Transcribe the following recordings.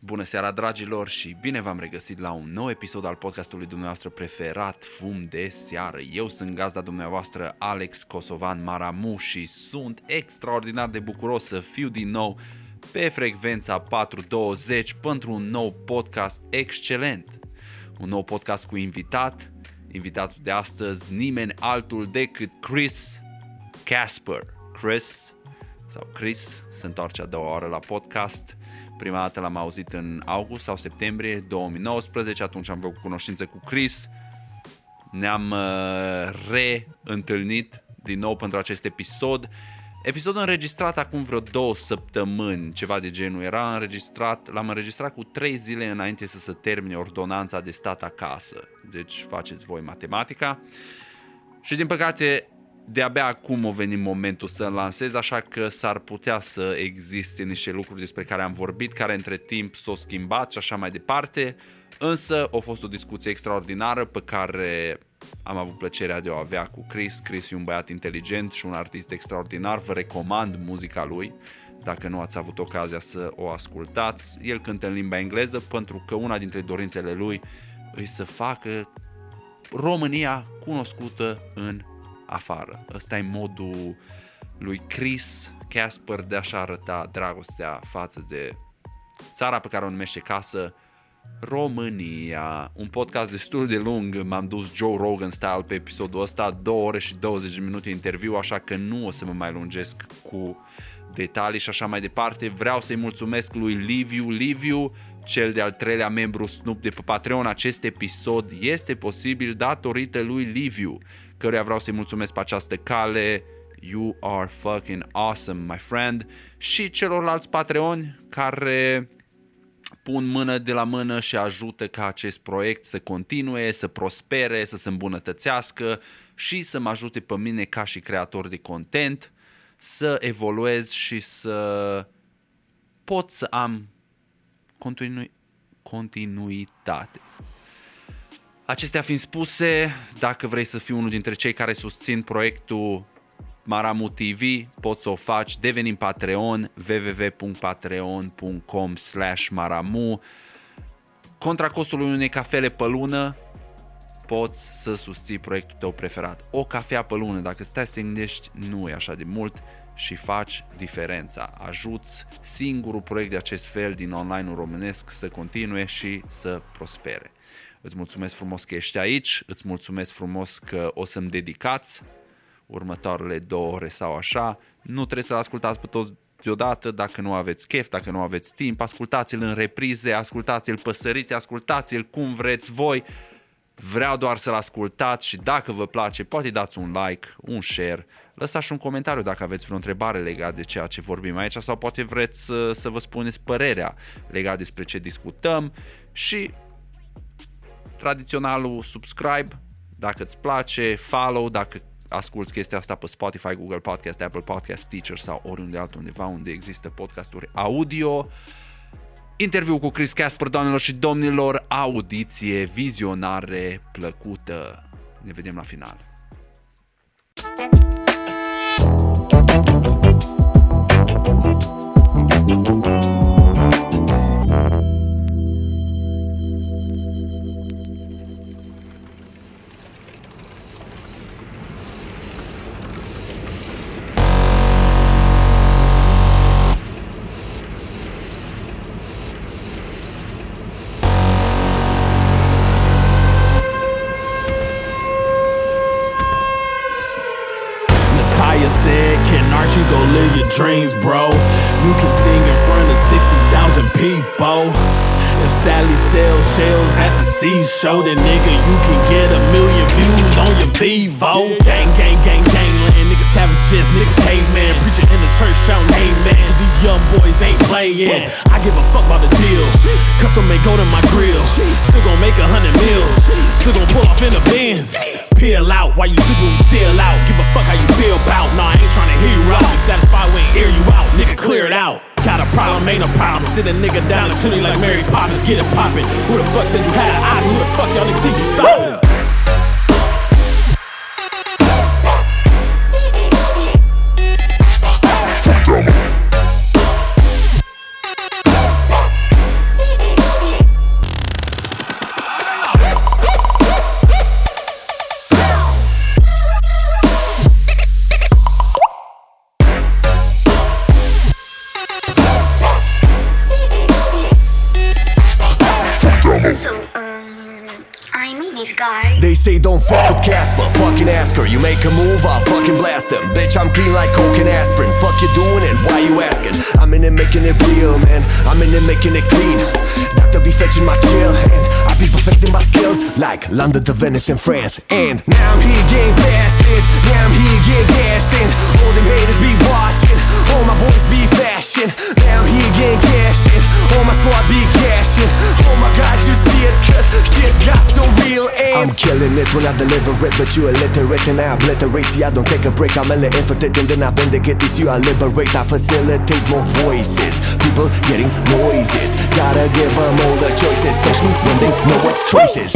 Bună seara, dragilor, și bine v-am regăsit la un nou episod al podcastului dumneavoastră preferat, Fum de Seară. Eu sunt gazda dumneavoastră, Alex Kosovan Maramu și sunt extraordinar de bucuros să fiu din nou pe frecvența 420 pentru un nou podcast excelent. Un nou podcast cu invitat, invitatul de astăzi nimeni altul decât Chris Casper. Chris sau Chris se întoarce a doua oară la podcast Prima dată l-am auzit în august sau septembrie 2019, atunci am făcut cunoștință cu Chris. Ne-am uh, reîntâlnit din nou pentru acest episod. Episod înregistrat acum vreo două săptămâni, ceva de genul. Era înregistrat, l-am înregistrat cu trei zile înainte să se termine ordonanța de stat acasă. Deci faceți voi matematica. Și din păcate de-abia acum a venit momentul să lansez, așa că s-ar putea să existe niște lucruri despre care am vorbit, care între timp s-au schimbat și așa mai departe, însă a fost o discuție extraordinară pe care am avut plăcerea de o avea cu Chris. Chris e un băiat inteligent și un artist extraordinar, vă recomand muzica lui, dacă nu ați avut ocazia să o ascultați. El cântă în limba engleză pentru că una dintre dorințele lui îi să facă România cunoscută în afară. Ăsta e modul lui Chris Casper de a-și arăta dragostea față de țara pe care o numește casă, România. Un podcast destul de lung, m-am dus Joe Rogan style pe episodul ăsta, 2 ore și 20 de minute interviu, așa că nu o să mă mai lungesc cu detalii și așa mai departe. Vreau să-i mulțumesc lui Liviu. Liviu, cel de-al treilea membru Snoop de pe Patreon, acest episod este posibil datorită lui Liviu căruia vreau să-i mulțumesc pe această cale. You are fucking awesome, my friend. Și celorlalți Patreoni care pun mână de la mână și ajută ca acest proiect să continue, să prospere, să se îmbunătățească și să mă ajute pe mine ca și creator de content să evoluez și să pot să am continu- continuitate. Acestea fiind spuse, dacă vrei să fii unul dintre cei care susțin proiectul Maramu TV, poți să o faci devenim Patreon, www.patreon.com slash maramu. Contra costului unei cafele pe lună, poți să susții proiectul tău preferat. O cafea pe lună, dacă stai să gândești, nu e așa de mult și faci diferența. Ajuți singurul proiect de acest fel din online românesc să continue și să prospere. Îți mulțumesc frumos că ești aici, îți mulțumesc frumos că o să-mi dedicați următoarele două ore sau așa. Nu trebuie să-l ascultați pe toți deodată, dacă nu aveți chef, dacă nu aveți timp, ascultați-l în reprize, ascultați-l păsărite, ascultați-l cum vreți voi. Vreau doar să-l ascultați și dacă vă place, poate dați un like, un share, lăsați și un comentariu dacă aveți vreo întrebare legat de ceea ce vorbim aici sau poate vreți să, să vă spuneți părerea legat despre ce discutăm și tradiționalul subscribe, dacă îți place, follow, dacă asculti chestia asta pe Spotify, Google Podcast, Apple Podcast, Teacher sau oriunde altundeva unde există podcasturi audio. Interviu cu Chris Casper, doamnelor și domnilor, audiție, vizionare plăcută. Ne vedem la final. Dreams, bro. You can sing in front of 60,000 people. If Sally sells shells at the seashore, then nigga, you can get a million views on your Vivo. Gang, gang, gang, gang, gangland. Niggas savages, niggas caveman. Preaching in the church shouting amen. Cause these young boys ain't playing. I give a fuck about the deal. Custom may go to my grill. Still gon' make a hundred mil. Still gon' pull off in the bins. Peel out while you sleeping, we still out. Give a fuck how Got a problem, ain't a problem. Sit a nigga down and chilly like Mary Poppins. Get it poppin'. Who the fuck said you had eyes? Who the fuck y'all niggas think you saw? Say don't fuck with Casper, fucking ask her. You make a move, I'll fucking blast them. Bitch, I'm clean like coke and aspirin. Fuck you doing it, why you asking? I'm in it making it real, man. I'm in it making it clean. Doctor be fetching my chill, and be perfecting my skills like London to Venice and France. And now I'm here getting it. Now I'm here getting in. All them haters be watching. All my boys be fashion. Now I'm here getting cash in. All my squad be cashing. Oh my god, you see it, cause shit got so real. And I'm killing it when I deliver it, but you illiterate and I obliterate. See, I don't take a break. I'm a infiltrate and then I vindicate this. You I liberate. I facilitate more voices. People getting noises. Gotta give them all the choices, especially when they know what choices.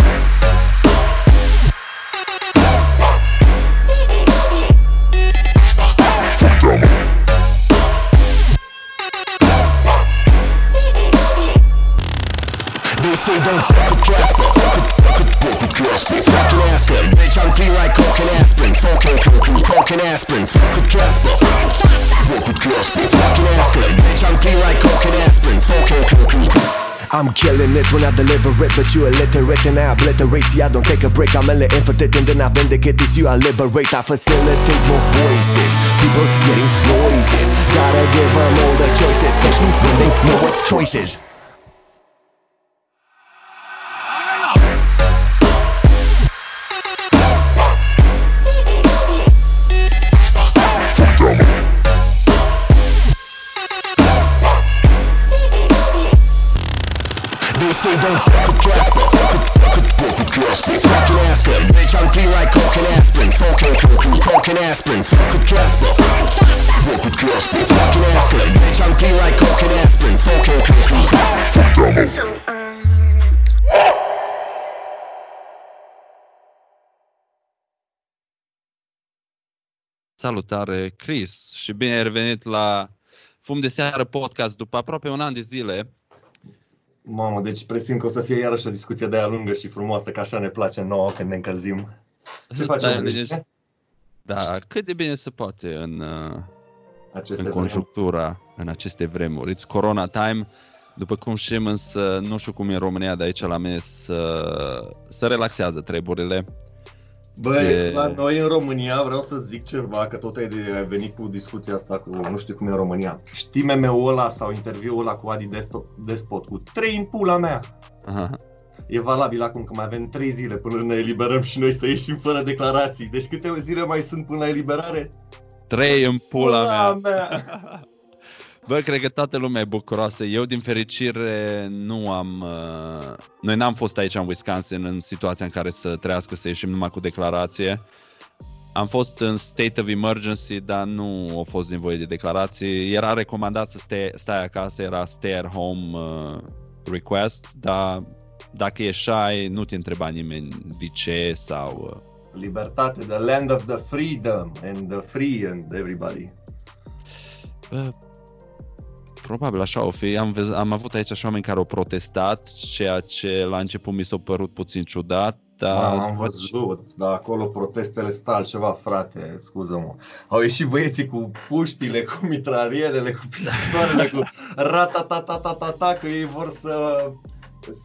They say don't fuck with Casper, fuck with, fuck with, fuck with Casper. Fucking her, bitch, I'm clean like coke and aspirin. Fucking, fucking, coke and aspirin. Fuck with Casper, fuck with Casper. Fucking her, bitch, I'm clean like coke and aspirin. Fucking, fucking. I'm killing it when I deliver it, but you illiterate and I obliterate. See, I don't take a break. I'm a infiltrate and then I vindicate this. You I liberate. I facilitate more voices. People getting noises. Gotta give them all the choices, especially when they know what choices. Don't fuck with Casper, fuck with, fuck with, fuck with Casper. Fucking ask her, bitch, I'm clean like coke and aspirin. Fucking, fucking, coke and aspirin. Fuck with Casper, fuck with Casper. Fucking ask her, bitch, I'm clean like coke and aspirin. Fucking, fucking. So, um, Salutare, Chris, și bine ai revenit la Fum de Seară podcast după aproape un an de zile. Mamă, deci presimt că o să fie iarăși o discuție de aia lungă și frumoasă, că așa ne place nouă când ne încălzim. Ce Stai facem? liniște. Da, cât de bine se poate în, uh, Aceste în vremuri. conjunctura, în aceste vremuri. It's corona time, după cum știm, însă nu știu cum e în România, de aici la mine să, să relaxează treburile. Băi, de- la noi în România vreau să zic ceva, că tot ai de- ai venit cu discuția asta cu nu știu cum e în România. Știi meme-ul ăla sau interviul ăla cu Adi Desto- Despot cu trei în pula mea? Aha. E valabil acum că mai avem 3 zile până ne eliberăm și noi să ieșim fără declarații. Deci câte zile mai sunt până la eliberare? Trei în pula mea. mea. Bă, cred că toată lumea e bucuroasă. Eu, din fericire, nu am... Uh... Noi n-am fost aici în Wisconsin în situația în care să trească să ieșim numai cu declarație. Am fost în state of emergency, dar nu a fost nevoie de declarații. Era recomandat să stai, stai acasă, era stay at home uh, request, dar dacă ieșai, nu te întreba nimeni de ce sau... Uh... Libertate, the land of the freedom and the free and everybody. Bă, probabil așa o fi. Am, vez- am avut aici și oameni care au protestat, ceea ce la început mi s-a părut puțin ciudat, dar... Da, am după ce- văzut, dar acolo protestele sunt altceva, frate, scuză-mă. Au ieșit băieții cu puștile, cu mitralielele, cu pistoarele, cu ratatatatata, că ei vor să,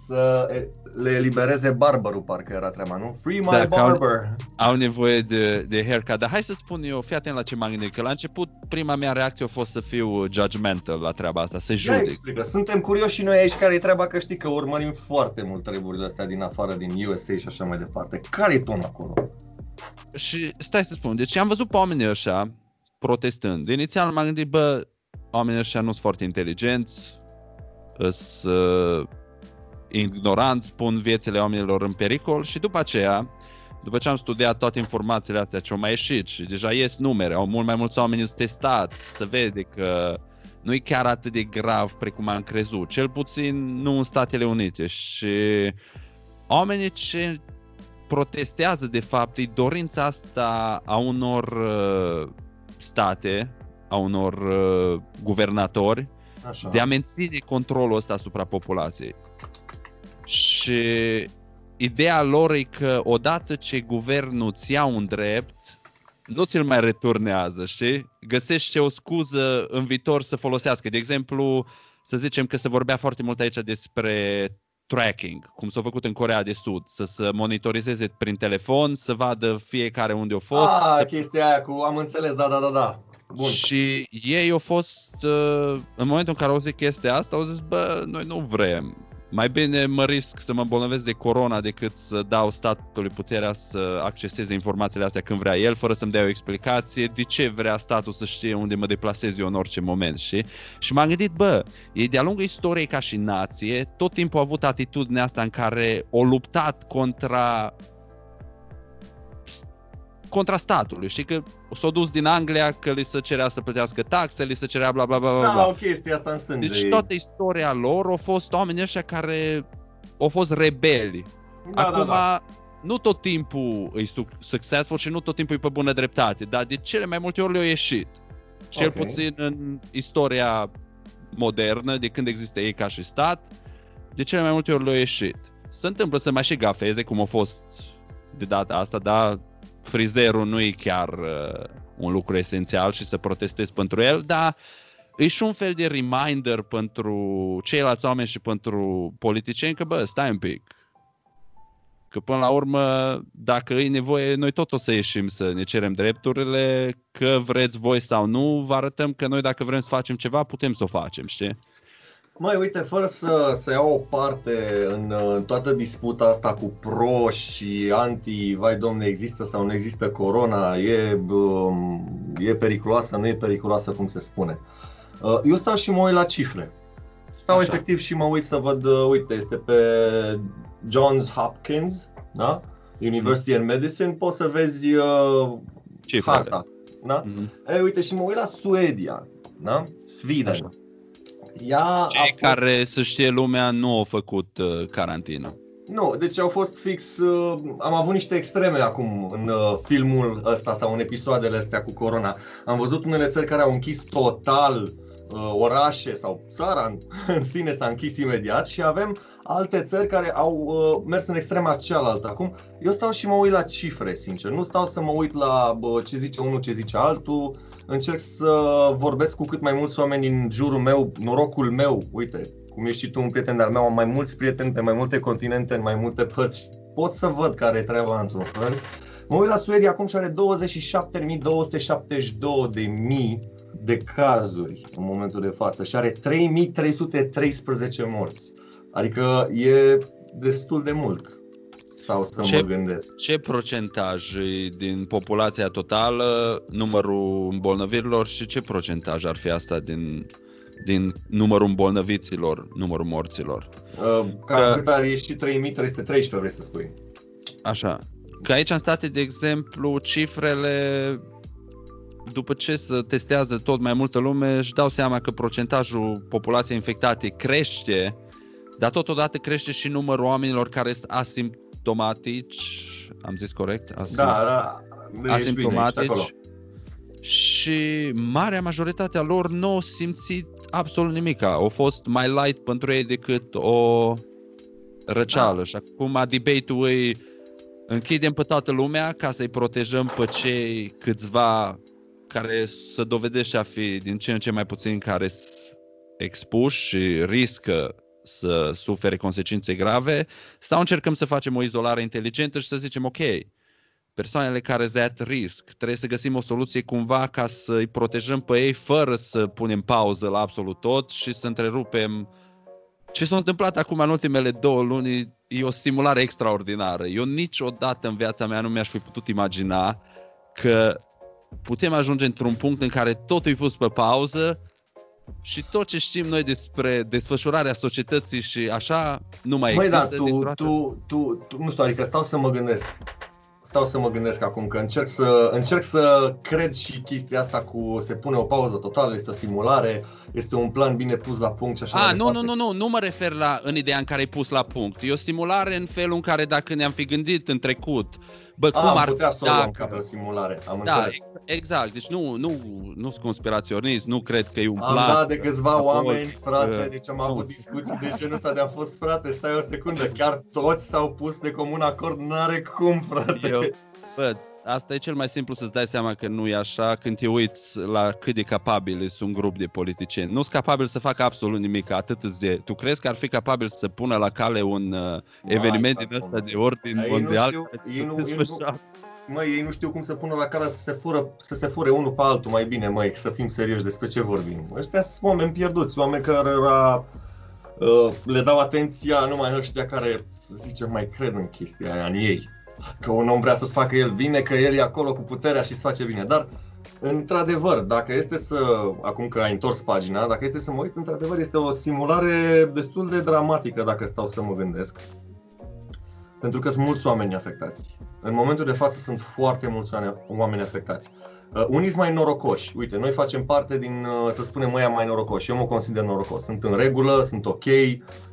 să le elibereze barbarul, parcă era treaba, nu? Free my Da, că au- barber! Au nevoie de, de haircut, dar hai să spun eu, fii atent la ce m-am gândit, că la început prima mea reacție a fost să fiu judgmental la treaba asta, să Ia judec. explică, suntem curioși și noi aici care e treaba, că știi că urmărim foarte mult treburile astea din afară, din USA și așa mai departe. Care e ton acolo? Și stai să spun, deci am văzut pe oamenii ăștia protestând. Inițial m-am gândit, bă, oamenii ăștia nu sunt foarte inteligenți, sunt uh, ignoranți, pun viețile oamenilor în pericol și după aceea, după ce am studiat toate informațiile astea ce au mai ieșit și deja ies numere, au mult mai mulți oameni sunt testați, se vede că nu e chiar atât de grav precum am crezut, cel puțin nu în Statele Unite și oamenii ce protestează de fapt e dorința asta a unor uh, state, a unor uh, guvernatori Așa. de a menține controlul ăsta asupra populației. Și ideea lor e că odată ce guvernul îți ia un drept, nu ți-l mai returnează, știi? Găsește o scuză în viitor să folosească. De exemplu, să zicem că se vorbea foarte mult aici despre tracking, cum s-a făcut în Corea de Sud, să se monitorizeze prin telefon, să vadă fiecare unde a fost. Ah, să... chestia aia cu, am înțeles, da, da, da, da. Bun. Și ei au fost, uh, în momentul în care au zis chestia asta, au zis, bă, noi nu vrem. Mai bine mă risc să mă îmbolnăvesc de corona decât să dau statului puterea să acceseze informațiile astea când vrea el, fără să-mi dea o explicație de ce vrea statul să știe unde mă deplasez eu în orice moment, și Și m-am gândit, bă, ei de-a lungul istoriei ca și nație, tot timpul au avut atitudinea asta în care o luptat contra contra statului. Știi că s-au dus din Anglia că li se cerea să plătească taxe, li se cerea bla bla bla bla. Da, bla. o chestie asta în sânge. Deci toată istoria lor au fost oameni ăștia care au fost rebeli. da, Acum, da, da. nu tot timpul e suc- successful și nu tot timpul e pe bună dreptate, dar de cele mai multe ori le-au ieșit. Cel Ok. puțin în istoria modernă, de când există ei ca și stat, de cele mai multe ori le-au ieșit. Se întâmplă să mai și gafeze, cum a fost de data asta, dar frizerul nu e chiar uh, un lucru esențial și să protestezi pentru el, dar e și un fel de reminder pentru ceilalți oameni și pentru politicieni că, bă, stai un pic. Că până la urmă, dacă e nevoie, noi tot o să ieșim să ne cerem drepturile, că vreți voi sau nu, vă arătăm că noi dacă vrem să facem ceva, putem să o facem, știi? Mai uite, fără să, să iau o parte în, în toată disputa asta cu pro și anti, vai domne, există sau nu există corona, e, um, e periculoasă, nu e periculoasă, cum se spune. Uh, Eu stau și mă uit la cifre. Stau Așa. efectiv și mă uit să văd, uh, uite, este pe Johns Hopkins, da? University and Medicine, poți să vezi uh, Cifrele. harta. Da? Mhm. E, uite, și mă uit la Suedia, da? Sweden. Așa. Ea a Cei fost... care, să știe lumea, nu au făcut uh, carantină. Nu, deci au fost fix, uh, am avut niște extreme acum în uh, filmul ăsta sau în episoadele astea cu corona. Am văzut unele țări care au închis total uh, orașe sau țara în, în sine s-a închis imediat și avem alte țări care au uh, mers în extrema cealaltă. Acum, eu stau și mă uit la cifre, sincer. Nu stau să mă uit la bă, ce zice unul, ce zice altul. Încerc să vorbesc cu cât mai mulți oameni din jurul meu, norocul meu. Uite, cum ești și tu un prieten de-al meu, am mai mulți prieteni pe mai multe continente, în mai multe părți. Pot să văd care e treaba într-un fel. Mă uit la Suedia acum și are 27.272 de mii de cazuri în momentul de față și are 3.313 morți. Adică e destul de mult. Stau să Ce- mă gândesc. Ce procentaj e din populația totală, numărul îmbolnăvirilor și ce procentaj ar fi asta din, din numărul îmbolnăviților, numărul morților? Uh, Ca Că- cât ar ieși 3.313, vrei să spui? Așa. Că aici în state, de exemplu, cifrele după ce se testează tot mai multă lume, își dau seama că procentajul populației infectate crește, dar totodată crește și numărul oamenilor care sunt asimptomatici. Am zis corect? Asim- Da, da. Ești bine, ești acolo. asimptomatici și marea majoritate a lor nu au simțit absolut nimic. Au fost mai light pentru ei decât o răceală. Da. Și acum debate-ul e închidem pe toată lumea ca să-i protejăm pe cei câțiva care se dovedește a fi din ce în ce mai puțin care sunt expuși și riscă să sufere consecințe grave sau încercăm să facem o izolare inteligentă și să zicem ok, persoanele care sunt at risk, trebuie să găsim o soluție cumva ca să-i protejăm pe ei fără să punem pauză la absolut tot și să întrerupem ce s-a întâmplat acum în ultimele două luni e o simulare extraordinară. Eu niciodată în viața mea nu mi-aș fi putut imagina că putem ajunge într-un punct în care totul e pus pe pauză și tot ce știm noi despre desfășurarea societății și așa nu mai Măi, da, există. tu, dintr-o dată. tu, tu, tu, nu știu, adică stau să mă gândesc. Stau să mă gândesc acum că încerc să, încerc să cred și chestia asta cu se pune o pauză totală, este o simulare, este un plan bine pus la punct și așa A, mai nu, departe. nu, nu, nu, nu mă refer la în ideea în care ai pus la punct. E o simulare în felul în care dacă ne-am fi gândit în trecut, bă, A, cum am ar putea fi să o luăm dacă... ca pe o simulare, am Da, înțeles. ex- exact. Deci nu, nu, nu sunt conspiraționist, nu cred că e un Am plan. dat de câțiva Apoi, oameni, frate, uh, deci am avut discuții de genul ăsta de a fost, frate, stai o secundă, chiar toți s-au pus de comun acord, n-are cum, frate. Eu, bă, asta e cel mai simplu să-ți dai seama că nu e așa când te uiți la cât de capabili sunt un grup de politicieni. Nu sunt capabili să facă absolut nimic, atât de... Tu crezi că ar fi capabil să pună la cale un uh, eveniment din ăsta de ordin Ei mondial? Nu care știu, să ei, nu, se ei, nu, desfășoare? măi, ei nu știu cum să pună la cale să se, fură, să se fure unul pe altul mai bine, măi, să fim serioși despre ce vorbim. Ăștia sunt oameni pierduți, oameni care uh, le dau atenția numai ăștia care, să zicem, mai cred în chestia aia, în ei. Că un om vrea să-ți facă el bine, că el e acolo cu puterea și să face bine. Dar, într-adevăr, dacă este să, acum că ai întors pagina, dacă este să mă uit, într-adevăr este o simulare destul de dramatică dacă stau să mă gândesc. Pentru că sunt mulți oameni afectați. În momentul de față sunt foarte mulți oameni- oameni afectați. Uh, unii sunt mai norocoși. Uite, noi facem parte din, uh, să spunem, ăia mai norocoși. Eu mă consider norocos. Sunt în regulă, sunt ok,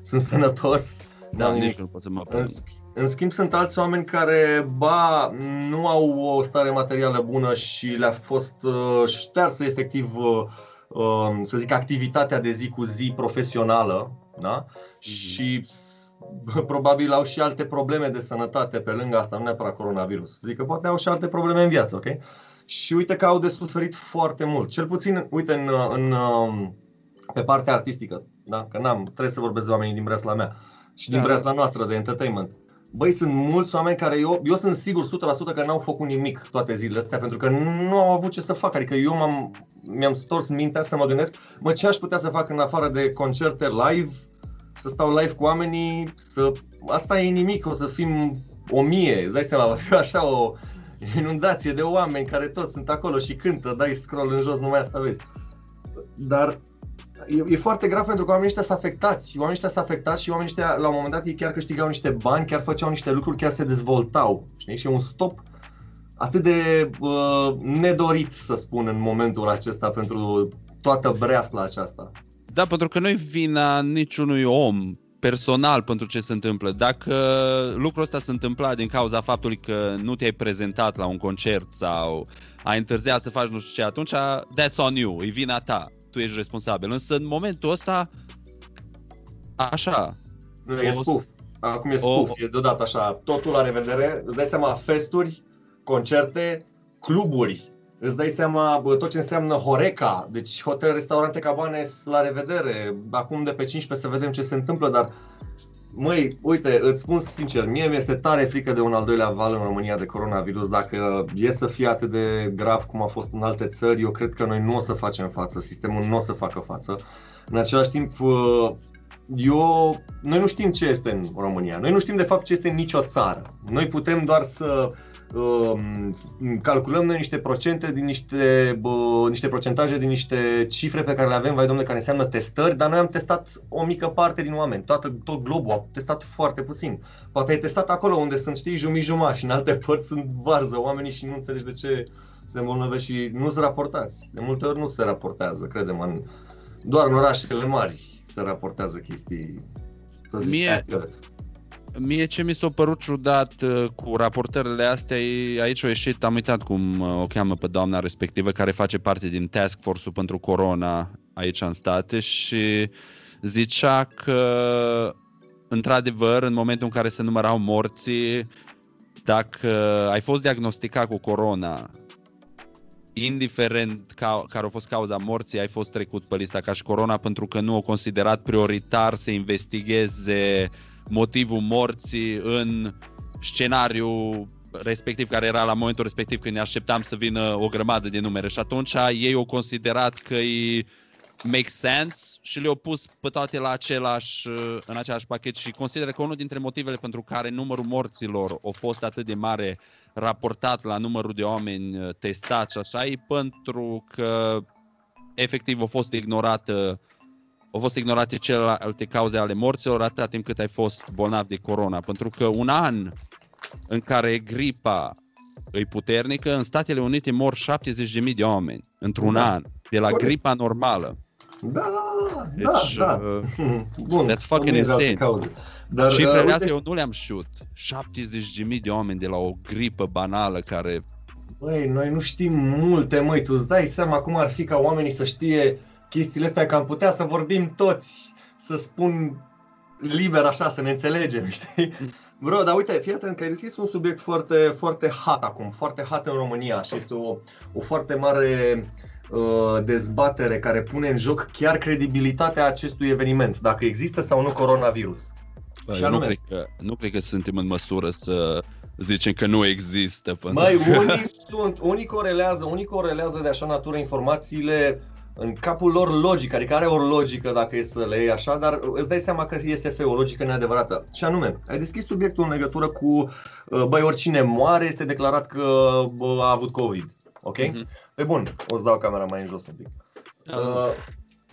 sunt sănătos. Da, n-am nici nimic. nu pot să mă În, sch- în schimb, sunt alți oameni care, ba, nu au o stare materială bună și le-a fost uh, ștearsă efectiv, uh, uh, să zic, activitatea de zi cu zi profesională, da? Și s- probabil au și alte probleme de sănătate pe lângă asta, nu neapărat coronavirus. Zic că poate au și alte probleme în viață, ok? Și uite că au de suferit foarte mult. Cel puțin, uite, în, în, uh, pe partea artistică, da? Că n-am, trebuie să vorbesc de oamenii din Bresla mea și din Da, da. Bresla noastră de entertainment. Băi, sunt mulți oameni care eu, eu sunt sigur 100% că n-au făcut nimic toate zilele astea pentru că nu au avut ce să facă. Adică eu m-am, mi-am stors mintea să mă gândesc, mă, ce aș putea să fac în afară de concerte live, să stau live cu oamenii, să... Asta e nimic, o să fim o mie, îți dai seama, va fi așa o inundație de oameni care toți sunt acolo și cântă, dai scroll în jos, numai asta vezi. Dar e, e foarte grav pentru că oamenii ăștia sunt afectați. Oamenii ăștia sunt afectați și oamenii ăștia, la un moment dat, ei chiar câștigau niște bani, chiar făceau niște lucruri, chiar se dezvoltau. Știi? Și e un stop atât de uh, nedorit, să spun, în momentul acesta pentru toată breasla aceasta. Da, pentru că nu-i vina niciunui om personal pentru ce se întâmplă. Dacă lucrul ăsta se întâmpla din cauza faptului că nu te-ai prezentat la un concert sau ai întârziat să faci nu știu ce, atunci that's on you, e vina ta, tu ești responsabil. Însă în momentul ăsta, așa, Nu, e O- spuf. Acum e o- spuf, e deodată așa, totul la revedere. Îți dai seama, festuri, concerte, cluburi. Îți dai seama bă, tot ce înseamnă Horeca, deci hotel, restaurante, cabane, la revedere. Acum de pe 15 să vedem ce se întâmplă, dar Măi, uite, îți spun sincer, mie mi-este tare frică de un al doilea val în România de coronavirus. Dacă e să fie atât de grav cum a fost în alte țări, eu cred că noi nu o să facem față, sistemul nu o să facă față. În același timp, uh, eu, noi nu știm ce este în România, noi nu știm de fapt ce este în nicio țară. Noi putem doar să um, calculăm noi niște procente din niște, bă, niște procentaje din niște cifre pe care le avem, vai domnule, care înseamnă testări, dar noi am testat o mică parte din oameni, toată, tot globul a testat foarte puțin. Poate ai testat acolo unde sunt, știi, jumii și în alte părți sunt varză oamenii și nu înțelegi de ce se îmbolnăvesc și nu se raportați. De multe ori nu se raportează, credem, în, doar în orașele mari se raportează chestii, să zic, Mie- accurate. Mie ce mi s-a părut ciudat uh, cu raportările astea, e, aici a ieșit, am uitat cum uh, o cheamă pe doamna respectivă, care face parte din task force-ul pentru corona aici în state și zicea că într-adevăr, în momentul în care se numărau morții, dacă ai fost diagnosticat cu corona, indiferent ca, care a fost cauza morții, ai fost trecut pe lista ca și corona pentru că nu au considerat prioritar să investigheze motivul morții în scenariu respectiv care era la momentul respectiv când ne așteptam să vină o grămadă de numere. Și atunci ei au considerat că e make sense și le-au pus pe toate la același, în același pachet și consideră că unul dintre motivele pentru care numărul morților a fost atât de mare raportat la numărul de oameni uh, testați și așa e pentru că efectiv a fost ignorată au fost ignorate celelalte cauze ale morților atâta timp cât ai fost bolnav de corona. Pentru că un an în care gripa e puternică, în Statele Unite mor 70.000 de oameni într-un Da. an de la Corect. gripa normală. Da, da, Deci, da. uh, Bun, that's fucking nu e de alte insane. Cauze. Dar, uh, Cifrele uite, astea eu nu le-am știut. 70.000 de oameni de la o gripă banală care... Băi, noi nu știm multe, măi, tu îți dai seama cum ar fi ca oamenii să știe chestiile astea, că am putea să vorbim toți, să spun liber așa, să ne înțelegem, știi? Bro, dar uite, fii atent că ai deschis un subiect foarte, foarte hot acum, foarte hot în România și este o, o foarte mare uh, dezbatere care pune în joc chiar credibilitatea acestui eveniment, dacă există sau nu coronavirus. Bă, Și eu nu, anume- cred că, nu cred că suntem în măsură să zicem că nu există. pentru Măi, că- unii sunt, unii corelează, unii corelează de așa natură informațiile în capul lor logic, adică are o logică dacă e să le iei așa, dar îți dai seama că este fe, o logică neadevărată. Și anume, ai deschis subiectul în legătură cu, uh, băi, oricine moare este declarat că bă, a avut COVID, ok? Mhm. Pe bun, o să dau camera mai în jos un pic. Da, Uh,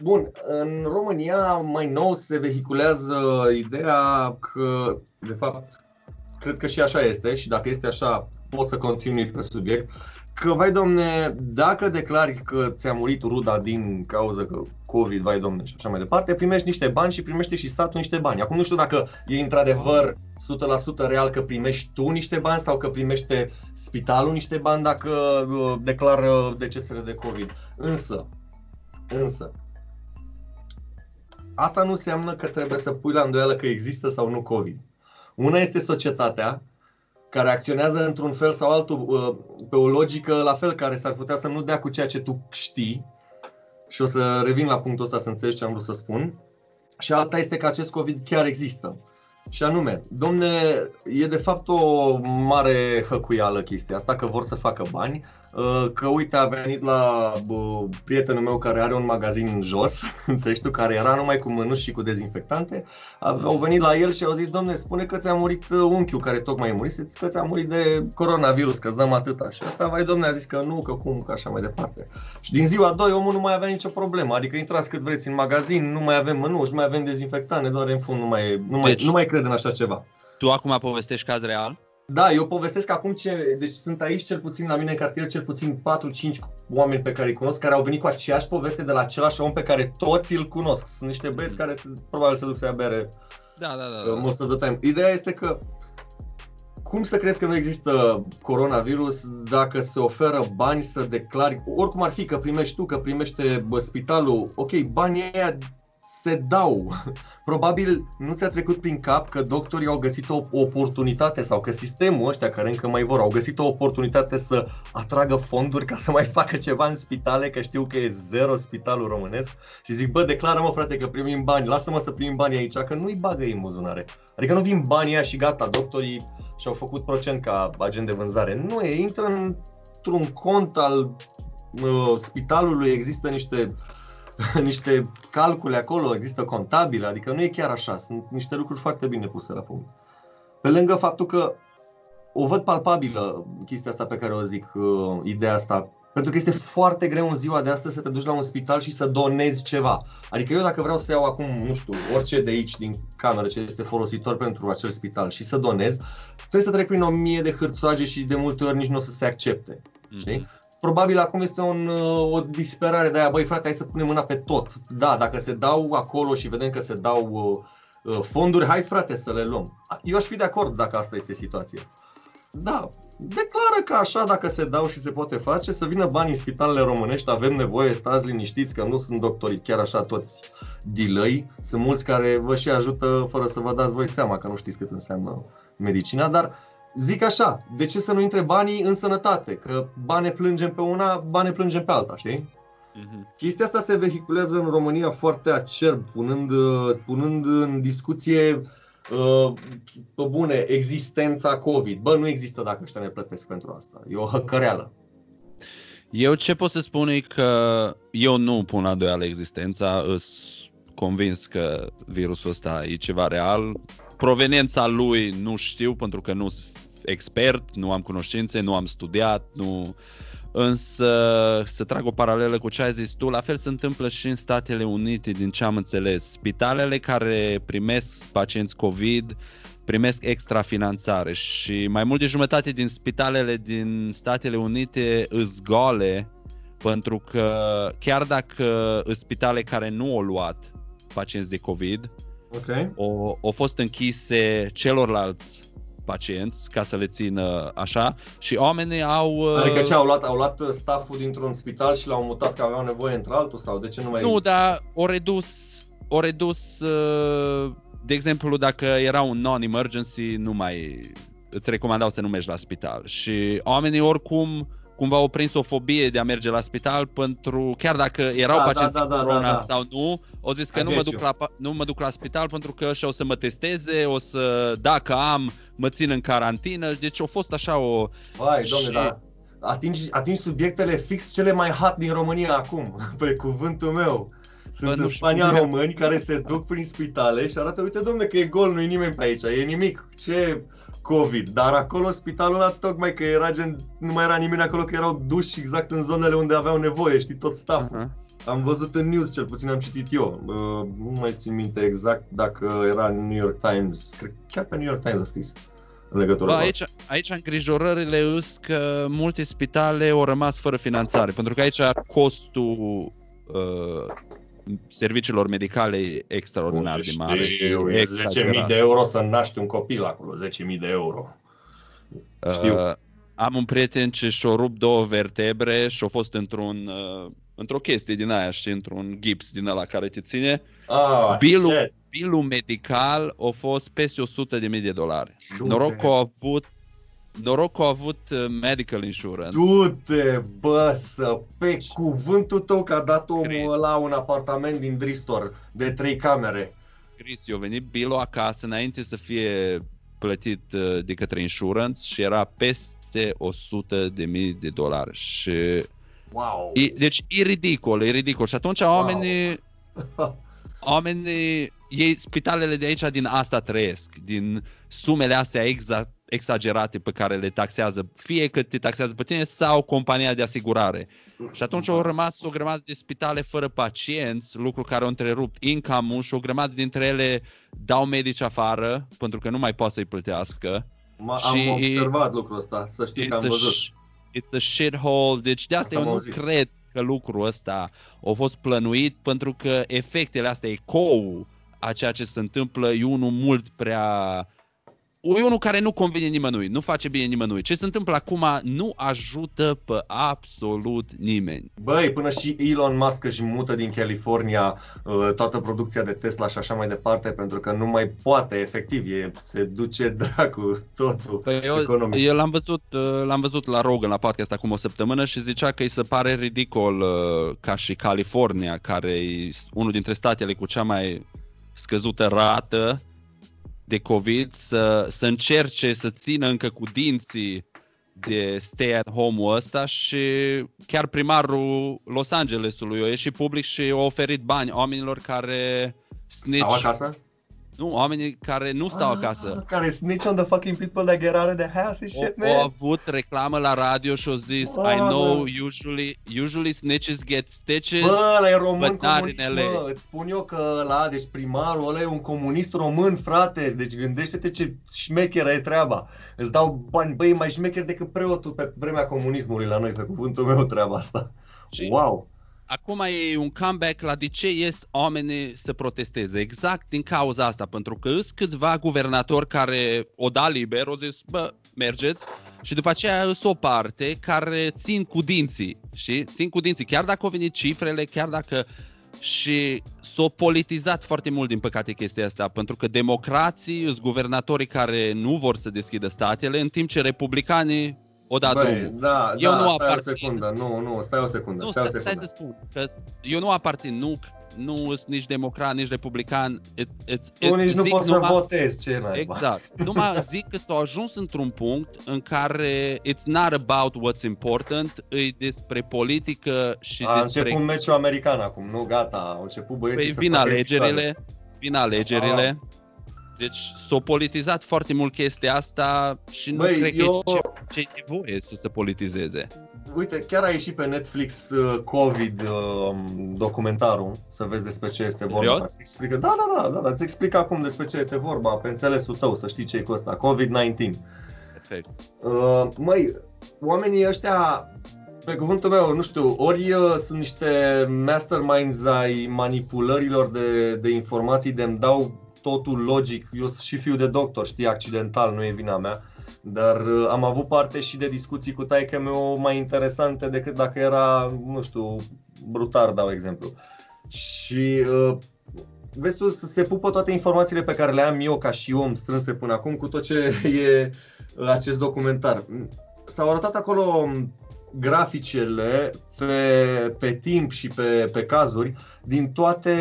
Bun, în România mai nou se vehiculează ideea că, de fapt, cred că și așa este și dacă este așa, pot să continui pe subiect, că, vai domne, dacă declari că ți-a murit ruda din cauza că COVID, vai domne, și așa mai departe, primești niște bani și primește și statul niște bani. Acum nu știu dacă e într-adevăr 100% real că primești tu niște bani sau că primește spitalul niște bani dacă uh, declară decesele de COVID. Însă, însă, asta nu înseamnă că trebuie să pui la îndoială că există sau nu COVID. Una este societatea care acționează într-un fel sau altul uh, pe o logică la fel care s-ar putea să nu dea cu ceea ce tu știi și o să revin la punctul ăsta să înțelegi ce am vrut să spun. Și alta este că acest COVID chiar există. Și anume, domne, e de fapt o mare hăcuială chestia asta, că vor să facă bani, uh, că uite a venit la bă, prietenul meu care are un magazin în jos, înțelegi tu, care era numai cu mânuși și cu dezinfectante, a- au venit la el și au zis, domne, spune că ți-a murit uh, unchiul care tocmai murise, că ți-a murit de coronavirus, că îți dăm atâta. Și asta, vai domne, a zis că nu, că cum, că așa mai departe. Și din ziua 2 omul nu mai avea nicio problemă, adică intrați cât vreți în magazin, nu mai avem mânuși, nu mai avem dezinfectante, doar în fund nu mai, nu mai, Deci- nu mai cred în așa ceva. Tu acum povestești caz real? Da, eu povestesc acum ce, deci sunt aici cel puțin la mine în cartier cel puțin 4-5 oameni pe care îi cunosc care au venit cu aceeași poveste de la același om pe care toți îl cunosc. Sunt niște băieți care se- probabil se duc să ia bere Da, da, da. uh, most of the time. Ideea este că cum să crezi că nu există coronavirus dacă se oferă bani să declari, oricum ar fi că primești tu, că primește bă, spitalul, ok, banii ăia se dau. Probabil nu ți-a trecut prin cap că doctorii au găsit o oportunitate sau că sistemul ăștia care încă mai vor au găsit o oportunitate să atragă fonduri ca să mai facă ceva în spitale, că știu că e zero spitalul românesc și zic, bă, declară mă frate că primim bani, lasă-mă să primim banii aici, că nu-i bagă ei în buzunare. Adică nu vin banii ăia și gata, doctorii și-au făcut procent ca agent de vânzare. Nu, ei intră într-un cont al uh, spitalului, există niște niște calcule acolo, există contabile, adică nu e chiar așa, sunt niște lucruri foarte bine puse la punct. Pe lângă faptul că o văd palpabilă chestia asta pe care o zic, uh, ideea asta, pentru că este foarte greu în ziua de astăzi să te duci la un spital și să donezi ceva. Adică eu dacă vreau să iau acum, nu știu, orice de aici din cameră ce este folositor pentru acel spital și să donez, trebuie să trec prin o mie de hârțoage și de multe ori nici nu o să se accepte. știi? Probabil acum este un, uh, o disperare de aia, băi frate, hai să punem mâna pe tot. Da, dacă se dau acolo și vedem că se dau uh, uh, fonduri, hai frate să le luăm. Eu aș fi de acord dacă asta este situația. Da, declară că așa dacă se dau și se poate face, să vină bani în spitalele românești, avem nevoie, stați liniștiți că nu sunt doctorii chiar așa toți dilăi. Sunt mulți care vă și ajută fără să vă dați voi seama că nu știți cât înseamnă medicina, dar zic așa, de ce să nu intre banii în sănătate? Că bani ne plângem pe una, bani ne plângem pe alta, știi? Mhm. Chestia asta se vehiculează în România foarte acerb, punând, uh, punând în discuție uh, pe bune existența COVID. Bă, nu există dacă ăștia ne plătesc pentru asta. E o hăcăreală. Eu ce pot să spun e că eu nu pun la doială existența, îs convins că virusul ăsta e ceva real. Proveniența lui nu știu pentru că nu sunt expert, nu am cunoștințe, nu am studiat, nu... Însă să trag o paralelă cu ce ai zis tu, la fel se întâmplă și în Statele Unite, din ce am înțeles. Spitalele care primesc pacienți COVID primesc extra finanțare și mai mult de jumătate din spitalele din Statele Unite îs goale pentru că chiar dacă îs spitale care nu au luat pacienți de COVID, Ok. au, au fost închise celorlalți pacienți ca să le țină așa și oamenii au... Adică ce, au luat, au luat stafful dintr-un spital și l-au mutat că aveau nevoie într-altul sau de ce nu mai Nu, dar o redus, o redus uh, de exemplu, dacă era un non-emergency, nu mai îți recomandau să nu mergi la spital. Și oamenii oricum cumva au prins o fobie de a merge la spital pentru, chiar dacă erau Da, pacienți da, da, cu da, corona da, da. sau nu, au zis că I nu mă, get duc you. la, pa- nu mă duc la spital pentru că ăștia o să mă testeze, o să, dacă am, mă țin în carantină. Deci a fost așa o... Vai, domne, Și- da. Atingi, atingi subiectele fix cele mai hot din România acum, pe cuvântul meu. Sunt Bă, nu în știu. Spania români care se duc prin spitale și arată, uite domne că e gol, nu e nimeni pe aici, e nimic, ce COVID. Dar acolo spitalul ăla tocmai că era gen, nu mai era nimeni acolo, că erau duși exact în zonele unde aveau nevoie, știi, tot stafful. Aha. Am văzut în news, cel puțin am citit eu. Uh, nu mai țin minte exact dacă era în New York Times. Cred chiar pe New York Times a scris în legătură Bă, cu aici, aici îngrijorările îs că multe spitale au rămas fără finanțare, pentru că aici costul uh, serviciilor medicale e extraordinar de mare. Știu, e e 10.000 exagerat. de euro să naști un copil acolo, 10.000 de euro. Știu. Uh, am un prieten ce și-a rupt două vertebre și a fost într-un, uh, într-o chestie din aia, și într-un gips din ăla care te ține. Ah, Bilul, shit. bilul medical a fost peste 100 de mii de dolari. Du-te. Noroc că a avut Noroc că a avut uh, medical insurance. Du-te, bă, să pe cuvântul tău că a dat Cred. omul ăla un apartament din Dristor de trei camere. Chris, eu venit bilul acasă înainte să fie plătit uh, de către insurance și era peste 100 de mii de dolari. Și, Wow. e, deci e ridicol, e ridicol. Și atunci oamenii, oamenii, ei, spitalele de aici din asta trăiesc, din sumele astea exa, exagerate pe care le taxează, fie că te taxează pe tine sau compania de asigurare. Și atunci au rămas o grămadă de spitale fără pacienți, lucru care au întrerupt income și o grămadă dintre ele dau medici afară pentru că nu mai pot să-i plătească. Ma, și am e- observat lucrul ăsta, să știi că am It's a, văzut. sh- it's a shithole. Deci de asta Asta eu am nu auzit. cred că lucrul ăsta a fost plănuit pentru că efectele astea, ecou a ceea ce se întâmplă e unul mult prea... E unul care nu convine nimănui, nu face bine nimănui. Ce se întâmplă acum nu ajută pe absolut nimeni. Băi, până și Elon Musk își mută din California uh, toată producția de Tesla și așa mai departe, pentru că nu mai poate, efectiv, e, se duce dracu totul Păi eu, economic. eu l-am văzut, uh, l-am văzut la Rogan la podcast acum o săptămână și zicea că îi se pare ridicol uh, ca și California, care e unul dintre statele cu cea mai scăzută rată de COVID, să, să încerce să țină încă cu dinții de stay at home-ul ăsta și chiar primarul Los Angelesului a ieșit public și a oferit bani oamenilor care snitch, Stau acasă? Nu, oamenii care nu stau Ah, acasă. Care snitch on the fucking people that get out of the house and shit, O, au man. avut reclamă la radio și au zis I Mamă. know usually, usually snitches get stitches Bă, ăla e român but not comunist, in mă. LA. Îți spun eu că ăla, deci primarul ăla e un comunist român, frate. Deci gândește-te ce șmecheră e treaba. Îți dau bani, băi, e mai șmecher decât preotul pe vremea comunismului la noi, pe cuvântul meu treaba asta. Și- Wow. Acum e un comeback la de ce ies oamenii să protesteze. Exact din cauza asta, pentru că sunt câțiva guvernatori care o da liber, o zis, bă, mergeți, și după aceea sunt o parte care țin cu dinții, și țin cu dinții, chiar dacă au venit cifrele, chiar dacă și s-a politizat foarte mult din păcate chestia asta, pentru că democrații sunt guvernatorii care nu vor să deschidă statele, în timp ce republicanii o da Băi, drumul. da, Eu da, nu stai o aparțin. secundă, nu, nu, stai o secundă, Nu, stai o stai, stai secundă. să spun că eu nu aparțin, nu, nu sunt nici democrat, nici republican. It, it's, Tu nici nu zic poți să numai- votezi, ce naiba. Exact. Numai zic că s-au ajuns într-un punct în care it's not about what's important, e despre politică și A despre... început meciul american acum, nu, gata, au început băieții Păi să vin facă alegerile, vin alegerile. Ah. Deci s-a politizat foarte mult chestia asta și nu Băi, cred că eu- e ce, ce e nevoie să se politizeze. Uite, chiar a ieșit pe Netflix uh, COVID uh, documentarul, să vezi despre ce este vorba. Serios? Îți explică, da, da, da, da, da, îți explic acum despre ce este vorba, pe înțelesul tău, să știi ce e cu ăsta, COVID-19. Perfect. Uh, măi, oamenii ăștia, pe cuvântul meu, nu știu, ori uh, sunt niște masterminds ai manipulărilor de, de informații de îmi dau totul logic, eu sunt și fiu de doctor, știi, accidental, nu e vina mea, dar uh, am avut parte și de discuții cu taică meu mai interesante decât dacă era, nu știu, brutar, dau exemplu. Și uh, vezi tu, se pupă toate informațiile pe care le am eu ca și om strânse până acum cu tot ce e acest documentar. S-au arătat acolo um, graficele pe, pe timp și pe, pe cazuri din toate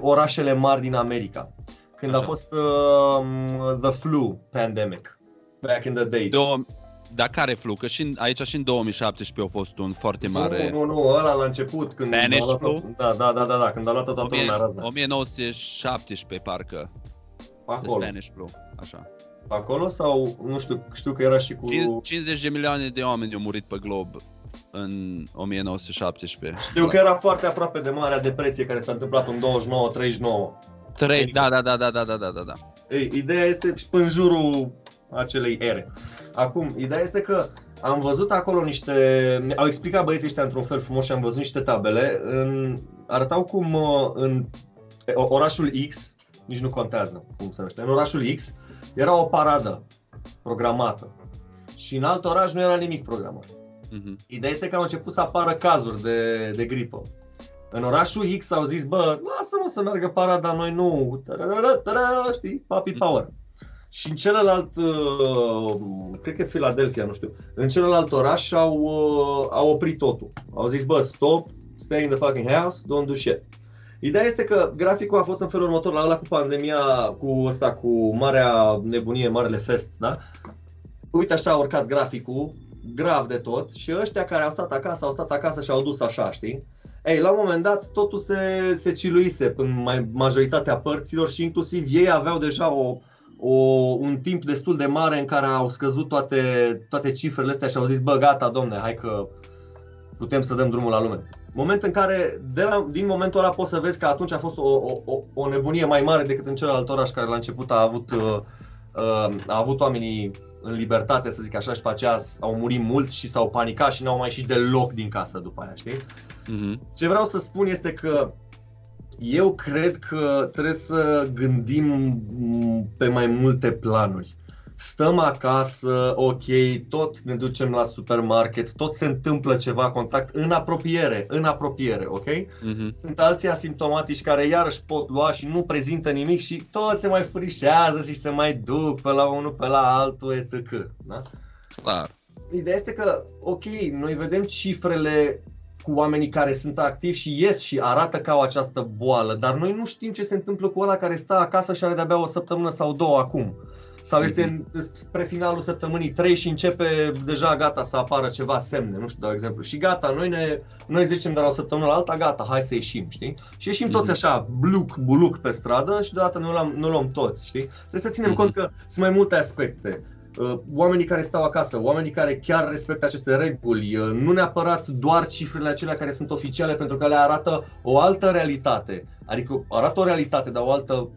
orașele mari din America. Când Așa. a fost uh, the flu pandemic, back in the days. Două, dar care flu? Că și în, aici și în 2017 a fost un foarte mare... Nu, nu, nu, ăla la început. Când Spanish a luat, flu? Da, da, da, da, da, când a luat toată lumea razna. 1917 parcă. Acolo. The Spanish flu, așa. Acolo sau, nu știu, știu că era și cu... 50 de milioane de oameni au murit pe glob în 1917. Știu că era foarte aproape de Marea Depresie care s-a întâmplat în 29-39. 3, da, da, da, da, da, da, da, da. Ei, ideea este în jurul acelei ere. Acum, ideea este că am văzut acolo niște, au explicat băieții ăștia într-un fel frumos și am văzut niște tabele, în, arătau cum uh, în orașul X, nici nu contează cum se numește, în orașul X era o paradă programată și în alt oraș nu era nimic programat. Uh-huh. Ideea este că au început să apară cazuri de, de gripă. În orașul X au zis, bă, lasă-mă să meargă parada, noi nu, știi, papi power. Și în celălalt, uh, cred că e Philadelphia, nu știu, în celălalt oraș au, uh, au oprit totul. Au zis, bă, stop, stay in the fucking house, don't do shit. Ideea este că graficul a fost în felul următor, la ăla cu pandemia, cu ăsta, cu marea nebunie, marele fest, da? Uite așa a urcat graficul, grav de tot, și ăștia care au stat acasă, au stat acasă și au dus așa, știi? Ei, la un moment dat totul se, se ciluise în mai, majoritatea părților și inclusiv ei aveau deja o, o, un timp destul de mare în care au scăzut toate, toate cifrele astea și au zis, bă, gata, domne, hai că putem să dăm drumul la lume. Moment în care, de la, din momentul ăla poți să vezi că atunci a fost o, o, o nebunie mai mare decât în celălalt oraș care la început a avut, uh, uh, a avut oamenii în libertate, să zic așa, și pe aceea au murit mulți și s-au panicat și n-au mai ieșit deloc din casă după aia, știi? Uh-huh. Ce vreau să spun este că eu cred că trebuie să gândim pe mai multe planuri. Stăm acasă, ok, tot ne ducem la supermarket, tot se întâmplă ceva contact în apropiere, în apropiere, ok? Uh-huh. Sunt alții asimptomatici care iarăși pot lua și nu prezintă nimic și tot se mai frișează și se mai duc pe la unul, pe la altul, etc. Da? Clar. Ideea este că, ok, noi vedem cifrele cu oamenii care sunt activi și ies și arată ca o această boală, dar noi nu știm ce se întâmplă cu ăla care stă acasă și are de-abia o săptămână sau două acum. Sau este mhm. spre finalul săptămânii 3 și începe deja gata să apară ceva semne, nu știu, dau exemplu. Și gata, noi, ne, noi zicem de la o săptămână la alta, gata, hai să ieșim, știi? Și ieșim mm-hmm. toți așa, bluc, buluc pe stradă și deodată nu luăm, nu luăm toți, știi? Trebuie să ținem mm-hmm. cont că sunt mai multe aspecte. Uh, oamenii care stau acasă, oamenii care chiar respectă aceste reguli, uh, nu neapărat doar cifrele acelea care sunt oficiale, pentru că le arată o altă realitate. Adică arată o realitate, dar o altă,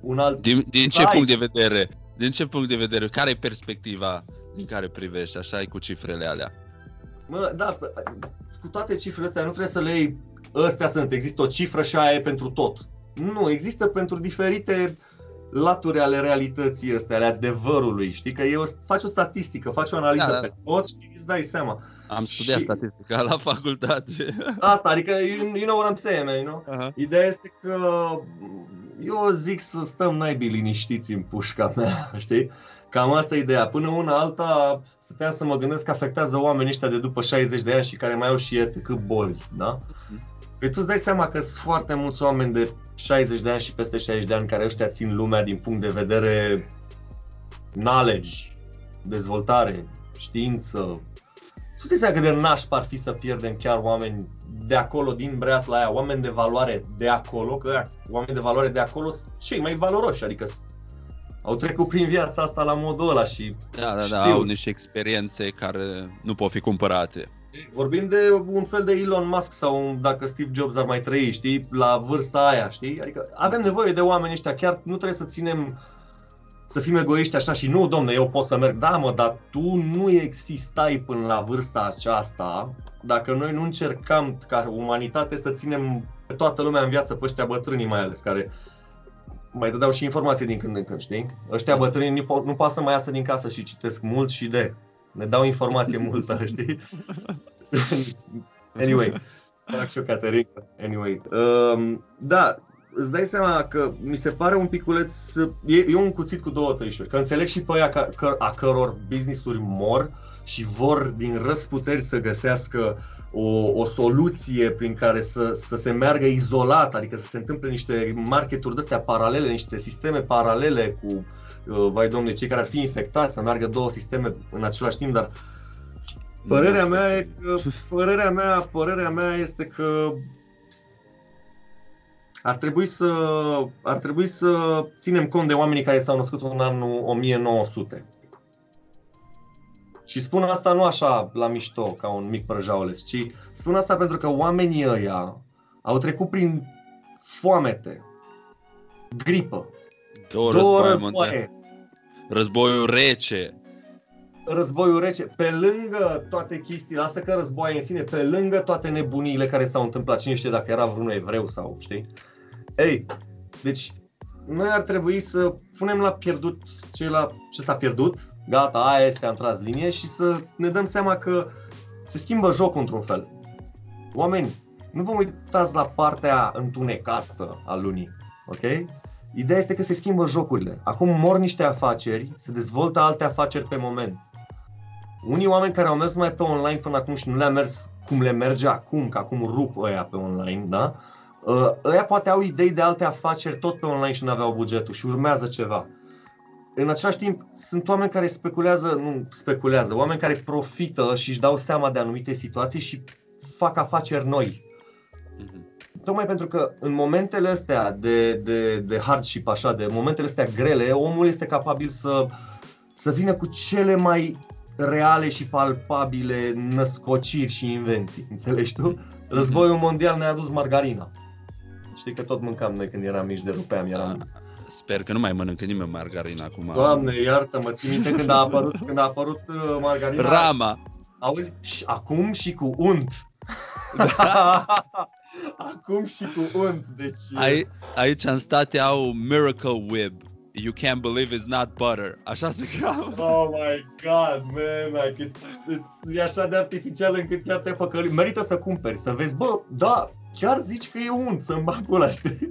un alt... Din, din ce punct de vedere? Din ce punct de vedere? Care e perspectiva din care privești? Așa e cu cifrele alea. Mă, da, cu toate cifrele astea nu trebuie să le iei, ăstea sunt, există o cifră și aia e pentru tot. Nu, există pentru diferite laturi ale realității astea, ale adevărului, știi? Că eu faci o statistică, faci o analiză da, da. pe tot și îți dai seama. Am studiat și... statistică la facultate. Asta, adică you, you know what I'm saying, man, you know? Uh-huh. Ideea este că eu zic să stăm naibii liniștiți în pușca mea, știi? Cam asta e ideea. Până una alta, stăteam să mă gândesc că afectează oamenii ăștia de după 60 de ani și care mai au și cât boli, da? Uh-huh. Păi tu îți dai seama că sunt foarte mulți oameni de 60 de ani și peste 60 de ani care ăștia țin lumea din punct de vedere knowledge, dezvoltare, știință. Tu îți seama cât de nașpa ar fi să pierdem chiar oameni de acolo, din la aia, oameni de valoare de acolo, că oameni de valoare de acolo sunt cei mai valoroși, adică au trecut prin viața asta la modul ăla și Da, da, da, au niște experiențe care nu pot fi cumpărate. Vorbim de un fel de Elon Musk sau dacă Steve Jobs ar mai trăi, știi, la vârsta aia, știi? Adică avem nevoie de oameni ăștia, chiar nu trebuie să ținem să fim egoiști așa și nu, domne, eu pot să merg. Da, mă, dar tu nu existai până la vârsta aceasta dacă noi nu încercăm ca umanitate să ținem pe toată lumea în viață, pe ăștia bătrânii mai ales, care mai dădeau și informații din când în când, știi? Ăștia bătrâni nu, po- nu poate să mai iasă din casă și citesc mult și de ne dau informație multă, știi? anyway, fac și o Caterin. Anyway, um, da, îți dai seama că mi se pare un piculeț, e, e un cuțit cu două tăișuri, că înțeleg și pe aia că, că, a căror business-uri mor și vor din răsputeri să găsească o, o soluție prin care să, să se meargă izolat, adică să se întâmple niște marketuri de astea paralele, niște sisteme paralele cu, uh, vai domne, cei care ar fi infectați, să meargă două sisteme în același timp, dar părerea mea, e că, părerea mea, părerea mea este că ar trebui să, ar trebui să ținem cont de oamenii care s-au născut în anul 1900. Și spun asta nu așa la mișto, ca un mic prăjaules, ci spun asta pentru că oamenii ăia au trecut prin foamete, gripă, Două, două războaie războaie, mondiale. Războiul rece. războiul rece, pe lângă toate chestiile, asta că războaie în sine, pe lângă toate nebuniile care s-au întâmplat, cine știe dacă era vreun evreu sau, știi? Ei, deci noi ar trebui să punem la pierdut ce, la, ce s-a pierdut, gata, aia este, am tras linie și să ne dăm seama că se schimbă jocul într-un fel. Oameni, nu vă uitați la partea întunecată a lunii, ok? Ideea este că se schimbă jocurile. Acum mor niște afaceri, se dezvoltă alte afaceri pe moment. Unii oameni care au mers numai pe online până acum și nu le-a mers cum le merge acum, că acum rup ăia pe online, da? Uh, Ăia poate au idei de alte afaceri tot pe online și nu aveau bugetul și urmează ceva. În același timp, sunt oameni care speculează, nu speculează, oameni care profită și își dau seama de anumite situații și fac afaceri noi. Mhm. Tocmai pentru că în momentele astea de, de, de hardship, așa, de momentele astea grele, omul este capabil să, să vină cu cele mai reale și palpabile născociri și invenții. Înțelegi tu? Războiul mondial ne-a adus margarina. Știi că tot mâncam noi când eram mici, de rupeam, eram... Sper că nu mai mănâncă nimeni margarină acum. Doamne, iartă-mă, ții minte când a apărut, când a apărut uh, margarina? Rama. Auzi? Și acum și cu unt. acum și cu unt, deci... Ai, aici în state au Miracle Whip. You can't believe it's not butter. Așa se cheamă. Oh my god, man, like it, it's, e așa de artificial încât chiar te păcăli. Merită să cumperi, să vezi, bă, da, chiar zici că e unt să-mi bag ăla, știi?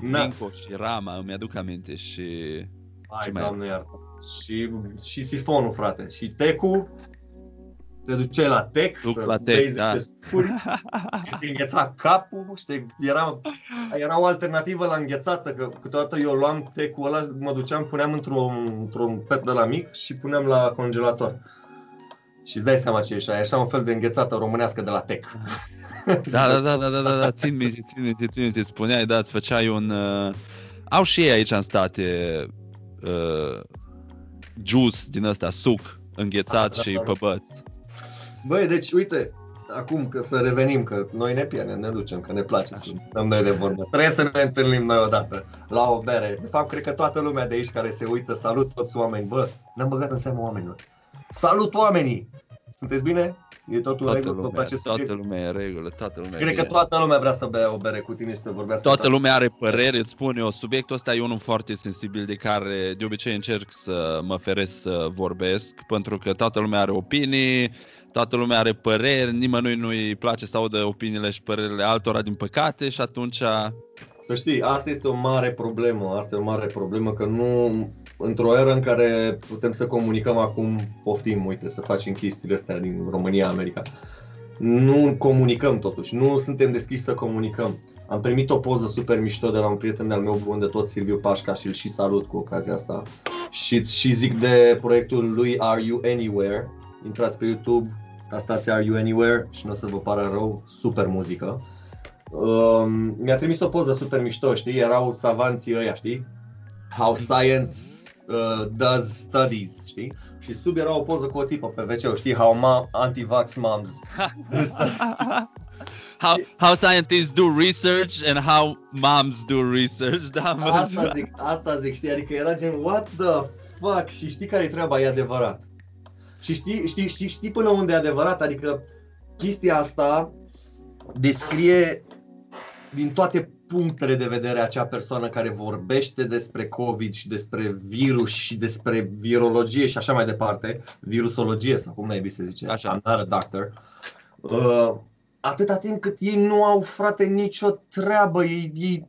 Na. Minco și Rama, îmi aduc aminte și... Hai, Ce mai doamne iartă. Și, și sifonul, frate. Și tecul, te duceai la tec, Duc să la tec, bei da. 10 sturi, îți îngheța capul, știi, era, era o alternativă la înghețată, că câteodată eu luam tecul ăla, mă duceam, puneam într-un, într-un pet de la mic și puneam la congelator. Și îți dai seama ce e așa, e așa un fel de înghețată românească de la tec. Da, da, da, da, da, da, da, țin minte, țin minte, țin minte, spuneai, da, îți făceai un... Uh... Au și ei aici în state uh, juice din ăsta, suc, înghețat Da, da, și da. pe băți. Băi, deci uite, acum că să revenim, că noi ne pierdem, ne ducem, că ne place să stăm noi de vorbă. Trebuie să ne întâlnim noi odată la o bere. De fapt, cred că toată lumea de aici care se uită, salut toți oameni. Bă, ne-am băgat în seama oamenilor. Salut oamenii! Sunteți bine? E totul în Toată regulă? Vă lumea, place toată subiect? lumea e în regulă, toată lumea Cred e că toată lumea vrea să bea o bere cu tine și să vorbească. Toată lumea are păreri, îți spun eu, subiectul ăsta e unul foarte sensibil de care de obicei încerc să mă feresc să vorbesc, pentru că toată lumea are opinii, toată lumea are păreri, nimănui nu-i place să audă opiniile și părerile altora din păcate și atunci Să știi, asta este o mare problemă, asta e o mare problemă că nu, într-o eră în care putem să comunicăm acum, poftim, uite, să facem chestiile astea din România, America, nu comunicăm totuși, nu suntem deschiși să comunicăm. Am primit o poză super mișto de la un prieten de-al meu bun de tot, Silviu Pașca, și îl și salut cu ocazia asta. Și, și zic de proiectul lui Are You Anywhere, intrați pe YouTube, tastați Are You Anywhere și nu o să vă pară rău, super muzică. Um, mi-a trimis o poză super mișto, știi? Erau savanții ăia, știi? How science uh, does studies, știi? Și sub era o poză cu o tipă pe wc știi? How ma- anti-vax moms. how, how scientists do research and how moms do research, da, am asta văzut. zic, asta zic, știi? Adică era gen, what the fuck? Și știi care e treaba? E adevărat. Și știi, știi, știi, știi până unde e adevărat? Adică chestia asta descrie din toate punctele de vedere acea persoană care vorbește despre COVID și despre virus și despre virologie și așa mai departe, virusologie sau cum naibii se zice, Așa. I'm not a doctor. Uh, atâta timp cât ei nu au, frate, nicio treabă, ei, ei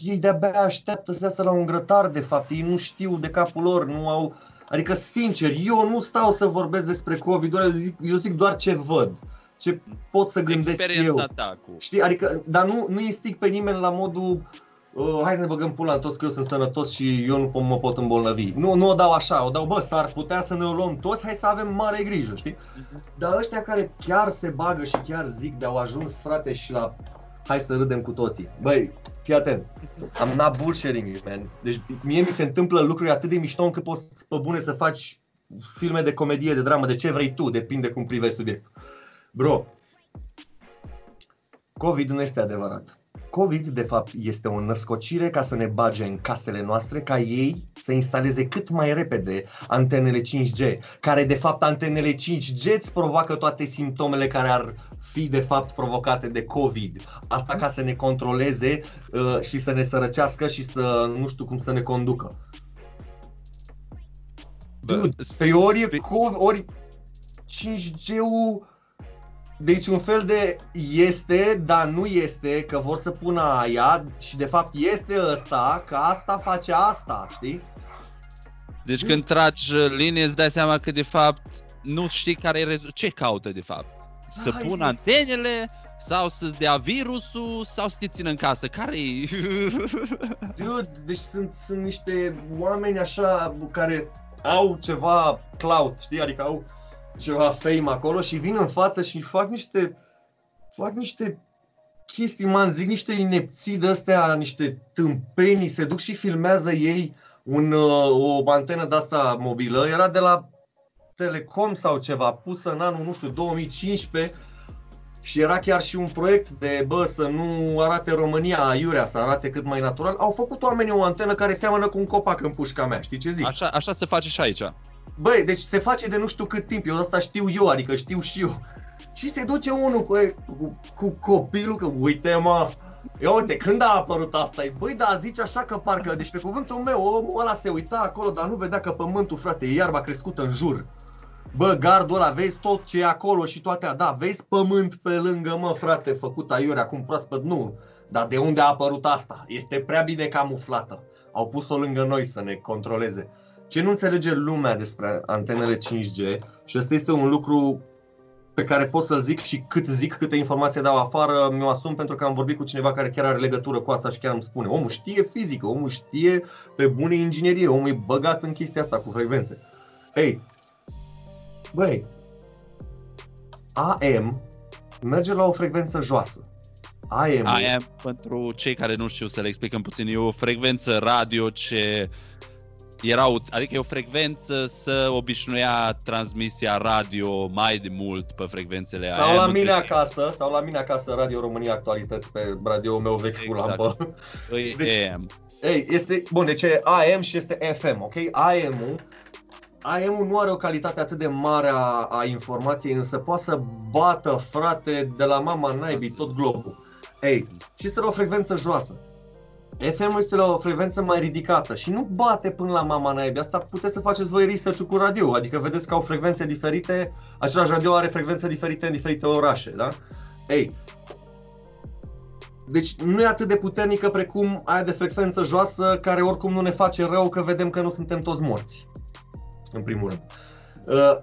ei de-abia așteaptă să iasă la un grătar, de fapt, ei nu știu de capul lor, nu au... Adică, sincer, eu nu stau să vorbesc despre COVID, eu zic, eu zic doar ce văd, ce pot să gândesc Experiența eu. ta cu... Știi, adică, dar nu, nu instig pe nimeni la modul uh, hai să ne băgăm pula în toți că eu sunt sănătos și eu nu pot- mă pot îmbolnăvi. Nu, nu o dau așa, o dau, bă, s-ar putea să ne o luăm toți, hai să avem mare grijă, știi? Dar ăștia care chiar se bagă și chiar zic de au ajuns, frate, și la hai să râdem cu toții. Băi, fii atent, am not bullshitting you, man. Deci mie mi se întâmplă lucruri atât de mișto încât poți pe bune să faci filme de comedie, de dramă, de ce vrei tu, depinde cum privești subiectul. Bro, COVID nu este adevărat. COVID, de fapt, este o născocire ca să ne bage în casele noastre, ca ei să instaleze cât mai repede antenele 5G, care, de fapt, antenele 5G îți provoacă toate simptomele care ar fi, de fapt, provocate de COVID. Asta ca să ne controleze uh, și să ne sărăcească și să, nu știu cum să ne conducă. Bă, Dude, pe ori e pe- COVID, ori 5G-ul deci un fel de este, dar nu este, că vor să pună aia și de fapt este ăsta, că asta face asta, știi? Deci când tragi uh, linie îți dai seama că de fapt nu știi care e rezu- ce caută de fapt. Să Da, pună e- antenele sau să-ți dea virusul sau să te țină în casă. care e? Dude, deci sunt, sunt niște oameni așa care au ceva clout, știi? Adică au ceva fame acolo și vin în față și fac niște fac niște chestii, man, zic niște inepții de astea, niște tâmpenii, se duc și filmează ei un, uh, o antenă de asta mobilă, era de la Telecom sau ceva, pusă în anul, nu știu, 2015 și era chiar și un proiect de, bă, să nu arate România aiurea, să arate cât mai natural. Au făcut oamenii o antenă care seamănă cu un copac în pușca mea, știi ce zic? Așa, așa se face și aici. Băi, deci se face de nu știu cât timp, eu asta știu eu, adică știu și eu. Și se duce unul cu, cu, cu copilul, că uite mă, Ia uite, când a apărut asta? Băi, da, zici așa că parcă, deci pe cuvântul meu, omul ăla se uita acolo, dar nu vedea că pământul, frate, e iarba crescută în jur. Bă, gardul ăla, vezi tot ce e acolo și toate, da, vezi pământ pe lângă, mă, frate, făcut aiure, acum proaspăt, nu. Dar de unde a apărut asta? Este prea bine camuflată. Au pus-o lângă noi să ne controleze. Ce nu înțelege lumea despre antenele 5G, și ăsta este un lucru pe care pot să zic și cât zic, câte informații dau afară, mi-o asum pentru că am vorbit cu cineva care chiar are legătură cu asta și chiar îmi spune. Omul știe fizică, omul știe pe bune inginerie, omul e băgat în chestia asta cu frecvențe. Ei, băi, AM merge la o frecvență joasă. AM, Aia, pentru cei care nu știu să le explicăm puțin, e o frecvență radio ce era, ut- adică e o frecvență să obișnuia transmisia radio mai de mult pe frecvențele sau AM, la mine deci acasă, sau la mine acasă Radio România Actualități pe radio meu vechi cu Exact. lampă. e Deci- AM. Ei, este, bun, deci e AM și este FM, ok? AM-ul, AM-ul nu are o calitate atât de mare a, a informației, însă poate să bată, frate, de la mama naibii tot globul. Ei, și este la o frecvență joasă. FM este la o frecvență mai ridicată și nu bate până la mama naibii. Asta puteți să faceți voi research cu radio, adică vedeți că au frecvențe diferite, același radio are frecvențe diferite în diferite orașe, da? Ei, deci nu e atât de puternică precum aia de frecvență joasă care oricum nu ne face rău că vedem că nu suntem toți morți. În primul rând. Uh,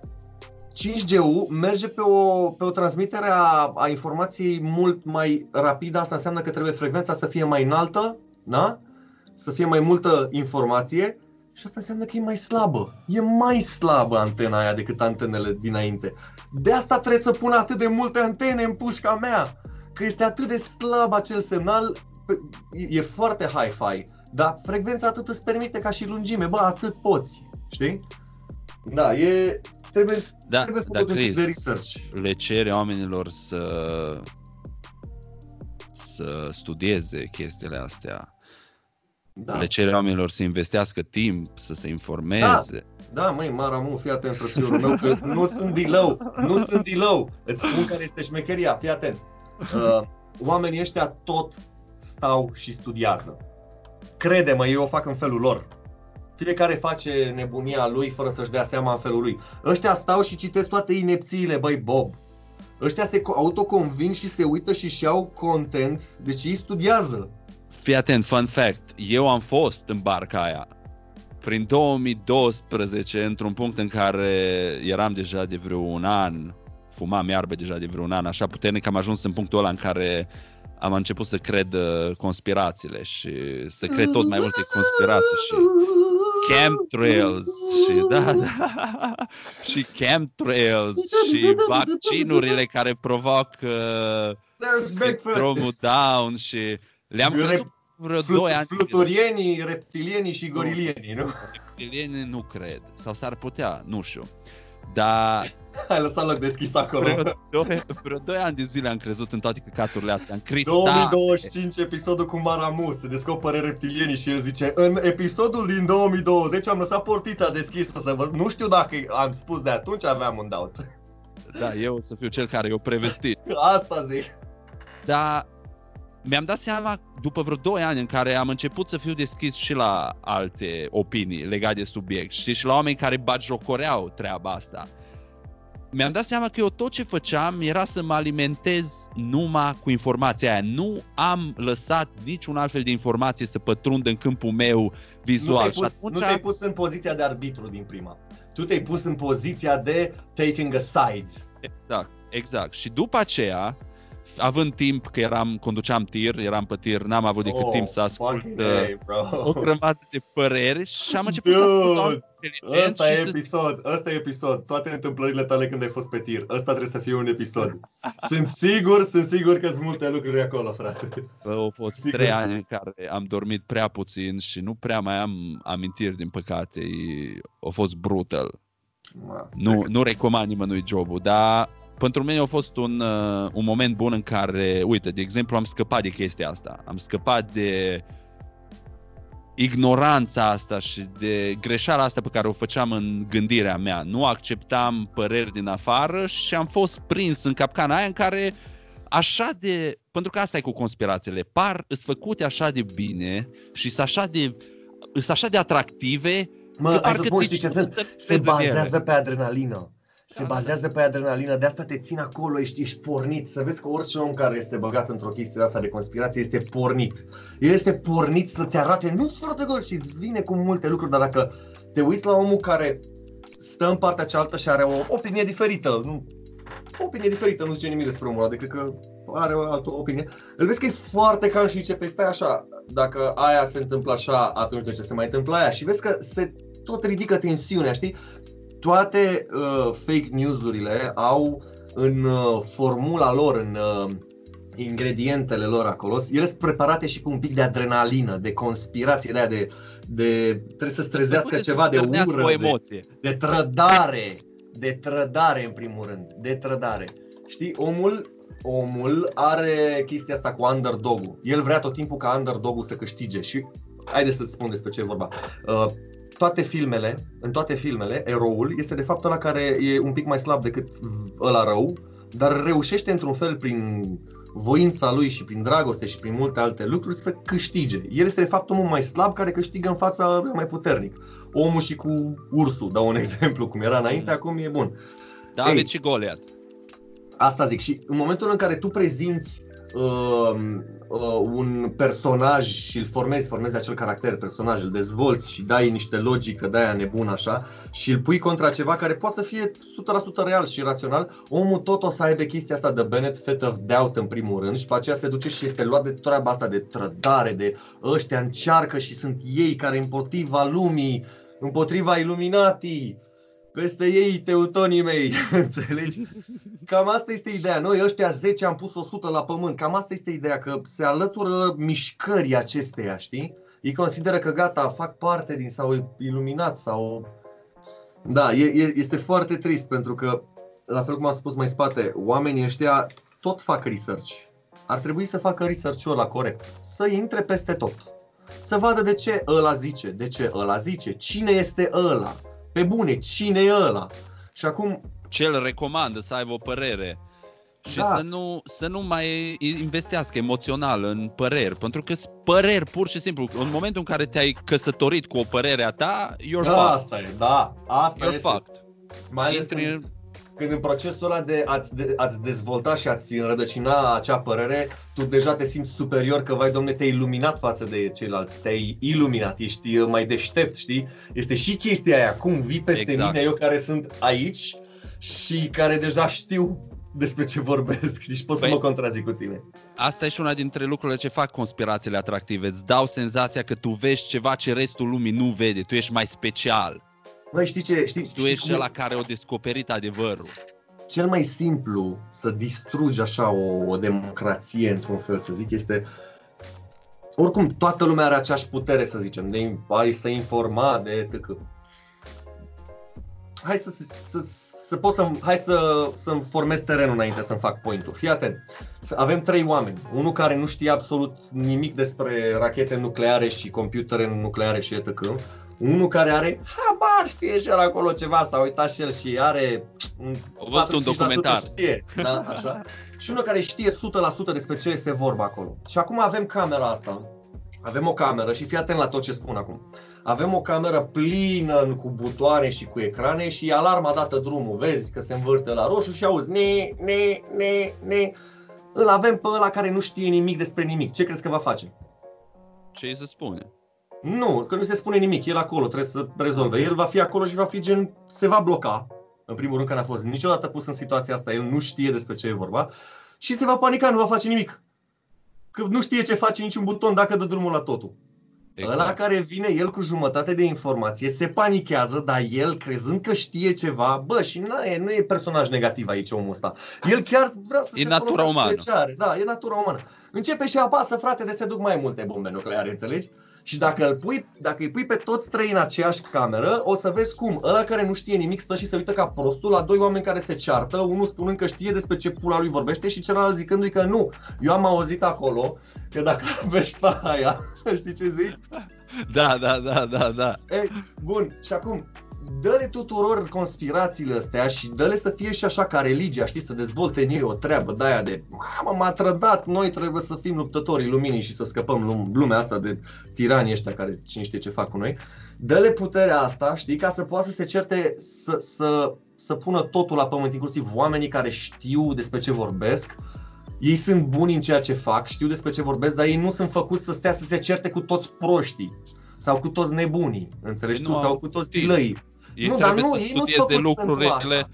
5G-ul merge pe o, pe o transmitere a, a informației mult mai rapidă, asta înseamnă că trebuie frecvența să fie mai înaltă, da? Să fie mai multă informație și asta înseamnă că e mai slabă. E mai slabă antena aia decât antenele dinainte. De asta trebuie să pun atât de multe antene în pușca mea că este atât de slab acel semnal, pe- e- e foarte hi-fi, dar frecvența atât îți permite ca și lungime, bă, atât poți, știi? Da, e, trebuie, Da, trebuie da, făcut un pic de Chris, research. le cere oamenilor să să studieze chestiile astea. Da, Le cere oamenilor să investească timp, să se informeze. da, măi, Maramu, fii atent, frățiorul meu, că nu sunt dilău, nu sunt dilău, îți spun care este șmecheria, fii atent. Uh, oamenii ăștia tot stau și studiază. Crede-mă, ei o fac în felul lor. Fiecare face nebunia lui fără să-și dea seama în felul lui. Ăștia stau și citesc toate inepțiile, băi Bob. Ăștia se co- autoconving și se uită și și au content, deci ei studiază. Fii atent, fun fact, eu am fost în barca aia prin 2012, într-un punct în care eram deja de vreo un an, fumam iarbă deja de vreo un an, așa puternic, am ajuns în punctul ăla în care am început să cred uh, conspirațiile și să cred tot mai multe conspirații și chemtrails și da, da, și chemtrails și vaccinurile care provoacă There's back, frate. drumul down și le-am Rep- crezut vreo Flut- 2 ani. de zile. Fluturienii, reptilienii și gorilienii, nu? Reptilieni nu cred. Sau s-ar putea, nu știu. Dar Ai lăsat loc deschis acolo. vreo doi, vreo doi ani de zile am crezut în toate căcaturile astea, în cristal. 2025, episodul cu Maramu, se descoperă reptilienii și el zice În episodul din 2020 am lăsat portita deschisă să vă... Nu știu dacă am spus de atunci, aveam un doubt. Da, eu o să fiu cel care i-o prevestit. Asta zic. Dar mi-am dat seama după vreo 2 ani în care am început să fiu deschis și la alte opinii legate de subiect, știi, și la oameni care bagiocoreau treaba asta. Mi-am dat seama că eu tot ce făceam era să mă alimentez numai cu informația aia. Nu am lăsat niciun alt fel de informație să pătrundă în câmpul meu Nu vizual. te-ai, Și pus, atunci- nu te-ai pus în poziția de arbitru din prima. Tu te-ai pus în poziția de taking a side. Exact, exact. Și după aceea, având timp că eram, conduceam tir, eram pe tir, n-am avut decât Oh, timp să ascult fucking uh, hey, bro. o grămadă de păreri și am început să ascult Dude, oameni inteligenți Ăsta și e să- episod, ăsta e episod. Toate întâmplările tale când ai fost pe tir. Ăsta trebuie să fie un episod. Sunt sigur, sunt sigur că sunt multe lucruri acolo, frate. Bă, au fost Sigur. trei ani în care am dormit prea puțin și nu prea mai am amintiri, din păcate. E- A fost brutal. Nu, nu recomand nimănui jobul, dar pentru mine a fost un, uh, un moment bun în care, uite, de exemplu, am scăpat de chestia asta. Am scăpat de ignoranța asta și de greșeala asta pe care o făceam în gândirea mea. Nu acceptam păreri din afară și am fost prins în capcana aia în care așa de... Pentru că asta e cu conspirațiile. Par îs făcute așa de bine și sunt așa de, sunt așa de atractive Mă, că hai parcă să spun, te știi ce duci sunt? să Se crezi în ele. bazează pe adrenalină. Se Da, da, bazează pe adrenalină, de asta te țin acolo, ești, ești pornit. Să vezi că orice om care este băgat într-o chestie de asta de conspirație este pornit. El este pornit să-ți arate, nu foarte gol și îți vine cu multe lucruri, dar dacă te uiți la omul care stă în partea cealaltă și are o opinie diferită, nu, o opinie diferită, nu zice nimic despre omul ăla, decât că are o altă opinie. Îl vezi că e foarte calm și zice, pe stai așa, dacă aia se întâmplă așa, atunci de ce se mai întâmplă aia? Și vezi că se tot ridică tensiunea, știi? Toate uh, fake news-urile au în uh, formula lor, în uh, ingredientele lor acolo, ele sunt preparate și cu un pic de adrenalină, de conspirație, de aia de, de trebuie să-ți trezească Să pune să ceva de stârnească ură, o de, emoție. de trădare, de trădare în primul rând, de trădare. Știi, omul, omul are chestia asta cu underdog-ul. El vrea tot timpul ca underdog-ul să câștige și haideți să spun despre ce e vorba. Uh, toate filmele, în toate filmele, eroul este de fapt ăla care e un pic mai slab decât ăla rău, dar reușește într-un fel prin voința lui și prin dragoste și prin multe alte lucruri să câștige. El este de fapt omul mai slab care câștigă în fața lui mai puternic. Omul și cu ursul, dau un exemplu, cum era înainte, acum e bun. David Ei. și Goliat. Asta zic și în momentul în care tu prezinți uh, uh, un personaj și îl formezi, formezi acel caracter, personaj, îl dezvolți și dai niște logică de aia nebun așa și îl pui contra ceva care poate să fie 100% real și rațional, omul tot o să aibă chestia asta de benefit of doubt în primul rând și pe aceea se duce și este luat de treaba asta de trădare, de ăștia încearcă și sunt ei care împotriva lumii, împotriva Illuminati, peste ei teutonii mei, înțelegi? Cam asta este ideea. Noi ăștia 10 am pus 100 la pământ. Cam asta este ideea, că se alătură mișcării acesteia, știi? Ei consideră că gata, fac parte din sau iluminat sau... Da, e, e, este foarte trist pentru că, la fel cum am spus mai spate, oamenii ăștia tot fac research. Ar trebui să facă research-ul ăla corect. Să intre peste tot. Să vadă de ce ăla zice, de ce ăla zice, cine este ăla. Pe bune, cine e ăla? Și acum Ce îl recomandă să aibă o părere. Și Da. să, nu, să nu mai investească emoțional în păreri. Pentru că sunt păreri pur și simplu. În momentul în care te-ai căsătorit cu o părere a ta, you're da, fucked. asta e, da, asta You're este. fucked. Mai ales Intri când, în... când în procesul ăla de ați, de ați dezvolta și ați înrădăcina acea părere, tu deja te simți superior că, vai domne, te-ai iluminat față de ceilalți, te-ai iluminat, ești uh, mai deștept, știi? Este și chestia aia, cum vii peste Exact. mine, eu care sunt aici și care deja știu despre ce vorbesc, știi? Și pot să Păi- mă contrazic cu tine. Asta e și una dintre lucrurile ce fac conspirațiile atractive. Îți dau senzația că tu vezi ceva ce restul lumii nu vede. Tu ești mai special. Băi, știi ce? Știi, Tu știi ești cum e? cel care a descoperit adevărul. cel mai simplu să distrugi așa o, o democrație, într-un fel să zic, este oricum toată lumea are aceeași putere, să zicem, de ai să informa, de tâcă. Hai să, să, să, să pot să hai să, să-mi formez terenul înainte să-mi fac point-ul. Fii atent. Să- Avem trei oameni. Unul care nu știe absolut nimic despre rachete nucleare și computere nucleare și etc. Unul care are, habar știe și el acolo ceva, s-a uitat și el și are un A văzut un 45% documentar. Știe, da, așa. Și unul care știe 100% despre ce este vorba acolo. Și acum avem camera asta. Avem o cameră și fii atent la tot ce spun acum. Avem o cameră plină cu butoane și cu ecrane și alarma dată drumul. Vezi că se învârte la roșu și auzi ne, ne, ne, ne. Îl avem pe ăla care nu știe nimic despre nimic. Ce crezi că va face? Ce îi se spune? Nu, că nu se spune nimic, el acolo trebuie să rezolve. El va fi acolo și va fi gen, se va bloca. În primul rând că n-a fost niciodată pus în situația asta, el nu știe despre ce e vorba și se va panica, nu va face nimic. Că nu știe ce face niciun buton dacă dă drumul la totul. Exact. Ăla care vine el cu jumătate de informație, se panichează, dar el crezând că știe ceva, bă, și nu e, nu e personaj negativ aici omul ăsta. El chiar vrea să E se natura folosească umană. de ce are. Da, e natura umană. Începe și apasă, frate, de se duc mai multe bombe nucleare, înțelegi? Și dacă, îl pui, dacă îi pui pe toți trei în aceeași cameră, o să vezi cum ăla care nu știe nimic stă și se uită ca prostul la doi oameni care se ceartă, unul spunând că știe despre ce pula lui vorbește și celălalt zicându-i că nu. Eu am auzit acolo că dacă aveți pe aia, știi ce zic? Da, da, da, da, da. Ei, bun, și acum, dă-le tuturor conspirațiile astea și dă-le să fie și așa ca religia, știi, să dezvolte în ei o treabă de aia de Mamă, m-a trădat, noi trebuie să fim luptătorii luminii și să scăpăm lum- lumea asta de tiranii ăștia care cine știe ce fac cu noi. Dă-le puterea asta, știi, ca să poată să se certe, să, să, să pună totul la pământ, inclusiv oamenii care știu despre ce vorbesc, ei sunt buni în ceea ce fac, știu despre ce vorbesc, dar ei nu sunt făcuți să stea să se certe cu toți proștii sau cu toți nebunii, înțelegi Ei tu, nu au sau cu toți stil. tilăii. Ei Nu, dar trebuie nu, să ei nu sunt studieze făcuți pentru lucrurile. asta.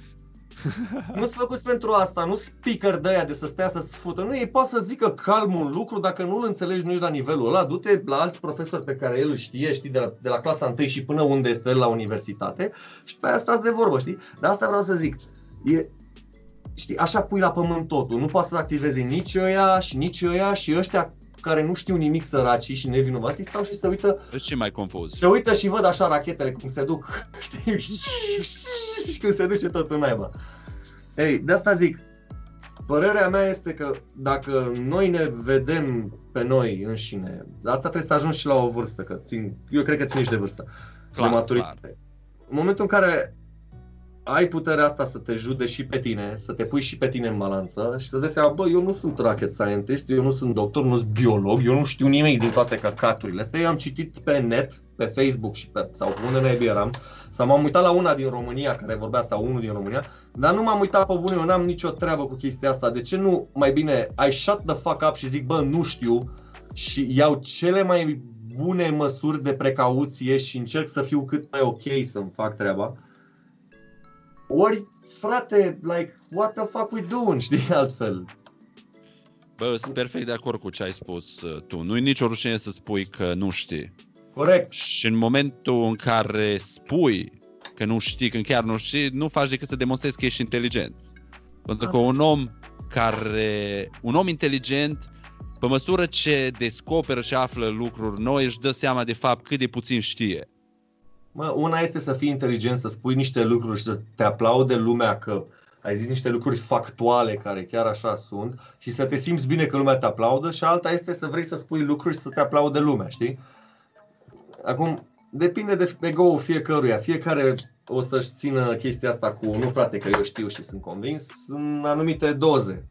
Nu sunt făcuți pentru asta, nu speaker de aia de să stea să-ți fută. Nu, ei poate să zică calm un lucru, dacă nu-l înțelegi, nu ești la nivelul ăla, du-te la alți profesori pe care el îl știe, știi, de la, de la clasa 1 și până unde este el la universitate și pe aia stați de vorbă, știi? Dar asta vreau să zic. E, știi, așa pui la pământ totul. Nu poate să activeze nici ăia și nici ăia și ăștia care nu știu nimic săracii și nevinovați stau și se uită Ești și mai confuz. se uită și văd așa rachetele cum se duc, știi, și cum se duce tot în naiba. Ei, de asta zic, părerea mea este că dacă noi ne vedem pe noi înșine, asta trebuie să ajungi și la o vârstă, că țin, eu cred că ține și de vârstă, Clar, de maturitate. În momentul în care ai puterea asta să te judeci și pe tine, să te pui și pe tine în balanță și să-ți dai seama, bă, eu nu sunt rocket scientist, eu nu sunt doctor, nu sunt biolog, eu nu știu nimic din toate căcaturile astea. Eu am citit pe net, pe Facebook și pe, sau unde naibii eram, sau m-am uitat la una din România care vorbea, sau unul din România, dar nu m-am uitat pe bune, eu n-am nicio treabă cu chestia asta. De ce nu mai bine I shut the fuck up și zic, bă, nu știu și iau cele mai bune măsuri de precauție și încerc să fiu cât mai ok să-mi fac treaba. Ori, frate, like, what the fuck we doing, știi, altfel. Bă, sunt perfect de acord cu ce ai spus uh, tu. Nu e nicio rușine să spui că nu știi. Corect. Și în momentul în care spui că nu știi, când chiar nu știi, nu faci decât să demonstrezi că ești inteligent. Pentru că un om care, un om inteligent, pe măsură ce descoperă și află lucruri noi, își dă seama de fapt cât de puțin știe. Mă, una este să fii inteligent, să spui niște lucruri și să te aplaude lumea că ai zis niște lucruri factuale care chiar așa sunt și să te simți bine că lumea te aplaudă și alta este să vrei să spui lucruri și să te aplaude lumea, știi? Acum, depinde de ego-ul fiecăruia. Fiecare o să-și țină chestia asta cu, nu frate că eu știu și sunt convins, în anumite doze.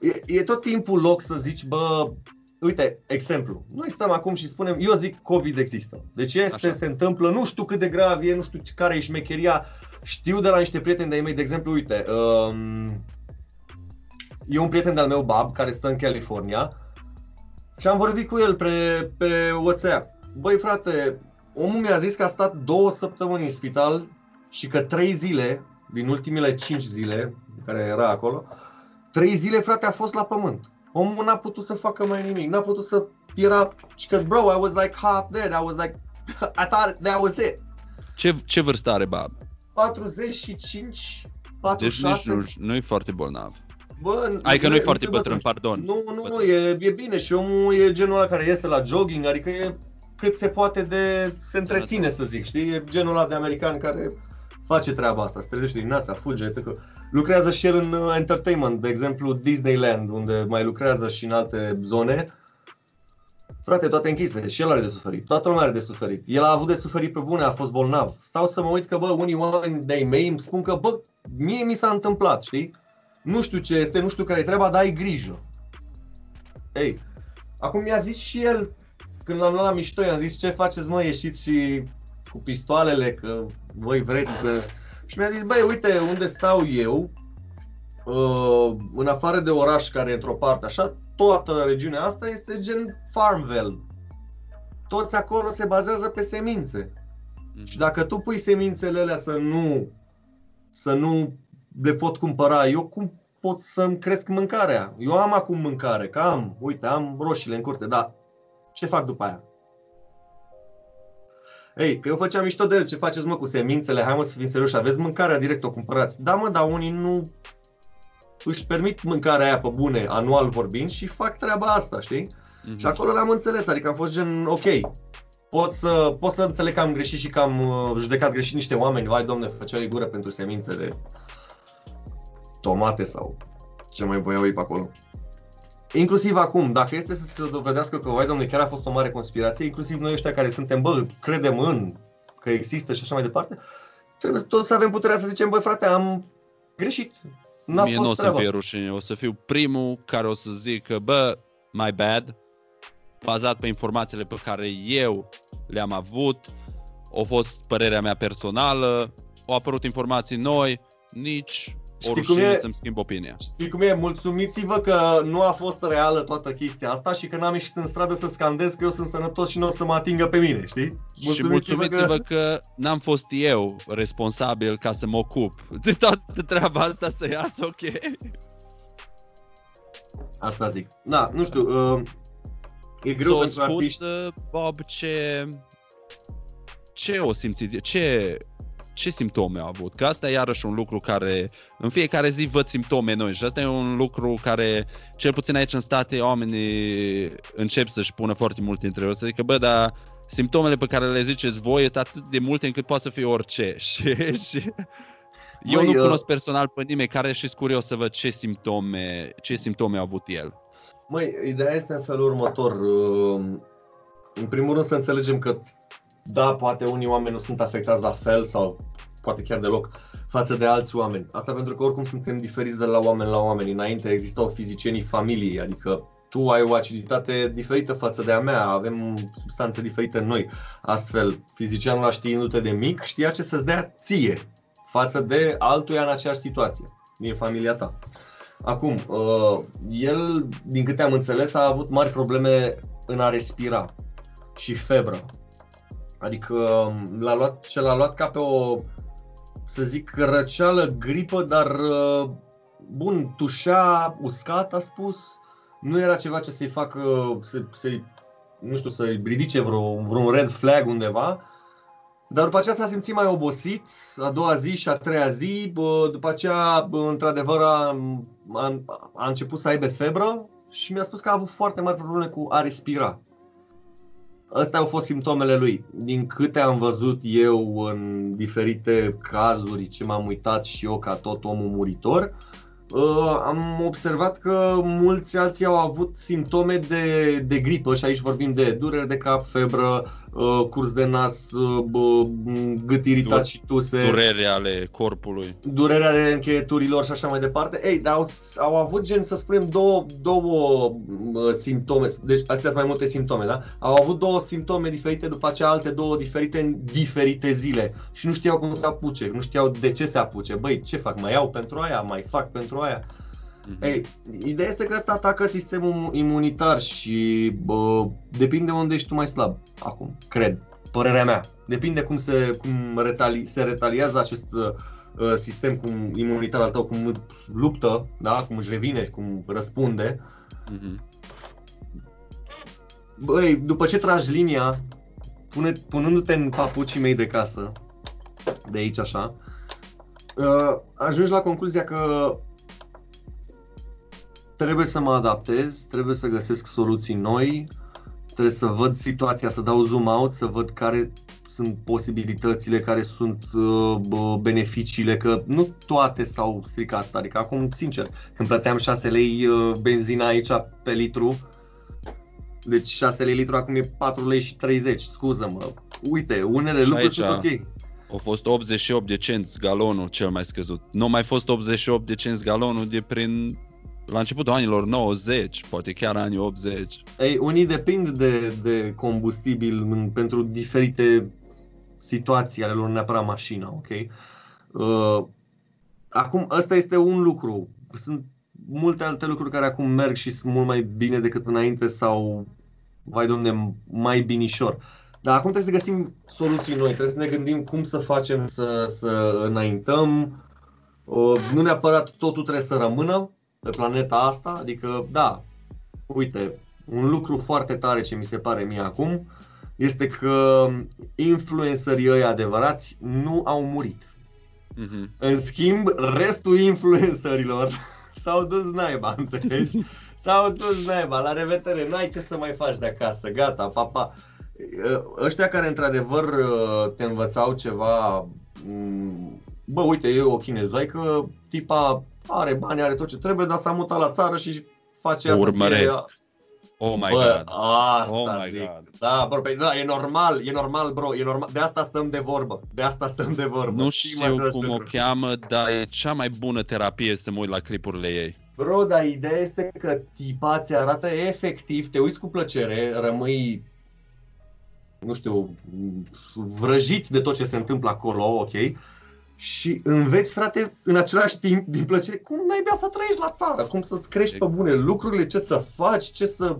E, e tot timpul loc să zici, bă, uite, exemplu. Noi stăm acum și spunem, eu zic COVID există. Deci este, Așa. se întâmplă, nu știu cât de grav e, nu știu care e șmecheria. Știu de la niște prieteni de-ai mei, de exemplu, uite, um, e un prieten de-al meu, Bab, care stă în California și am vorbit cu el pe, pe WhatsApp. Băi frate, omul mi-a zis că a stat două săptămâni în spital și că trei zile, din ultimele cinci zile care era acolo, trei zile frate a fost la pământ. Omul n-a putut să facă mai nimic, n-a putut să era, și că bro, I was like half dead, I was like, I thought that was it. Ce, ce vârstă are Bab? 45, Deci 46, nici nu, nu e foarte bolnav. Bă, Adică nu e e foarte bătrân. bătrân, pardon. Nu, nu, nu, e, e bine și omul e genul ăla care iese la jogging, adică e cât se poate de se întreține să zic, știi? E genul ăla de american care face treaba asta, se trezește dimineața, fuge, că lucrează și el în uh, entertainment, de exemplu Disneyland, unde mai lucrează și în alte zone. Frate, toate închise, și el are de suferit, toată lumea are de suferit. El a avut de suferit pe bune, a fost bolnav. Stau să mă uit că, bă, unii oameni de-ai mei îmi spun că, bă, mie mi s-a întâmplat, știi? Nu știu ce este, nu știu care e treaba, dar ai grijă. Ei, acum mi-a zis și el, când l-am luat la mișto, i-am zis ce faceți mă, ieșiți și cu pistoalele, că voi vreți să... Și mi-a zis, băi, uite unde stau eu, uh, în afară de oraș care e într-o parte, așa, toată regiunea asta este gen Farmville. Toți acolo se bazează pe semințe. Și dacă tu pui semințele alea să nu, să nu le pot cumpăra, eu cum pot să-mi cresc mâncarea? Eu am acum mâncare, că am, uite, am roșiile în curte, dar ce fac după aia? Ei, că eu făceam mișto de el, ce faceți mă cu semințele, hai mă să fim serioși, aveți mâncarea direct, o cumpărați. Da mă, dar unii nu își permit mâncarea aia pe bune, anual vorbind, și fac treaba asta, știi? Mhm. Și acolo l-am înțeles, adică am fost gen, ok, pot să, pot să înțeleg că am greșit și că am uh, judecat greșit niște oameni, vai domne, făceai gură pentru semințe de tomate sau ce mai voiau ei pe acolo. Inclusiv acum, dacă este să se dovedească că, vai domne, chiar a fost o mare conspirație, inclusiv noi ăștia care suntem, bă, credem în, că există și așa mai departe, trebuie tot să avem puterea să zicem, băi frate, am greșit. N-a Mie nu o fost să treaba. fie rușine, o să fiu primul care o să zică, bă, my bad, bazat pe informațiile pe care eu le-am avut, a fost părerea mea personală, au apărut informații noi, nici o Știi cum rușine e? să-mi schimb opinia. Știi cum e? Mulțumiți-vă că nu a fost reală toată chestia asta și că n-am ieșit în stradă să scandez că eu sunt sănătos și nu o să mă atingă pe mine, știi? Și mulțumiți-vă că n-am fost eu responsabil ca să mă ocup de toată treaba asta să iasă ok. Asta zic. Da, nu știu, uh, e greu So, pentru spus, artiști. uh, Bob, ce, ce o simțiți, ce, ce simptome au avut? Că asta e iarăși un lucru care în fiecare zi văd simptome noi și asta e un lucru care, cel puțin aici în state, oamenii încep să-și pună foarte multe întrebări, să zică, bă, dar simptomele pe care le ziceți voi sunt atât de multe încât poate să fie orice. Și, și eu Băi, nu uh, cunosc personal pe nimeni care și curios să văd ce simptome, ce simptome a avut el. Măi, ideea este în felul următor. uh, În primul rând să înțelegem că, da, poate unii oameni nu sunt afectați la fel sau poate chiar deloc față de alți oameni. Asta pentru că oricum suntem diferiți de la oameni la oameni. Înainte existau fizicienii familiei, adică tu ai o aciditate diferită față de a mea, avem substanțe diferite în noi. Astfel, fizicianul ăla știindu-te de mic știa ce să-ți dea ție față de altuia în aceeași situație, din familia ta. Acum, uh, el, din câte am înțeles, a avut mari probleme în a respira și febră. Adică um, l-a luat, ce l-a luat ca pe o, să zic, răceală, gripă, dar uh, bun, tușea uscat, a spus. Nu era ceva ce să-i facă, să, să-i, nu știu, să-i ridice vreo, vreun red flag undeva. Dar după aceea s-a simțit mai obosit, a doua zi și a treia zi, bă, după aceea, bă, într-adevăr, a, a, a început să aibă febră și mi-a spus că a avut foarte mari probleme cu a respira. Astea au fost simptomele lui. Din câte am văzut eu în diferite cazuri ce m-am uitat și eu ca tot omul muritor, uh, am observat că mulți alții au avut simptome de, de gripă și aici vorbim de dureri de cap, febră, uh, curs de nas, uh, bă, gât iritat Du- și tuse, Durere ale corpului. durerea ale încheieturilor și așa mai departe. Ei, dar au, au avut gen, să spunem, două, două uh, simptome, deci astea sunt mai multe simptome, da? Au avut două simptome diferite, după aceea alte două diferite în diferite zile și nu știau cum să apuce, nu știau de ce se apuce. Băi, ce fac? Mai iau pentru aia? Mai fac pentru aia? Mhm. Ei, ideea este că asta atacă sistemul imunitar și bă, depinde unde ești tu mai slab acum, cred, părerea mea. Depinde cum se, cum retali, se retaliază acest uh, sistem cum imunitar al tău, cum luptă, da? cum își revine, cum răspunde. Mhm. Băi, după ce tragi linia, pune, punându-te în papucii mei de casă, de aici așa, uh, ajungi la concluzia că trebuie să mă adaptez, trebuie să găsesc soluții noi, trebuie să văd situația, să dau zoom out, să văd care sunt posibilitățile, care sunt uh, bă, beneficiile, că nu toate s-au stricat, adică acum, sincer, când plăteam 6 lei uh, benzina aici pe litru, deci 6 lei litru acum e 4 lei și 30, scuză-mă. Uite, unele Și lucruri sunt aici- ok. A fost 88 de cenți galonul cel mai scăzut. Nu a mai fost 88 de cenți galonul de prin la începutul anilor 90, poate chiar anii 80. Ei, unii depind de, de combustibil în, pentru diferite situații ale lor, nu neapărat mașina, ok? Uh, acum, ăsta este un lucru. Sunt multe alte lucruri care acum merg și sunt mult mai bine decât înainte sau, vai domne, mai binișor. Dar acum trebuie să găsim soluții noi, trebuie să ne gândim cum să facem să, să înaintăm. Uh, nu neapărat totul trebuie să rămână pe planeta asta, adică, da, uite, un lucru foarte tare ce mi se pare mie acum este că influencerii ăia adevărați nu au murit. Mhm. În schimb, restul influencerilor s-au dus naiba, înțelegi? S-au dus naiba, la revedere, n-ai ce să mai faci de acasă, gata, papa. Ăștia care într-adevăr te învățau ceva, m, bă, uite, e o chinezoică, tipa are bani, are tot ce trebuie, dar s-a mutat la țară și face O ea să urmăresc. fie- Oh my Bă, god. asta Oh my zic. God. Da, bro, pe, da, e normal, e normal, bro, e normal. De asta stăm de vorbă. De asta stăm de vorbă. Nu Știm știu același cum o lucru. cheamă, dar e cea mai bună terapie să mă uit la clipurile ei. Bro, dar ideea este că tipa ți arată efectiv, te uiți cu plăcere, rămâi, nu știu, vrăjit de tot ce se întâmplă acolo, ok? Și înveți, frate, în același timp, din plăcere, cum naiba să trăiești la țară, cum să-ți crești pe bune lucrurile, ce să faci, ce să...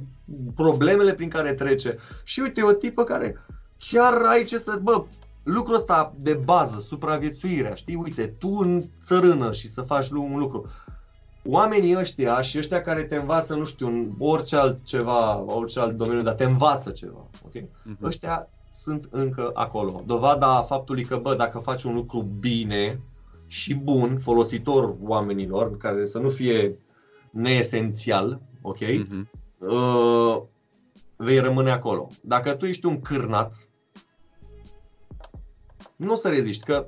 problemele prin care trece. Și uite, e o tipă care chiar ai ce să... Bă, lucrul ăsta de bază, supraviețuirea, știi? Uite, tu în țărână și să faci un lucru. Oamenii ăștia și ăștia care te învață, nu știu, în orice altceva, orice alt domeniu, dar te învață ceva, ok? Mhm. ăștia sunt încă acolo. Dovada a faptului că, bă, dacă faci un lucru bine și bun, folositor oamenilor, care să nu fie neesențial, ok? Mhm. uh, vei rămâne acolo. Dacă tu ești un cârnat, nu o să reziști, că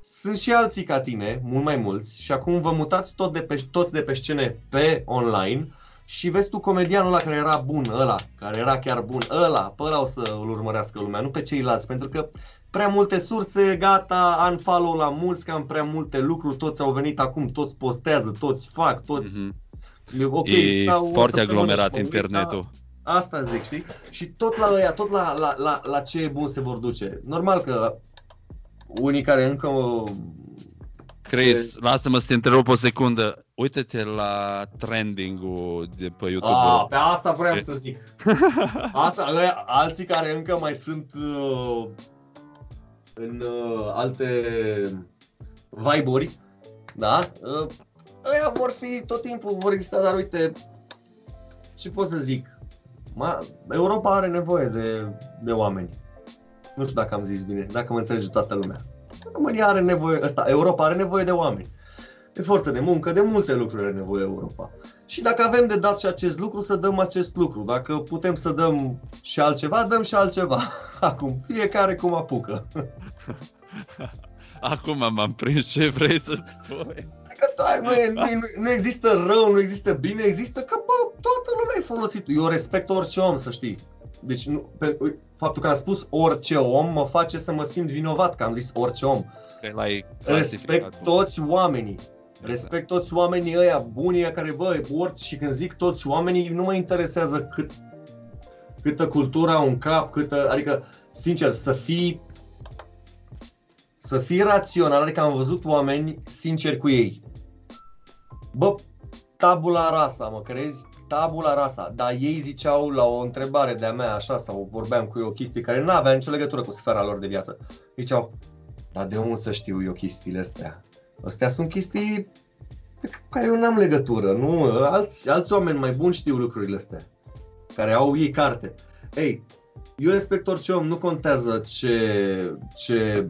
sunt și alții ca tine, mult mai mulți, și acum vă mutați tot de pe, toți de pe scene pe online și vezi tu comedianul ăla care era bun, ăla, care era chiar bun, ăla, pe ăla o să îl urmărească lumea, nu pe ceilalți, pentru că prea multe surse, gata, unfollow la mulți, că am prea multe lucruri, toți au venit acum, toți postează, toți fac, toți... Mhm. Ok, E stau o foarte săptămână aglomerat și mă uit, internetul. da, Asta zic, știi? Și tot la ăia, tot la, la, la, la ce e bun se vor duce. Normal că unii care încă Chris, lasă-mă să te întrerup o secundă. Uite-te la trending-ul de pe YouTube. A, pe asta vreau E- să zic. Asta, ăia, alții care încă mai sunt uh, în uh, alte vibe-uri, da? Uh, ăia vor fi tot timpul, vor exista, dar uite, ce pot să zic? Ma, Europa are nevoie de, de oameni. Nu știu dacă am zis bine, dacă mă înțelege toată lumea. România are nevoie, ăsta, Europa are nevoie de oameni. De forță de muncă, de multe lucruri are nevoie Europa. Și dacă avem de dat și acest lucru, să dăm acest lucru. Dacă putem să dăm și altceva, dăm și altceva. Acum, fiecare cum apucă. Acum m-am prins ce vrei să spui. Că da, nu, e, nu, e- nu există rău, nu există bine, există că, bă, toată lumea e folosit. Eu respect orice om, să știi. deci nu, pe, faptul că am spus orice om mă face să mă simt vinovat că am zis orice om. Că l-ai Respect clasificat. toți oamenii. Respect toți oamenii ăia buni ăia care, bă, ori și când zic toți oamenii, nu mă interesează cât, câtă cultură au în cap, câtă, adică, sincer, să fii să fii rațional, adică am văzut oameni sinceri cu ei. Bă, tabula rasa, mă crezi? Tabula rasa. Dar ei ziceau la o întrebare de-a mea așa sau vorbeam cu ei o chestie care nu avea nicio legătură cu sfera lor de viață. Ziceau, dar de unde să știu eu chestiile astea? Astea sunt chestii pe care eu n-am legătură, nu? Alți, alți oameni mai buni știu lucrurile astea, care au ei carte. Ei, eu respect orice om, nu contează ce, ce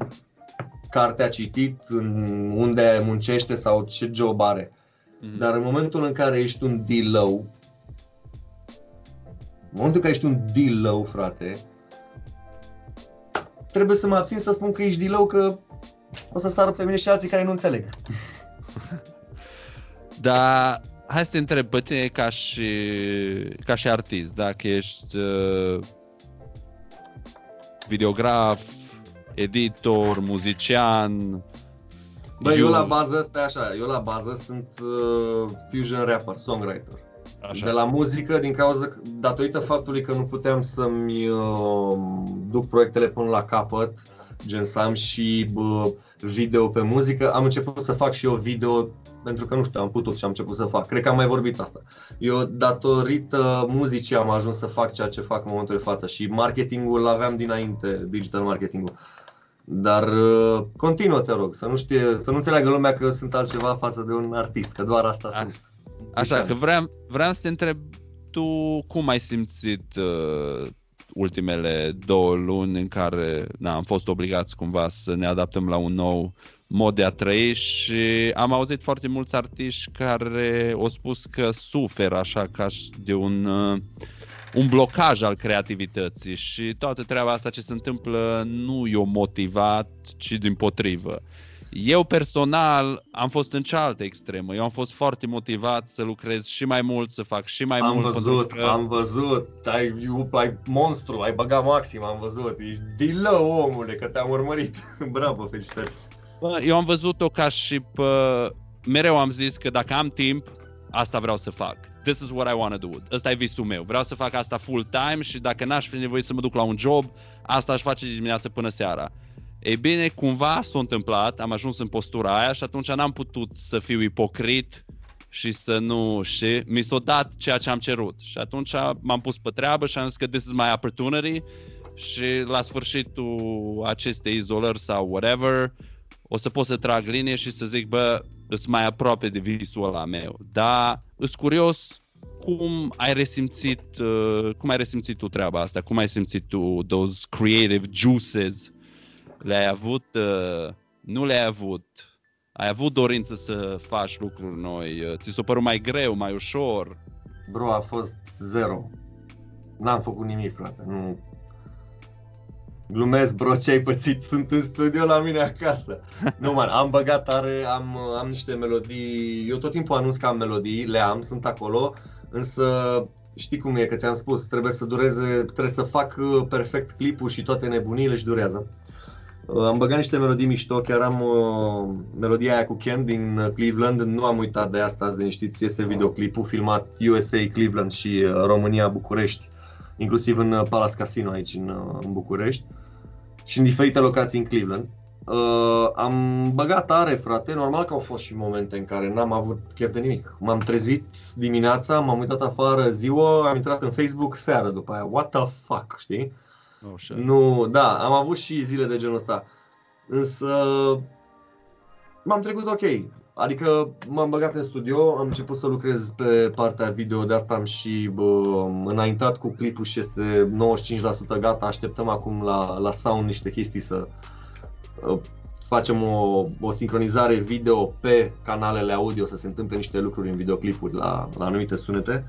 carte a citit, în unde muncește sau ce job are. Mhm. Dar în momentul în care ești un dilău, în momentul în care ești un dilău, frate, trebuie să mă abțin să spun că ești dilău, că o să sară pe mine și alții care nu înțeleg. Dar hai să te întreb pe tine ca și, ca și artist, dacă ești uh, videograf, editor, muzician. Bă, eu la bază, stai așa, eu la bază sunt uh, fusion rapper, songwriter. Așa. De la muzică, din cauza, că- datorită faptului că nu puteam să-mi uh, duc proiectele până la capăt, gen să am și bă, video pe muzică, am început să fac și eu video pentru că nu știu, am putut și am început să fac. Cred că am mai vorbit asta. Eu, datorită muzicii, am ajuns să fac ceea ce fac în momentul de față și marketingul îl aveam dinainte, digital marketingul. Dar uh, continuă, te rog, să nu, știe, să nu înțeleagă lumea că eu sunt altceva față de un artist, că doar asta A- sunt. Așa, Ziceam. că vreau, vreau să te întreb tu cum ai simțit uh, ultimele două luni în care na, am fost obligați cumva să ne adaptăm la un nou mod de a trăi și am auzit foarte mulți artiști care au spus că suferă așa ca și de un, uh, un blocaj al creativității și toată treaba asta ce se întâmplă nu i-o motivat, ci din potrivă. Eu personal am fost în cealaltă extremă. Eu am fost foarte motivat să lucrez și mai mult, să fac și mai Am mult. văzut, pentru că... am văzut, ai, ai monstru, ai băgat maxim, am văzut, ești dilă omule, că te-am urmărit, bravo, felicitări. Bă, eu am văzut-o ca și pe... Mereu am zis că dacă am timp, asta vreau să fac. This is what I want to do. Ăsta e visul meu. Vreau să fac asta full time și dacă n-aș fi nevoie să mă duc la un job, asta aș face de dimineață până seara. Ei bine, cumva s-a întâmplat, am ajuns în postura aia și atunci n-am putut să fiu ipocrit și să nu, și mi s-a dat ceea ce am cerut. Și atunci m-am pus pe treabă și am zis că this is my opportunity și la sfârșitul acestei izolări sau whatever, o să pot să trag linie și să zic, bă, îs mai aproape de visul ăla meu. Dar îs curios cum ai resimțit, uh, cum ai resimțit tu treaba asta? Cum ai simțit tu those creative juices? Le-ai avut, uh, nu le-ai avut? Ai avut dorință să faci lucruri noi? Uh, Ți s-a părut mai greu, mai ușor? Bro, a fost zero. N-am făcut nimic, frate, nu... Glumesc, bro, ce ai pățit? Sunt în studio la mine acasă. Nu, man, am băgat tare, am, am niște melodii, eu tot timpul anunț că am melodii, le am, sunt acolo, însă știi cum e, că ți-am spus, trebuie să dureze, trebuie să fac uh, perfect clipul și toate nebunile și durează. Uh, Am băgat niște melodii mișto, chiar am uh, melodia aia cu Ken din uh, Cleveland, nu am uitat de asta, azi liniștiți, este videoclipul filmat USA Cleveland și uh, România București, inclusiv în uh, Palace Casino aici în, uh, în București și în diferite locații în Cleveland. Uh, am băgat tare, frate, normal că au fost și momente în care n-am avut chef de nimic. M-am trezit dimineața, m-am uitat afară ziua, am intrat în Facebook seara după aia, what the fuck, știi? Oh, shit. Nu, da, am avut și zile de genul ăsta. Însă m-am trecut ok. Adică m-am băgat în studio, am început să lucrez pe partea video, de asta am și bă, înaintat cu clipul și este 95% gata. Așteptăm acum la, la sound niște chestii să uh, facem o, o sincronizare video pe canalele audio, să se întâmple niște lucruri în videoclipuri la, la anumite sunete.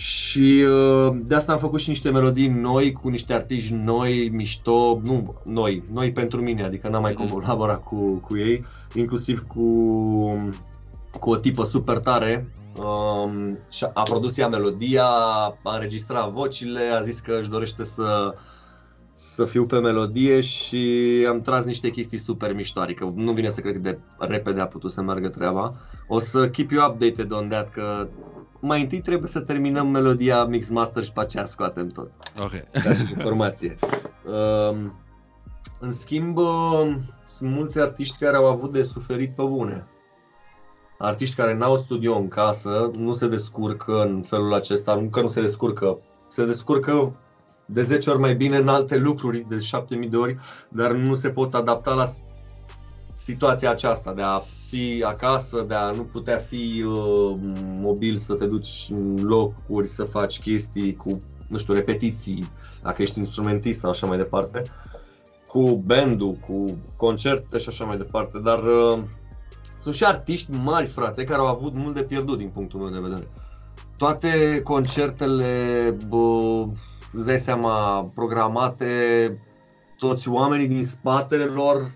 Și uh, de asta am făcut și niște melodii noi, cu niște artiști noi, mișto, nu noi, noi pentru mine, adică n-am mai Mhm. colaborat cu, cu ei, inclusiv cu cu o tipă super tare um, și a produs ea melodia, a înregistrat vocile, a zis că își dorește să să fiu pe melodie și am tras niște chestii super mișto, adică nu vine să cred cât de repede a putut să meargă treaba. O să keep you updated on that, că mai întâi trebuie să terminăm melodia Mix Master și pe aceea scoatem tot. Ok. Ca și informație. Um, în schimb, um, sunt mulți artiști care au avut de suferit pe bune. Artiști care n-au studio în casă, nu se descurcă în felul acesta, nu că nu se descurcă, se descurcă de 10 ori mai bine în alte lucruri, de 7000 de ori, dar nu se pot adapta la situația aceasta de a fi acasă, de a nu putea fi uh, mobil, să te duci în locuri, să faci chestii cu, nu știu, repetiții, dacă ești instrumentist sau așa mai departe, cu bandul, cu concerte și așa mai departe, dar uh, sunt și artiști mari, frate, care au avut mult de pierdut din punctul meu de vedere. Toate concertele, bă, îți dai seama, programate, toți oamenii din spatele lor,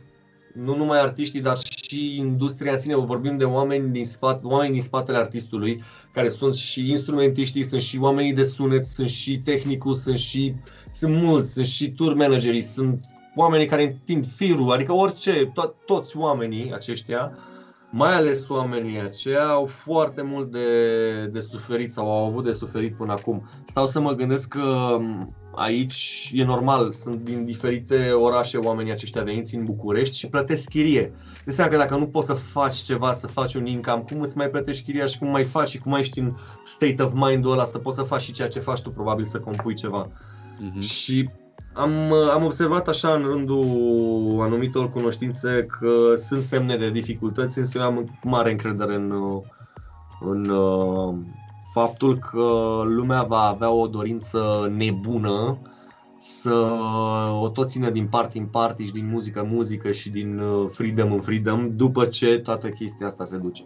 nu numai artiștii, dar și industria în sine, vorbim de oameni din, spate, oameni din spatele artistului, care sunt și instrumentiștii, sunt și oamenii de sunet, sunt și tehnicul, sunt și sunt mulți, sunt și tour managerii, sunt oamenii care întind firul, adică orice, to- toți oamenii aceștia, mai ales oamenii aceia au foarte mult de, de suferit sau au avut de suferit până acum. Stau să mă gândesc că aici e normal, sunt din diferite orașe oamenii aceștia veniți în București și plătesc chirie. De seama că dacă nu poți să faci ceva, să faci un income, cum îți mai plătești chiria și cum mai faci și cum mai ești în state of mind-ul ăla să poți să faci și ceea ce faci tu, probabil să compui ceva. Mhm. Și am, am observat așa în rândul anumitor cunoștințe că sunt semne de dificultăți, însă eu am mare încredere în, în uh, faptul că lumea va avea o dorință nebună să o tot țină din party în party și din muzică în muzică și din uh, freedom în freedom după ce toată chestia asta se duce.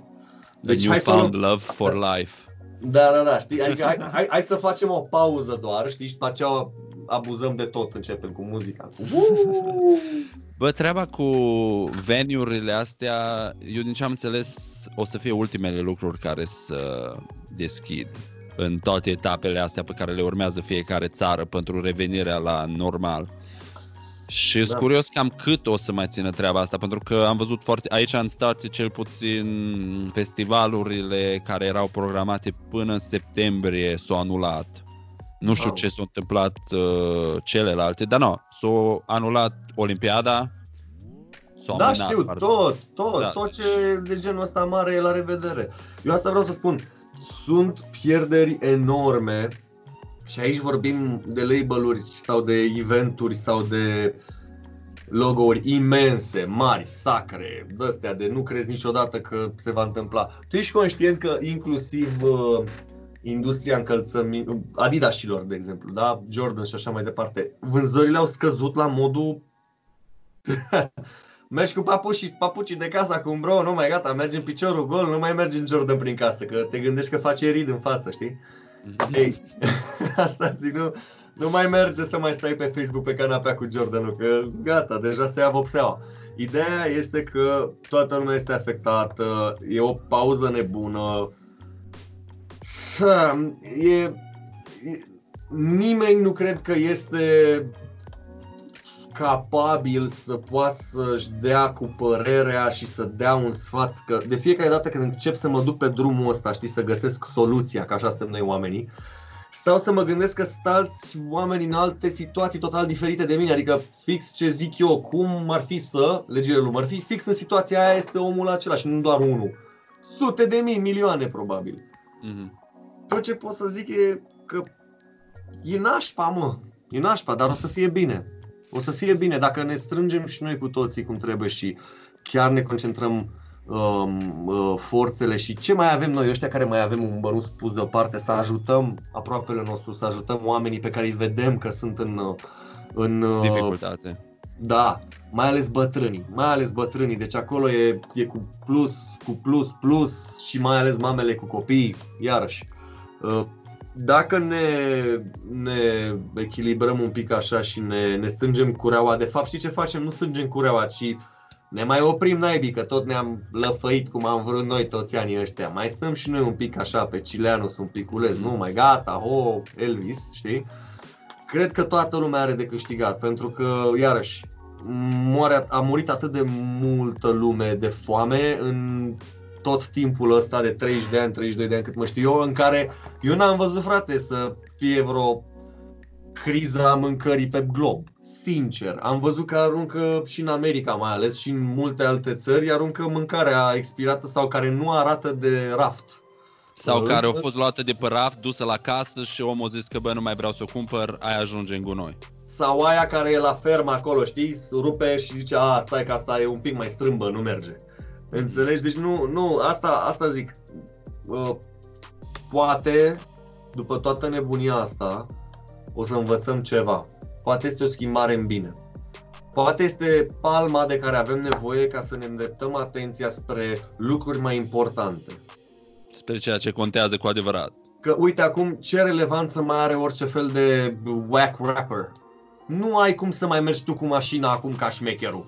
The hai să newfound luăm- love for life. Da, da, da, știi? Adică hai, hai, hai să facem o pauză doar, știi? Și după aceea abuzăm de tot, începem cu muzica. Cu... Bă, treaba cu venue-urile astea, eu din ce am înțeles, o să fie ultimele lucruri care să deschid în toate etapele astea pe care le urmează fiecare țară pentru revenirea la normal. Și sunt Da. curios cam cât o să mai țină treaba asta, pentru că am văzut foarte, aici în state cel puțin festivalurile care erau programate până în septembrie s-au anulat. Nu știu Wow. ce s-a întâmplat uh, celelalte, dar nu, s-a anulat Olimpiada. S-a Da, amânat, știu, pardon. tot, tot, Da. tot ce de genul ăsta mare e la revedere. Eu asta vreau să spun, sunt pierderi enorme și aici vorbim de label-uri sau de eventuri sau de logo-uri imense, mari, sacre, de de nu crezi niciodată că se va întâmpla. Tu ești conștient că inclusiv uh, industria încălțămii, Adidasilor, de exemplu, da? Jordan și așa mai departe, vânzările au scăzut la modul Mergi cu papucii, papucii de casă acum, bro, nu mai gata, mergi în piciorul gol, nu mai mergi în Jordan prin casă, că te gândești că face rid în față, știi? Mhm. Ei, asta zic, nu, nu mai merge să mai stai pe Facebook pe canapea cu Jordanul, că gata, deja se ia vopseaua. Ideea este că toată lumea este afectată, e o pauză nebună. Să, e, e, nimeni nu cred că este capabil să poată să-și dea cu părerea și să dea un sfat că de fiecare dată când încep să mă duc pe drumul ăsta, știi, să găsesc soluția, că așa suntem noi oamenii, stau să mă gândesc că sunt alți oameni în alte situații total diferite de mine, adică fix ce zic eu, cum ar fi să, legile lui Murphy, fix în situația aia este omul acela și nu doar unul. Sute de mii, milioane probabil. Mhm. Tot ce pot să zic e că e nașpa, mă. E nașpa, dar o să fie bine. O să fie bine dacă ne strângem și noi cu toții cum trebuie și chiar ne concentrăm um, uh, forțele și ce mai avem noi, ăștia care mai avem un bănuț pus deoparte, să ajutăm aproapele nostru, să ajutăm oamenii pe care îi vedem că sunt în, uh, în uh, Dificultate. da, mai ales bătrânii, mai ales bătrânii, deci acolo e, e cu plus, cu plus, plus și mai ales mamele cu copii, iarăși. Uh, Dacă ne, ne echilibrăm un pic așa și ne, ne strângem cureaua, de fapt știi ce facem? Nu strângem cureaua, ci Ne mai oprim naibii, că tot ne-am lăfăit cum am vrut noi toți anii ăștia. Mai stăm și noi un pic așa pe Cileanus, un piculeț, nu mai gata, ho, Elvis, știi? Cred că toată lumea are de câștigat, pentru că, iarăși, moare, a murit atât de multă lume de foame în tot timpul ăsta de 30 de ani, 32 de ani cât mă știu eu, în care eu n-am văzut, frate, să fie vreo criza mâncării pe glob. Sincer, am văzut că aruncă și în America mai ales și în multe alte țări aruncă mâncarea expirată sau care nu arată de raft. Sau care au fost luate de pe raft, dusă la casă și omul a zis că bă, nu mai vreau să o cumpăr, aia ajunge în gunoi. Sau aia care e la fermă acolo, știi? Rupe și zice, a, stai că asta e un pic mai strâmbă, nu merge. Înțelegi? Deci nu, nu, asta, asta zic. Uh, poate, după toată nebunia asta, o să învățăm ceva. Poate este o schimbare în bine. Poate este palma de care avem nevoie ca să ne îndreptăm atenția spre lucruri mai importante. Spre ceea ce contează cu adevărat. Că uite acum ce relevanță mai are orice fel de whack rapper. Nu ai cum să mai mergi tu cu mașina acum ca șmecherul.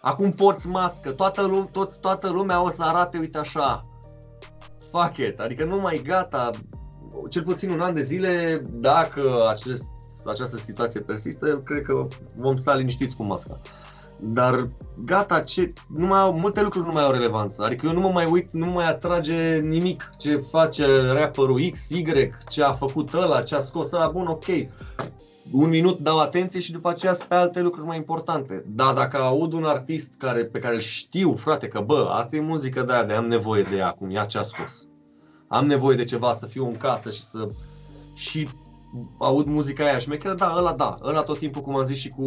Acum porți mască, toată, lume, tot, toată lumea o să arate, uite așa. Fuck it, adică nu mai gata, cel puțin un an de zile, dacă acest, această situație persistă, cred că vom sta liniștiți cu masca. Dar gata, ce, nu mai au, multe lucruri nu mai au relevanță. Adică eu nu mă mai uit, nu mă mai atrage nimic ce face rapperul X, Y, ce a făcut ăla, ce a scos ăla, bun, ok. Un minut dau atenție și după aceea pe alte lucruri mai importante. Dar dacă aud un artist care, pe care îl știu, frate, că bă, asta e muzică de aia, de am nevoie de ea acum, ia ce a scos am nevoie de ceva să fiu în casă și să și aud muzica aia și mi da, ăla da, ăla tot timpul cum am zis și cu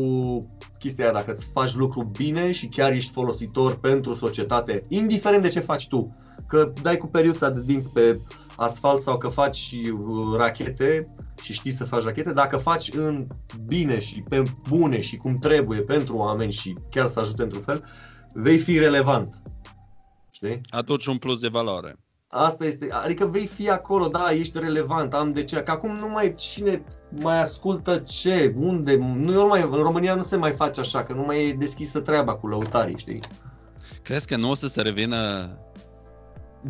chestia aia, dacă îți faci lucru bine și chiar ești folositor pentru societate, indiferent de ce faci tu, că dai cu periuța de dinți pe asfalt sau că faci uh, rachete și știi să faci rachete, dacă faci în bine și pe bune și cum trebuie pentru oameni și chiar să ajute într-un fel, vei fi relevant. Știi? Atunci un plus de valoare. Asta este, adică vei fi acolo, da, ești relevant, am de ce, că acum nu mai cine mai ascultă ce, unde, nu eu mai, în România nu se mai face așa, că nu mai e deschisă treaba cu lăutarii, știi? Crezi că nu o să se revină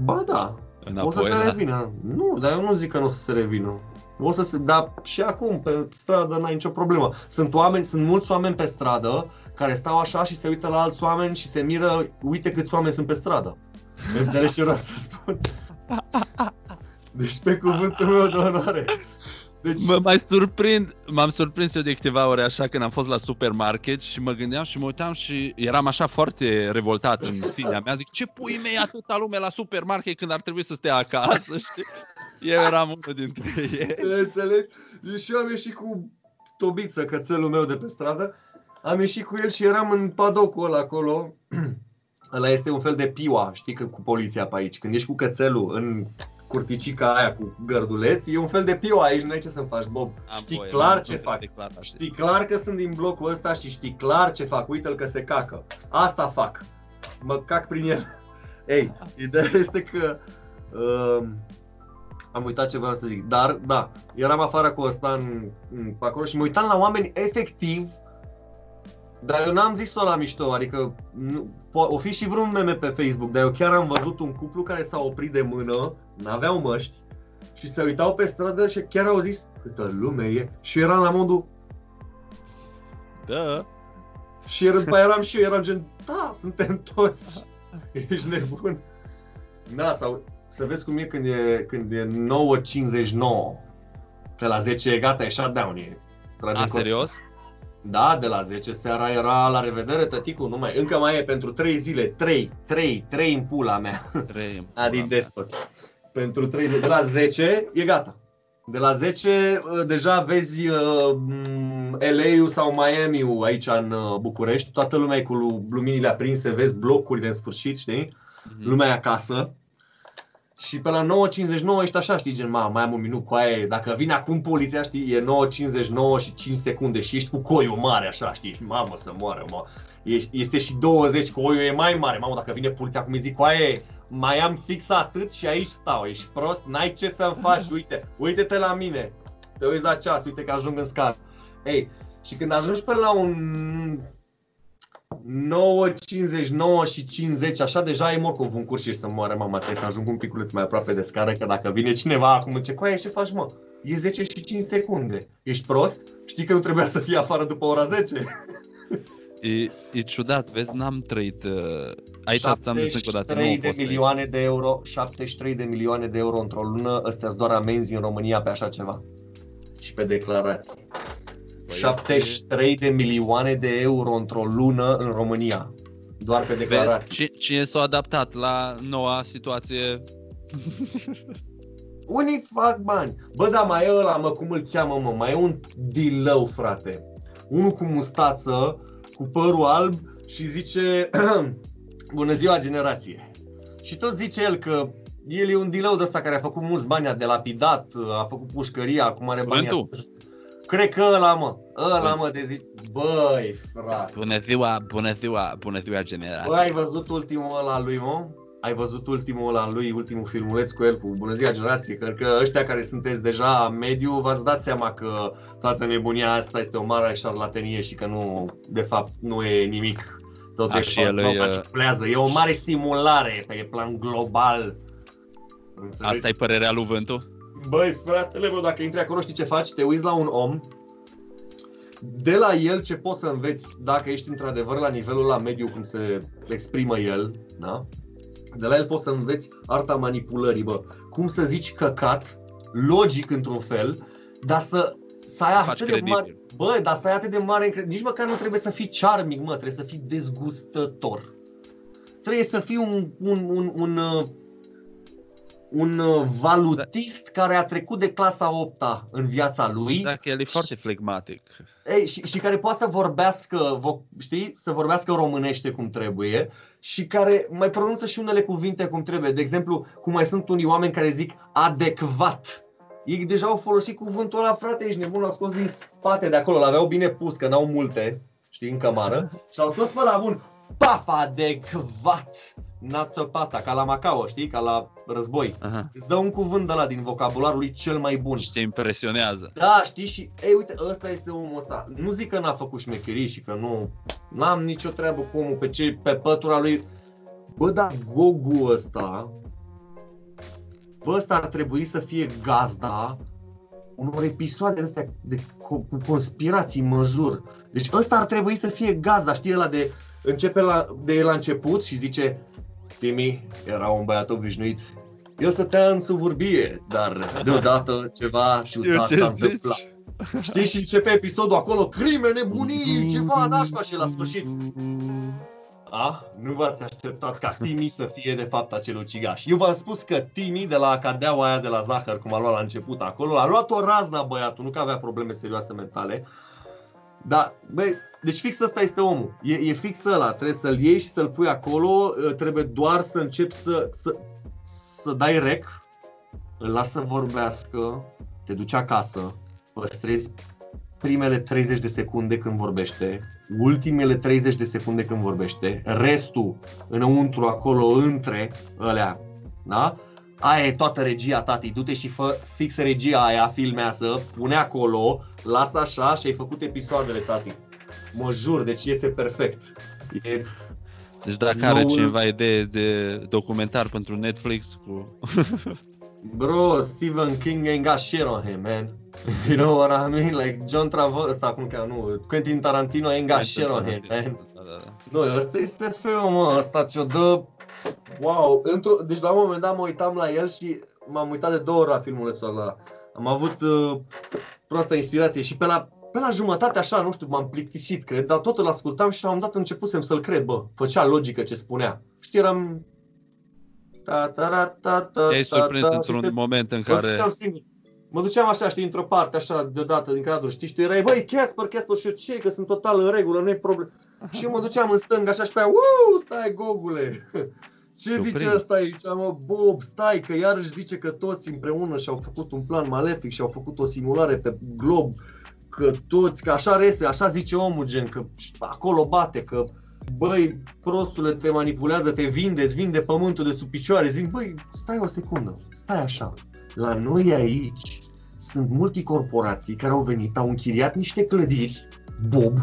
Ba da, înapoi, o să se la... revină. Nu, dar eu nu zic că nu o să se revină. O să se, dar și acum pe stradă n-ai nicio problemă. Sunt oameni, sunt mulți oameni pe stradă care stau așa și se uită la alți oameni și se miră, uite câți oameni sunt pe stradă. Înțelegi ce vreau să spun? Deci pe cuvântul meu de onoare. Deci... Mă mai surprind, m-am surprins eu de câteva ore așa când am fost la supermarket și mă gândeam și mă uitam și eram așa foarte revoltat în sinea mea. Zic, ce pui mei atâta lume la supermarket când ar trebui să stea acasă, știi? Eu eram unul dintre ei. Înțelegi? Și eu am ieșit cu Tobiță, cățelul meu de pe stradă. Am ieșit cu el și eram în padocul ăla acolo ăla este un fel de piua, știi, că cu poliția pe aici. Când ești cu cățelul în curticica aia cu gărduleț, e un fel de piua aici, nu ai ce să faci, Bob. Am știi voie, clar ce fac. Clar, știi clar că sunt din blocul ăsta și știi clar ce fac. Uite-l că se cacă. Asta fac. Mă cac prin el. Ei, ideea este că uh, am uitat ce vreau să zic. Dar, da, eram afară cu ăsta în, în, pe acolo și mă uitam la oameni efectiv dar eu n-am zis-o la mișto, adică nu, o fi și vreun meme pe Facebook, dar eu chiar am văzut un cuplu care s-a oprit de mână, n-aveau măști și se uitau pe stradă și chiar au zis câtă lume e și eram la modul Da. Și după eram și eu, eram gen, da, suntem toți, ești nebun. Da, sau să vezi cum e când e, când e 9.59, că la 10 e gata, e shutdown, e. A, serios? Da, de la 10 seara era la revedere tăticu, nu mai, încă mai e pentru 3 zile, 3, 3, 3 în pula mea. 3 în pula Adi despot. Pentru 3 zile, de la 10 e gata. De la 10 uh, deja vezi uh, LA-ul sau Miami-ul aici în uh, București, toată lumea e cu luminile aprinse, vezi blocurile în sfârșit, știi? Mm-hmm. Lumea e acasă. Și pe la 9.59 ești așa, știi, gen, ma, mai am un minut cu aia, dacă vine acum poliția, știi, e 9.59 și 5 secunde și ești cu coiul mare, așa, știi, mamă să moară, mă. Este și 20, coiul e mai mare, mamă, dacă vine poliția acum îi zic, cu aia, mai am fix atât și aici stau, ești prost, n-ai ce să-mi faci, uite, uite-te la mine, te uiți la ceas, uite că ajung în scar. Ei, și când ajungi pe la un 9,50, 9 și 50, așa deja e morcov un curs și să moară mama, trebuie să ajung un piculeț mai aproape de scară, că dacă vine cineva acum ce coaie, ce faci mă? E 10 și 5 secunde. Ești prost? Știi că nu trebuia să fii afară după ora 10? E, e ciudat, vezi, n-am trăit... Uh, aici ți-am zis încă o dată, nu 73 am de fost milioane de euro, 73 de milioane de euro într-o lună, ăstea sunt doar amenzi în România pe așa ceva. Și pe declarații. Băi, 73 de milioane de euro într-o lună în România. Doar pe Vezi, declarații. ci- cine s-a adaptat la noua situație? Unii fac bani. Bă, da, mai e ăla, mă, cum îl cheamă, mă, mai e un dilău, frate. Unul cu mustață, cu părul alb și zice Bună ziua, generație. Și tot zice el că el e un dilău de ăsta care a făcut mulți bani, a delapidat, a făcut pușcăria, acum are bani. Vântu. Cred că ăla, mă, ăla, mă, de zi... Băi, frate. Bună ziua, bună ziua, bună ziua general. Bă, ai văzut ultimul ăla lui, mă? Ai văzut ultimul ăla lui, ultimul filmuleț cu el, cu Bună ziua generație? Cred că ăștia care sunteți deja mediu v-ați dat seama că toată nebunia asta este o mare șarlatenie și că nu, de fapt, nu e nimic. Tot A, e și el tot e- manipulează. E o mare simulare pe plan global. Înțelegi? Asta e părerea lui Vântu? Băi, fratele meu, dacă intri acolo, știi ce faci? Te uiți la un om, de la el ce poți să înveți dacă ești într-adevăr la nivelul la mediu cum se exprimă el, da? De la el poți să înveți arta manipulării, bă. Cum să zici căcat, logic într-un fel, dar să, să ai Faci atât de credibil. mare, bă, dar să ai atât de mare încredere. Nici măcar nu trebuie să fii charming, mă, trebuie să fii dezgustător. Trebuie să fii un, un, un, un, uh, un uh, valutist care a trecut de clasa 8 în viața lui Dacă el e foarte flegmatic. ei, și, și care poate să vorbească, vo- știi, să vorbească românește cum trebuie și care mai pronunță și unele cuvinte cum trebuie. De exemplu, cum mai sunt unii oameni care zic adecvat. Ei deja au folosit cuvântul ăla, frate, ești nebun, l-au scos din spate de acolo, l-aveau bine pus, că n-au multe, știi, în cămară, și l-au scos pe la bun, paf, adecvat. Națio pasta, ca la Macao, știi, ca la război. Aha. Îți dă un cuvânt de la din vocabularul lui cel mai bun. Și te impresionează. Da, știi și, ei, uite, ăsta este omul ăsta. Nu zic că n-a făcut șmecherii și că nu, n-am nicio treabă cu omul pe, ce, pe pătura lui. Bă, dar Gogu ăsta, bă, ăsta ar trebui să fie gazda unor episoade astea de co- cu conspirații, mă jur. Deci ăsta ar trebui să fie gazda, știi, ăla de, începe la, de la început și zice Timi era un băiat obișnuit. El stătea în suburbie, dar deodată ceva ciudat s-a întâmplat. Știi și începe episodul acolo, crime, nebunii, ceva nașpa și la sfârșit. A? Nu v-ați așteptat ca Timi să fie de fapt acel ucigaș. Eu v-am spus că Timi de la acadeaua aia de la Zahăr, cum a luat la început acolo, a luat o razna băiatul, nu că avea probleme serioase mentale. Dar, băi, deci fix ăsta este omul. E, e fix ăla, trebuie să-l iei și să-l pui acolo, trebuie doar să începi să, să, să dai rec, îl lasă să vorbească, te duci acasă, păstrezi primele 30 de secunde când vorbește, ultimele 30 de secunde când vorbește, restul înăuntru acolo între alea, da? Aia e toată regia tati, du-te și fă fix regia aia, filmează, pune acolo, lasă așa și ai făcut episoadele tati. Mă jur, deci iese perfect. E, Deci dacă are Noul- cineva idee de documentar pentru Netflix cu... bro, Stephen King ain't got shit on him, man. You know what I mean? Like John Travolta, ăsta acum că nu, Quentin Tarantino ain't got shit on him, man. Da, da, da. Nu, ăsta e SF-ul, mă, ăsta ce-o dă... Wow, într deci la un moment dat mă uitam la el și m-am uitat de două ori la filmulețul ăla. Am avut uh, proastă inspirație și pe la, pe la jumătate așa, nu știu, m-am plictisit, cred, dar tot îl ascultam și la un moment dat începusem să-l cred, bă, făcea logică ce spunea. Știi, eram... Ta, ta, ra, ta, ta, Te-ai ta, surprins ta, într-un și te- moment în Mă care... duceam singur. Mă duceam așa, știi, într-o parte, așa, deodată, din cadru, știi, și tu erai, băi, Casper, Casper, și eu, ce, că sunt total în regulă, nu e problemă. Și eu mă duceam în stânga, așa, și pe aia, uuu, stai, gogule. Ce Te zice oprești. ăsta aici, mă, Bob, stai, că iarăși zice că toți împreună și-au făcut un plan malefic și-au făcut o simulare pe glob, că toți, că așa rese, așa zice omul, gen, că acolo bate, că Băi, prostule, te manipulează, te vinde, îți vinde pământul de sub picioare, zic, băi, stai o secundă, stai așa. La noi aici sunt multicorporații care au venit, au închiriat niște clădiri, Bob,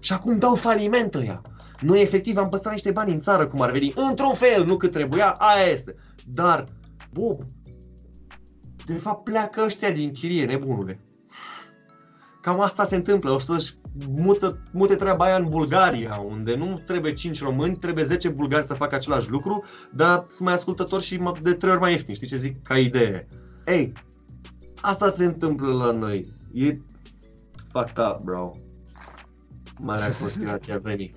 și acum dau faliment ăia. Noi efectiv am păstrat niște bani în țară, cum ar veni, într-un fel, nu cât trebuia, aia este. Dar, Bob, de fapt pleacă ăștia din chirie, nebunule. Cam asta se întâmplă, o să-și mută, mute treaba aia în Bulgaria, unde nu trebuie 5 români, trebuie 10 bulgari să facă același lucru, dar sunt mai ascultători și mă- de 3 ori mai ieftini, știi ce zic, ca idee. Ei, asta se întâmplă la noi. E fucked up, bro. Marea conspirație a venit.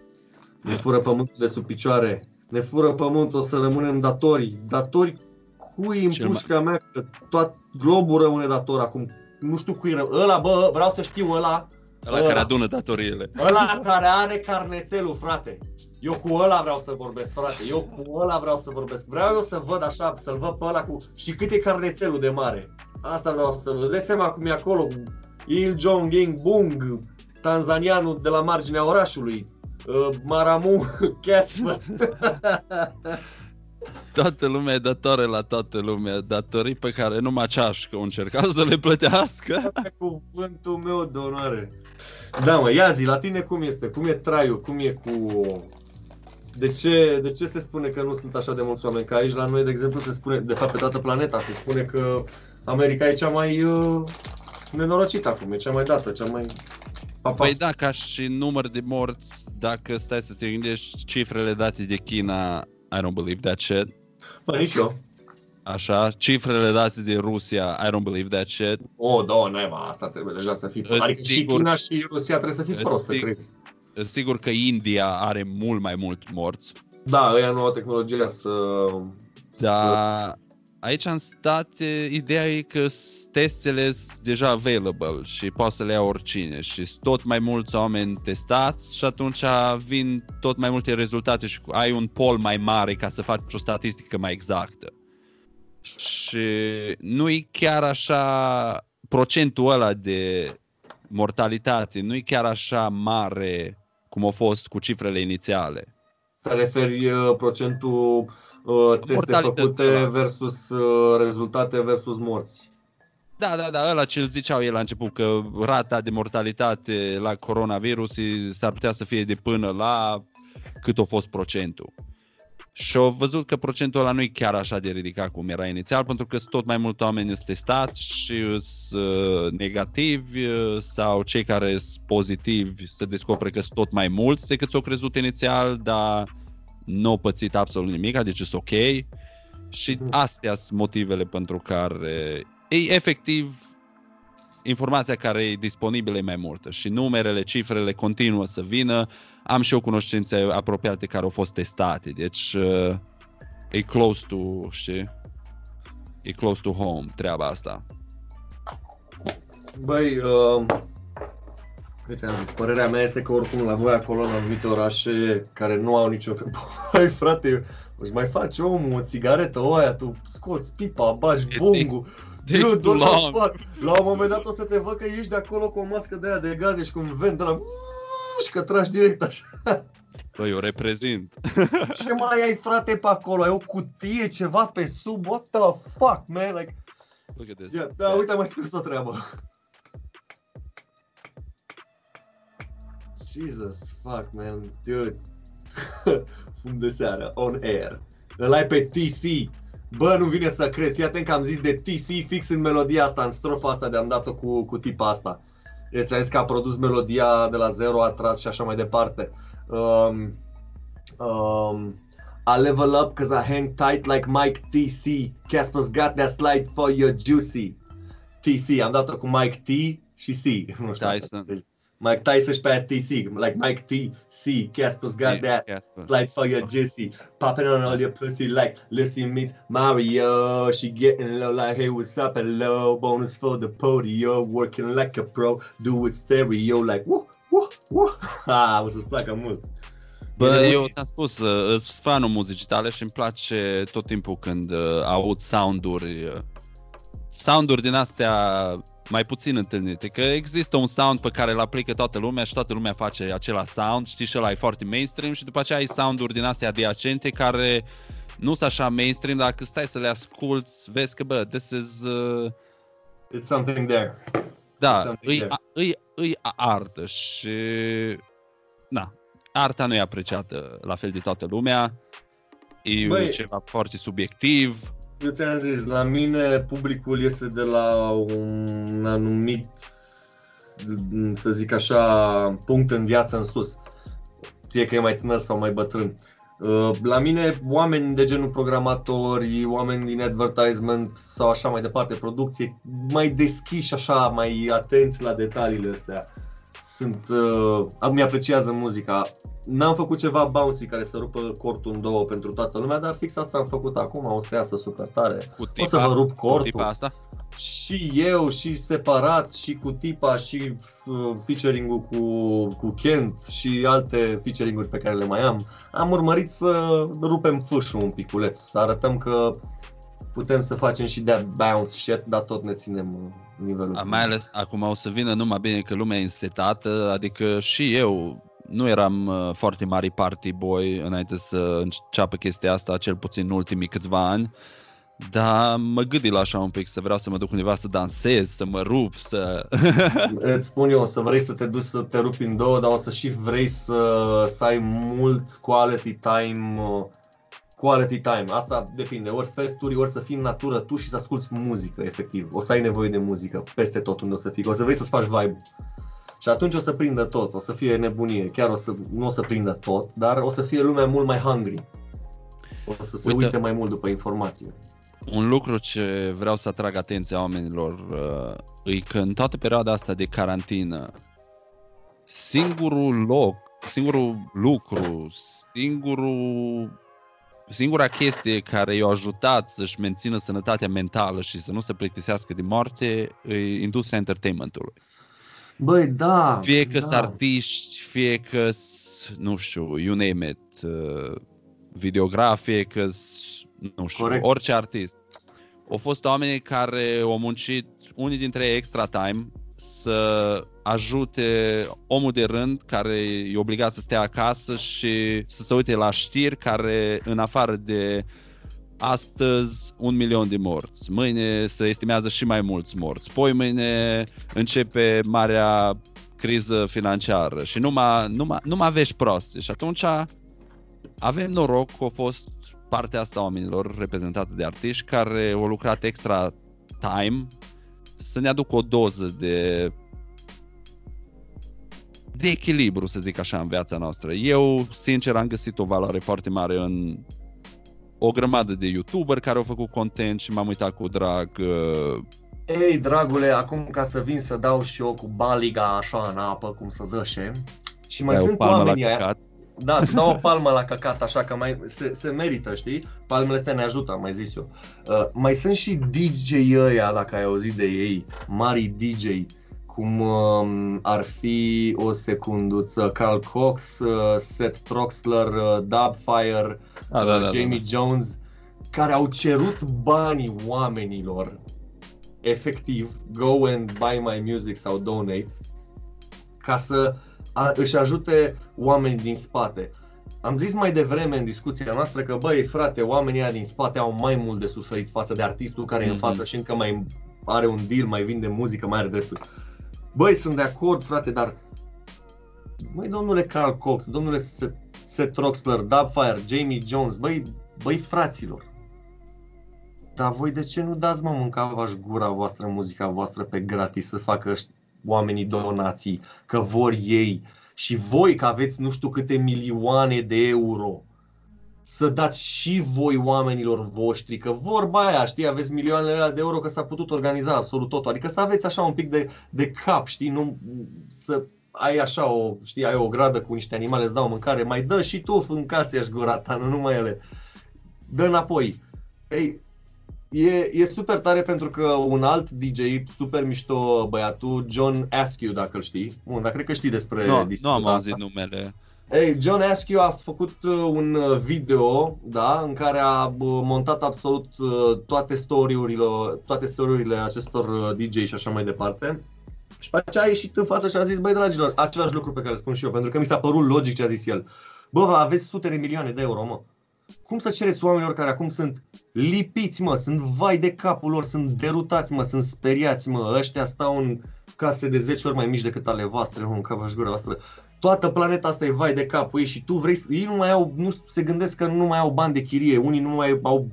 Ne fură pământul de sub picioare, ne fură pământul, o să rămânem datori. Datori cui în Cel mai- pușca mea, că tot globul rămâne dator acum. Nu știu cui rămâne. Ăla, bă, vreau să știu ăla. Ăla care adună datoriile. Ăla care are carnețelul, frate. Eu cu ăla vreau să vorbesc, frate. Eu cu ăla vreau să vorbesc. Vreau eu să văd așa, să-l văd pe ăla cu... Și cât e carnețelul de mare. Asta vreau să văd. Dai seama cum e acolo. cu Il Jong-Ing Bung, tanzanianul de la marginea orașului. Uh, Maramu, Casper. Toată lumea e datoare la toată lumea, datorii pe care numai ceașcă o încerca să le plătească. Pe cuvântul meu de onoare. Da, mă, ia zi, la tine cum este? Cum e traiul? Cum e cu... De ce, de ce se spune că nu sunt așa de mulți oameni? Că aici la noi, de exemplu, se spune, de fapt pe toată planeta, se spune că America e cea mai uh, nenorocită acum, e cea mai dată, cea mai... Papa. Păi da, ca și număr de morți, dacă stai să te gândești cifrele date de China, I don't believe that shit. Bă, nici eu. Așa, cifrele date de Rusia, I don't believe that shit. O, da, naiba, asta trebuie deja să fii... Sigur. Adică și China și Rusia trebuie să fii prost, să Sigur. cred. Sigur că India are mult mai mult morți, Da, ăia nu au tehnologia să... dar aici în state ideea e că s- testele sunt deja available și poate să le ia oricine și sunt tot mai mulți oameni testați și atunci vin tot mai multe rezultate și cu- ai un pol mai mare ca să faci o statistică mai exactă. Și nu e chiar așa procentul ăla de mortalitate, nu e chiar așa mare cum a fost cu cifrele inițiale. Te referi uh, procentul uh, teste Mortalități, făcute da. versus uh, rezultate versus morți. Da, da, da, ăla ce îl ziceau el la început, că rata de mortalitate la coronavirus e- s-ar putea să fie de până la cât a fost procentul. Și au văzut că procentul ăla nu e chiar așa de ridicat cum era inițial, pentru că sunt tot mai mulți oameni sunt testați și sunt uh, negativi uh, sau cei care sunt pozitivi se descopere că sunt tot mai mulți decât s-au crezut inițial, dar nu au pățit absolut nimic, deci sunt ok. Și astea sunt motivele pentru care e efectiv informația care e disponibilă e mai multă și numerele, cifrele continuă să vină. Am și eu cunoștințe apropiate care au fost testate, deci uh, e close to, știi? E close to home treaba asta. Băi, uh, uite, am zis, părerea mea este că oricum la voi acolo în anumite orașe care nu au nicio... Băi, frate, își mai face omul o țigaretă o aia, tu scoți pipa, bagi It bungul. takes Dude, too what the long. fuck? La un moment dat o să te văd că ești de acolo cu o mască de aia de gaze și cu un vent de la... Și că tragi direct așa. Băi, eu reprezint. Ce mai ai, frate, pe acolo? Ai o cutie, ceva pe sub? What the fuck, man? Like, Look at this. yeah, da, uite, am mai scos o treabă. Jesus, fuck, man, dude. Fum de seară, on air. Îl ai pe TC. Bă, nu vine să cred. Fii atent că am zis de TC fix în melodia asta, în strofa asta de am dat-o cu, cu tipa asta. Îți am zis că a produs melodia de la zero, a tras și așa mai departe. Um, um, I level up cause I hang tight like Mike TC. Casper's got that slide for your juicy. TC, am dat-o cu Mike T și C. Nu știu. Tyson. Mike Tyson și pe aia TC, like Mike T, C, Casper's got that slide for your juicy. Popping on all your pussy like Lucy meets Mario. She getting low like hey what's up hello. Bonus for the podio. Working like a pro. Do it stereo like woo woo woo. Ah, o să-ți placă mult. Bă, Bine, eu ți-am spus, uh, sunt fanul muzicii tale și îmi place tot timpul când uh, aud sounduri, uh, sounduri din astea mai puțin întâlnite, că există un sound pe care îl aplică toată lumea și toată lumea face același sound, știi, și ăla e foarte mainstream și după aceea ai sounduri din astea adiacente care nu sunt așa mainstream, dar când stai să le asculti, vezi că, bă, this is... Uh, It's something there. da, Something îi, there. a- îi, îi artă și... Na, arta nu e apreciată la fel de toată lumea. E Băi- ceva foarte subiectiv. Eu ți-am zis, la mine publicul este de la un anumit, să zic așa, punct în viață în sus. Fie că e mai tânăr sau mai bătrân. Uh, La mine, oameni de genul programatori, oameni din advertisement sau așa mai departe, producție, mai deschiși așa, mai atenți la detaliile astea. Sunt, uh, mi apreciază muzica. N-am făcut ceva bouncy care să rupă cortul în două pentru toată lumea, dar fix asta am făcut acum, o să iasă super tare. Cu O să vă rup cu cortul. tipa asta. Și eu, și separat, și cu tipa, și uh, featuring-ul cu, cu Kent și alte featuring-uri pe care le mai am. Am urmărit să rupem fâșul un piculeț, să arătăm că putem să facem și de bounce shit, dar tot ne ținem uh, nivelul. A, Mai ales acum o să vină numai bine că lumea e însetată, adică și eu nu eram uh, foarte mari party boy înainte să înceapă chestia asta, cel puțin în ultimii câțiva ani. Dar mă gândi la așa un pic, să vreau să mă duc undeva să dansez, să mă rup, să... Îți spun eu, o să vrei să te duci să te rupi în două, dar o să și vrei să, să ai mult quality time uh, quality time. Asta depinde, ori festuri, ori să fii în natură tu și să asculti muzică, efectiv. O să ai nevoie de muzică peste tot unde o să fii, o să vrei să-ți faci vibe. Și atunci o să prindă tot, o să fie nebunie, chiar o să, nu o să prindă tot, dar o să fie lumea mult mai hungry. O să se Uite- uite mai mult după informație. Un lucru ce vreau să atrag atenția oamenilor uh, e că în toată perioada asta de carantină, singurul loc, singurul lucru, singurul, singura chestie care i-a ajutat să-și mențină sănătatea mentală și să nu se plictisească de moarte e industria entertainmentului. Băi, da. Fie că da. sunt artiști, fie că nu știu, you name it, uh, videograf, fie că nu știu, Corect. orice artist. Au fost oameni care au muncit, unii dintre ei extra time, să ajute omul de rând care e obligat să stea acasă și să se uite la știri care în afară de astăzi un milion de morți, mâine se estimează și mai mulți morți, poi mâine începe marea criză financiară și numai, numai, numai vești proaste. Și atunci avem noroc că a fost partea asta a oamenilor reprezentată de artiști care au lucrat extra time să ne aducă o doză de de echilibru, să zic așa, în viața noastră. Eu, sincer, am găsit o valoare foarte mare în o grămadă de youtuber care au făcut content și m-am uitat cu drag uh, Ei, dragule, acum ca să vin să dau și eu cu baliga așa în apă, cum să zășe. Și mai ai o sunt palmă la oamenii aia, căcat. Da, să dau o palmă la căcat, așa că mai se, se merită, știi? Palmele astea ne ajută, am mai zis eu. Uh, mai sunt și DJ ăia, dacă ai auzit de ei, mari DJ, cum um, ar fi o secunduță, Carl Cox, uh, Seth Troxler, uh, Dubfire, Da, da, uh, da, da, Jamie Jones, care au cerut banii oamenilor, efectiv, go and buy my music sau donate, ca să a, își ajute oamenii din spate. Am zis mai devreme în discuția noastră că, băi, frate, oamenii ăia din spate au mai mult de suferit față de artistul care e în Mhm. față și încă mai are un deal, mai vinde muzică, mai are drepturi. Băi, sunt de acord, frate, dar Băi, domnule Carl Cox, domnule Seth Seth Troxler, Dubfire, Jamie Jones, băi, băi, fraților. Dar voi de ce nu dați, mă, mâncavaș gura voastră, muzica voastră pe gratis să facă ăști- oamenii donații, că vor ei și voi că aveți nu știu câte milioane de euro să dați și voi oamenilor voștri, că vorba aia, știi, aveți milioanele alea de euro că s-a putut organiza absolut totul, adică să aveți așa un pic de, de cap, știi, nu să ai așa o, știi, ai o gradă cu niște animale, îți dau mâncare, mai dă și tu fâncați aș gura ta, nu numai ele. Dă înapoi. Ei, e, e super tare pentru că un alt DJ super mișto băiatul, John Askew, dacă îl știi. Bun, dar cred că știi despre Nu, nu disputa am asta. auzit numele. Ei, John Askew a făcut uh, un uh, video, da, în care a uh, montat absolut uh, toate story-urile, toate story-urile acestor uh, DJ și așa mai departe. Și pe aceea a ieșit în față și a zis, băi dragilor, același lucru pe care îl spun și eu, pentru că mi s-a părut logic ce a zis el. Bă, aveți sute de milioane de euro, mă. Cum să cereți oamenilor care acum sunt lipiți, mă, sunt vai de capul lor, sunt derutați, mă, sunt speriați, mă, ăștia stau în case de 10 ori mai mici decât ale voastre, mă, în cavaș gura voastră. Toată planeta asta e vai de capul ei și tu vrei, să- ei nu mai au, nu se gândesc că nu mai au bani de chirie, unii nu mai au,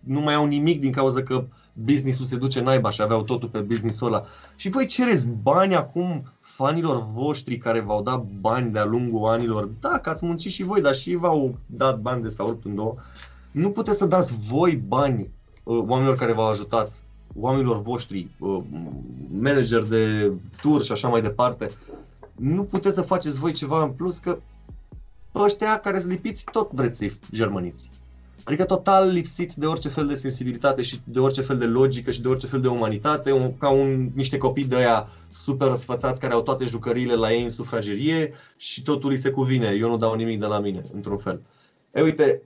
nu mai au nimic din cauza că businessul se duce naiba și aveau totul pe businessul ăla. Și voi cereți bani acum fanilor voștri care v-au dat bani de-a lungul anilor, da, că ați muncit și voi, dar și ei v-au dat bani de s-au rupt în două. Nu puteți să dați voi bani uh, oamenilor care v-au ajutat, oamenilor voștri, uh, manager de tur și așa mai departe. Nu puteți să faceți voi ceva în plus că ăștia care sunt lipiți tot vreți să-i germăniți. Adică total lipsit de orice fel de sensibilitate și de orice fel de logică și de orice fel de umanitate, un, ca un, niște copii de aia super răsfățați care au toate jucăriile la ei în sufragerie și totul îi se cuvine, eu nu dau nimic de la mine, într-un fel. E uite,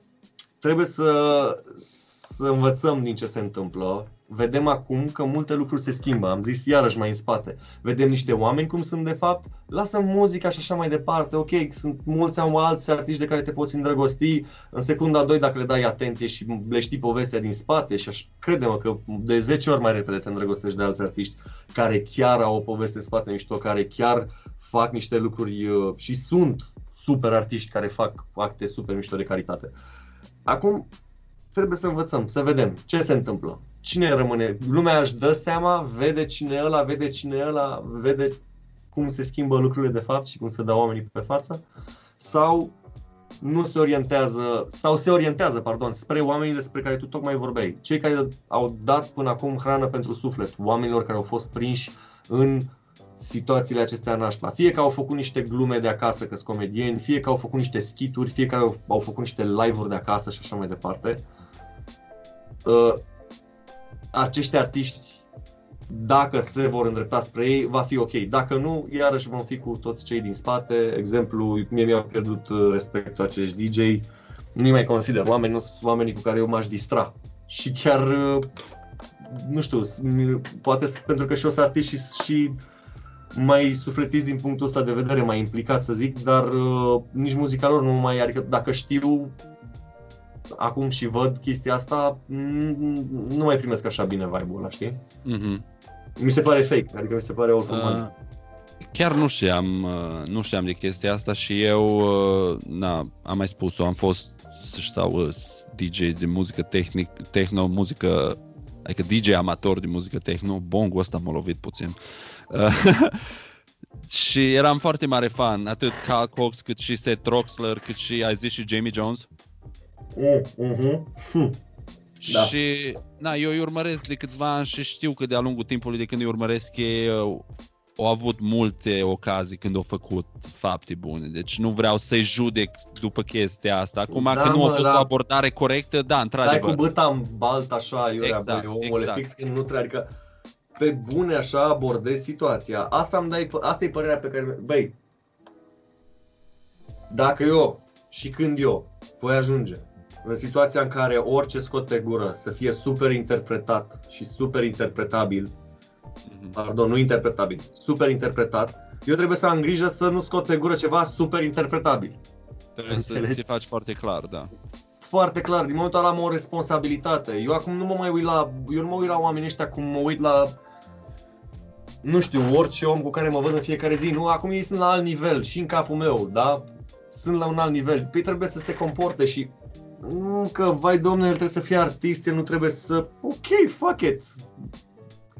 trebuie să, să învățăm din ce se întâmplă. Vedem acum că multe lucruri se schimbă, am zis iarăși mai în spate. Vedem niște oameni cum sunt de fapt, lasă muzica și așa mai departe, ok, sunt mulți am alți artiști de care te poți îndrăgosti în secunda a doi dacă le dai atenție și le știi povestea din spate și așa, crede-mă că de 10 ori mai repede te îndrăgostești de alți artiști care chiar au o poveste în spate mișto, care chiar fac niște lucruri uh, și sunt super artiști care fac acte super mișto de calitate. Acum trebuie să învățăm, să vedem ce se întâmplă. Cine rămâne? Lumea își dă seama, vede cine e ăla, vede cine e ăla, vede cum se schimbă lucrurile de fapt și cum se dau oamenii pe față? Sau nu se orientează, sau se orientează, pardon, spre oamenii despre care tu tocmai vorbeai. Cei care au dat până acum hrană pentru suflet, oamenilor care au fost prinși în situațiile acestea nașpa. Fie că au făcut niște glume de acasă că sunt comedieni, fie că au făcut niște skituri, fie că au, au făcut niște live-uri de acasă și așa mai departe. Uh, acești artiști, dacă se vor îndrepta spre ei, va fi ok. Dacă nu, iarăși vom fi cu toți cei din spate. Exemplu, mie mi-au pierdut uh, respectul acești DJ. Nu-i mai consider oameni, nu sunt oamenii cu care eu m-aș distra. Și chiar, uh, nu știu, s- mi- poate s- pentru că și eu sunt artist și, și mai sufletiți din punctul ăsta de vedere, mai implicat să zic, dar uh, nici muzica lor nu mai, adică dacă știu acum și văd chestia asta, mm, nu mai primesc așa bine vibe-ul ăla, știi? Mhm. Mi se pare fake, adică mi se pare automat. Uh, chiar nu știam, uh, nu știam de chestia asta și eu, uh, na, am mai spus-o, am fost sau uh, DJ de muzică tehnic, techno, muzică, adică DJ amator de muzică techno, bongul ăsta m-a lovit puțin. Uh, și eram foarte mare fan, atât Carl Cox cât și Seth Troxler, cât și, ai zis și Jamie Jones. Mm, mhm. Hm. Da. Și na, eu îi urmăresc de câțiva ani și știu că de-a lungul timpului de când îi urmăresc ei uh, au avut multe ocazii când au făcut fapte bune. Deci nu vreau să-i judec după chestia asta. Acum Da, că nu a mă, fost da. o abordare corectă, da, Dai cu într-adevăr. băta în balt așa, iurea, Exact, băi, omule, exact. fix când nu trebuie, adică pe bune așa abordezi situația. Asta îmi dai, asta e părerea pe care, băi, dacă eu și când eu voi ajunge în situația în care orice scot pe gură să fie super interpretat și super interpretabil, Mhm. pardon, nu interpretabil, super interpretat, eu trebuie să am grijă să nu scot pe gură ceva super interpretabil. Trebuie să Înțelegi? te faci foarte clar, da. foarte clar, din momentul ăla am o responsabilitate. Eu acum nu mă mai uit la, eu nu mă uit la oamenii ăștia cum mă uit la nu știu, orice om cu care mă văd în fiecare zi, nu, acum ei sunt la alt nivel și în capul meu, da? Sunt la un alt nivel. Păi trebuie să se comporte și nu că, vai domnule, el trebuie să fie artist, el nu trebuie să... Ok, fuck it!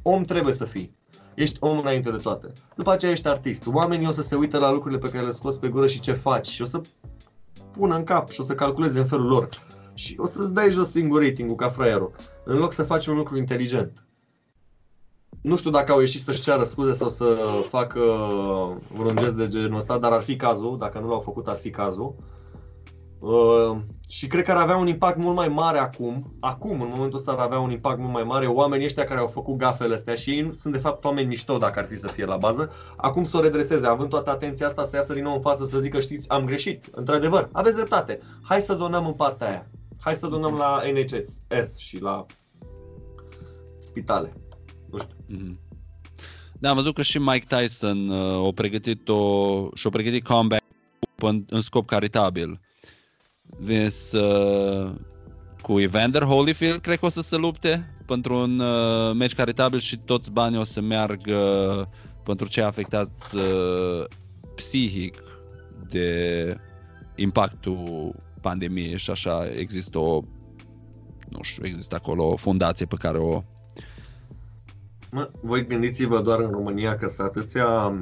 Om trebuie să fii. Ești om înainte de toate. După aceea ești artist. Oamenii o să se uită la lucrurile pe care le scoți pe gură și ce faci și o să pună în cap și o să calculeze în felul lor. Și o să-ți dai jos singur ratingul ca fraierul, în loc să faci un lucru inteligent. Nu știu dacă au ieșit să-și ceară scuze sau să facă vreun gest de genul ăsta, dar ar fi cazul, dacă nu l-au făcut ar fi cazul. Uh, și cred că ar avea un impact mult mai mare acum, acum, în momentul ăsta ar avea un impact mult mai mare oamenii ăștia care au făcut gafele astea și ei sunt de fapt oameni mișto dacă ar fi să fie la bază, acum să o redreseze, având toată atenția asta, să iasă din nou în față să zică știți, am greșit, într-adevăr, aveți dreptate, hai să donăm în partea aia, hai să donăm la NHS și la spitale. Nu știu. Mhm. Da, am văzut că și Mike Tyson uh, a pregătit o, și-a pregătit comeback în, în scop caritabil. Vins uh, cu Evander Holyfield, cred că o să se lupte pentru un uh, meci caritabil și toți banii o să meargă pentru cei afectați uh, psihic de impactul pandemiei și așa există o nu știu, există acolo o fundație pe care o Mă, voi gândiți-vă doar în România că sunt atâția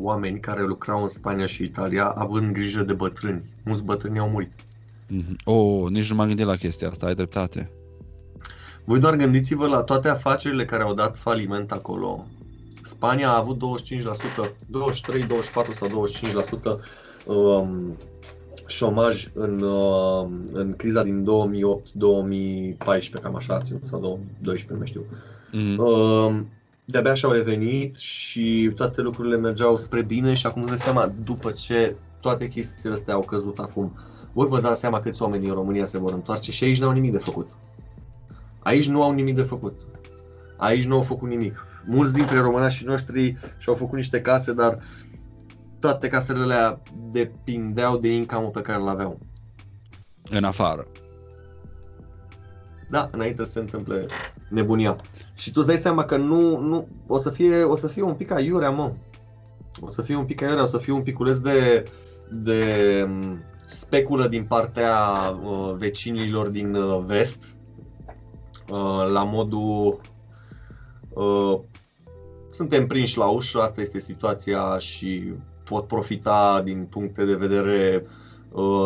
oameni care lucrau în Spania și Italia având grijă de bătrâni. Mulți bătrâni au murit. Mhm. Oh, nici nu m-am gândit la chestia asta, ai dreptate. Voi doar gândiți-vă la toate afacerile care au dat faliment acolo. Spania a avut 25%, 23, 24 sau 25% um, șomaj în, uh, în criza din 2008-2014, cam așa, sau 2012, nu mai știu. Mm. Uh, de-abia și-au revenit și toate lucrurile mergeau spre bine și acum îți dai seama, după ce toate chestiile astea au căzut acum, voi vă dați seama câți oameni din România se vor întoarce și aici n-au nimic de făcut. Aici nu au nimic de făcut. Aici nu au făcut nimic. Mulți dintre românașii noștri și-au făcut niște case, dar toate casele alea depindeau de income pe care îl aveau. În afară. Da, înainte să se întâmple nebunia. Și tu îți dai seama că nu, nu o, să fie, o să fie un pic aiurea, mă. O să fie un pic aiurea, o să fie un piculeț de, de mm, speculă din partea uh, vecinilor din uh, vest, uh, la modul uh, suntem prinși la ușă, asta este situația și pot profita din puncte de vedere uh,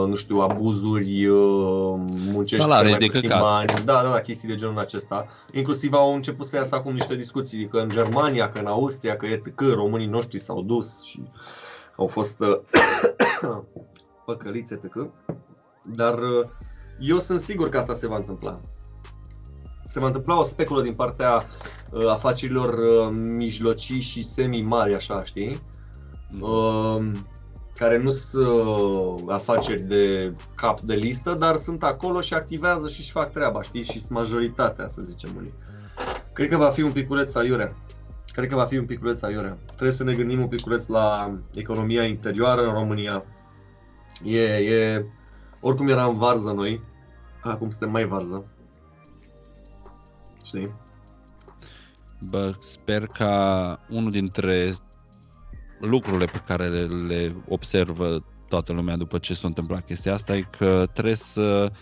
nu știu, abuzuri, uh, muncești Salarii mai de puțin căcat. bani, da, da, da, chestii de genul acesta. Inclusiv au început să iasă acum niște discuții că în Germania, că în Austria, că etc, românii noștri s-au dus și au fost uh, păcăliți etc. Dar uh, eu sunt sigur că asta se va întâmpla. Se va întâmpla o speculă din partea uh, afacerilor uh, mijlocii și semi-mari, așa, știi? uh, care nu sunt uh, afaceri de cap de listă, dar sunt acolo și activează și își fac treaba, știi? Și sunt majoritatea, să zicem unii. Cred că va fi un piculeț aiurea. Cred că va fi un piculeț aiurea. Trebuie să ne gândim un piculeț la economia interioară în România. E, e... Oricum eram varză noi, acum suntem mai varză. Știi? Bă, sper ca unul dintre lucrurile pe care le, le observă toată lumea după ce s-a întâmplat chestia asta e că trebuie să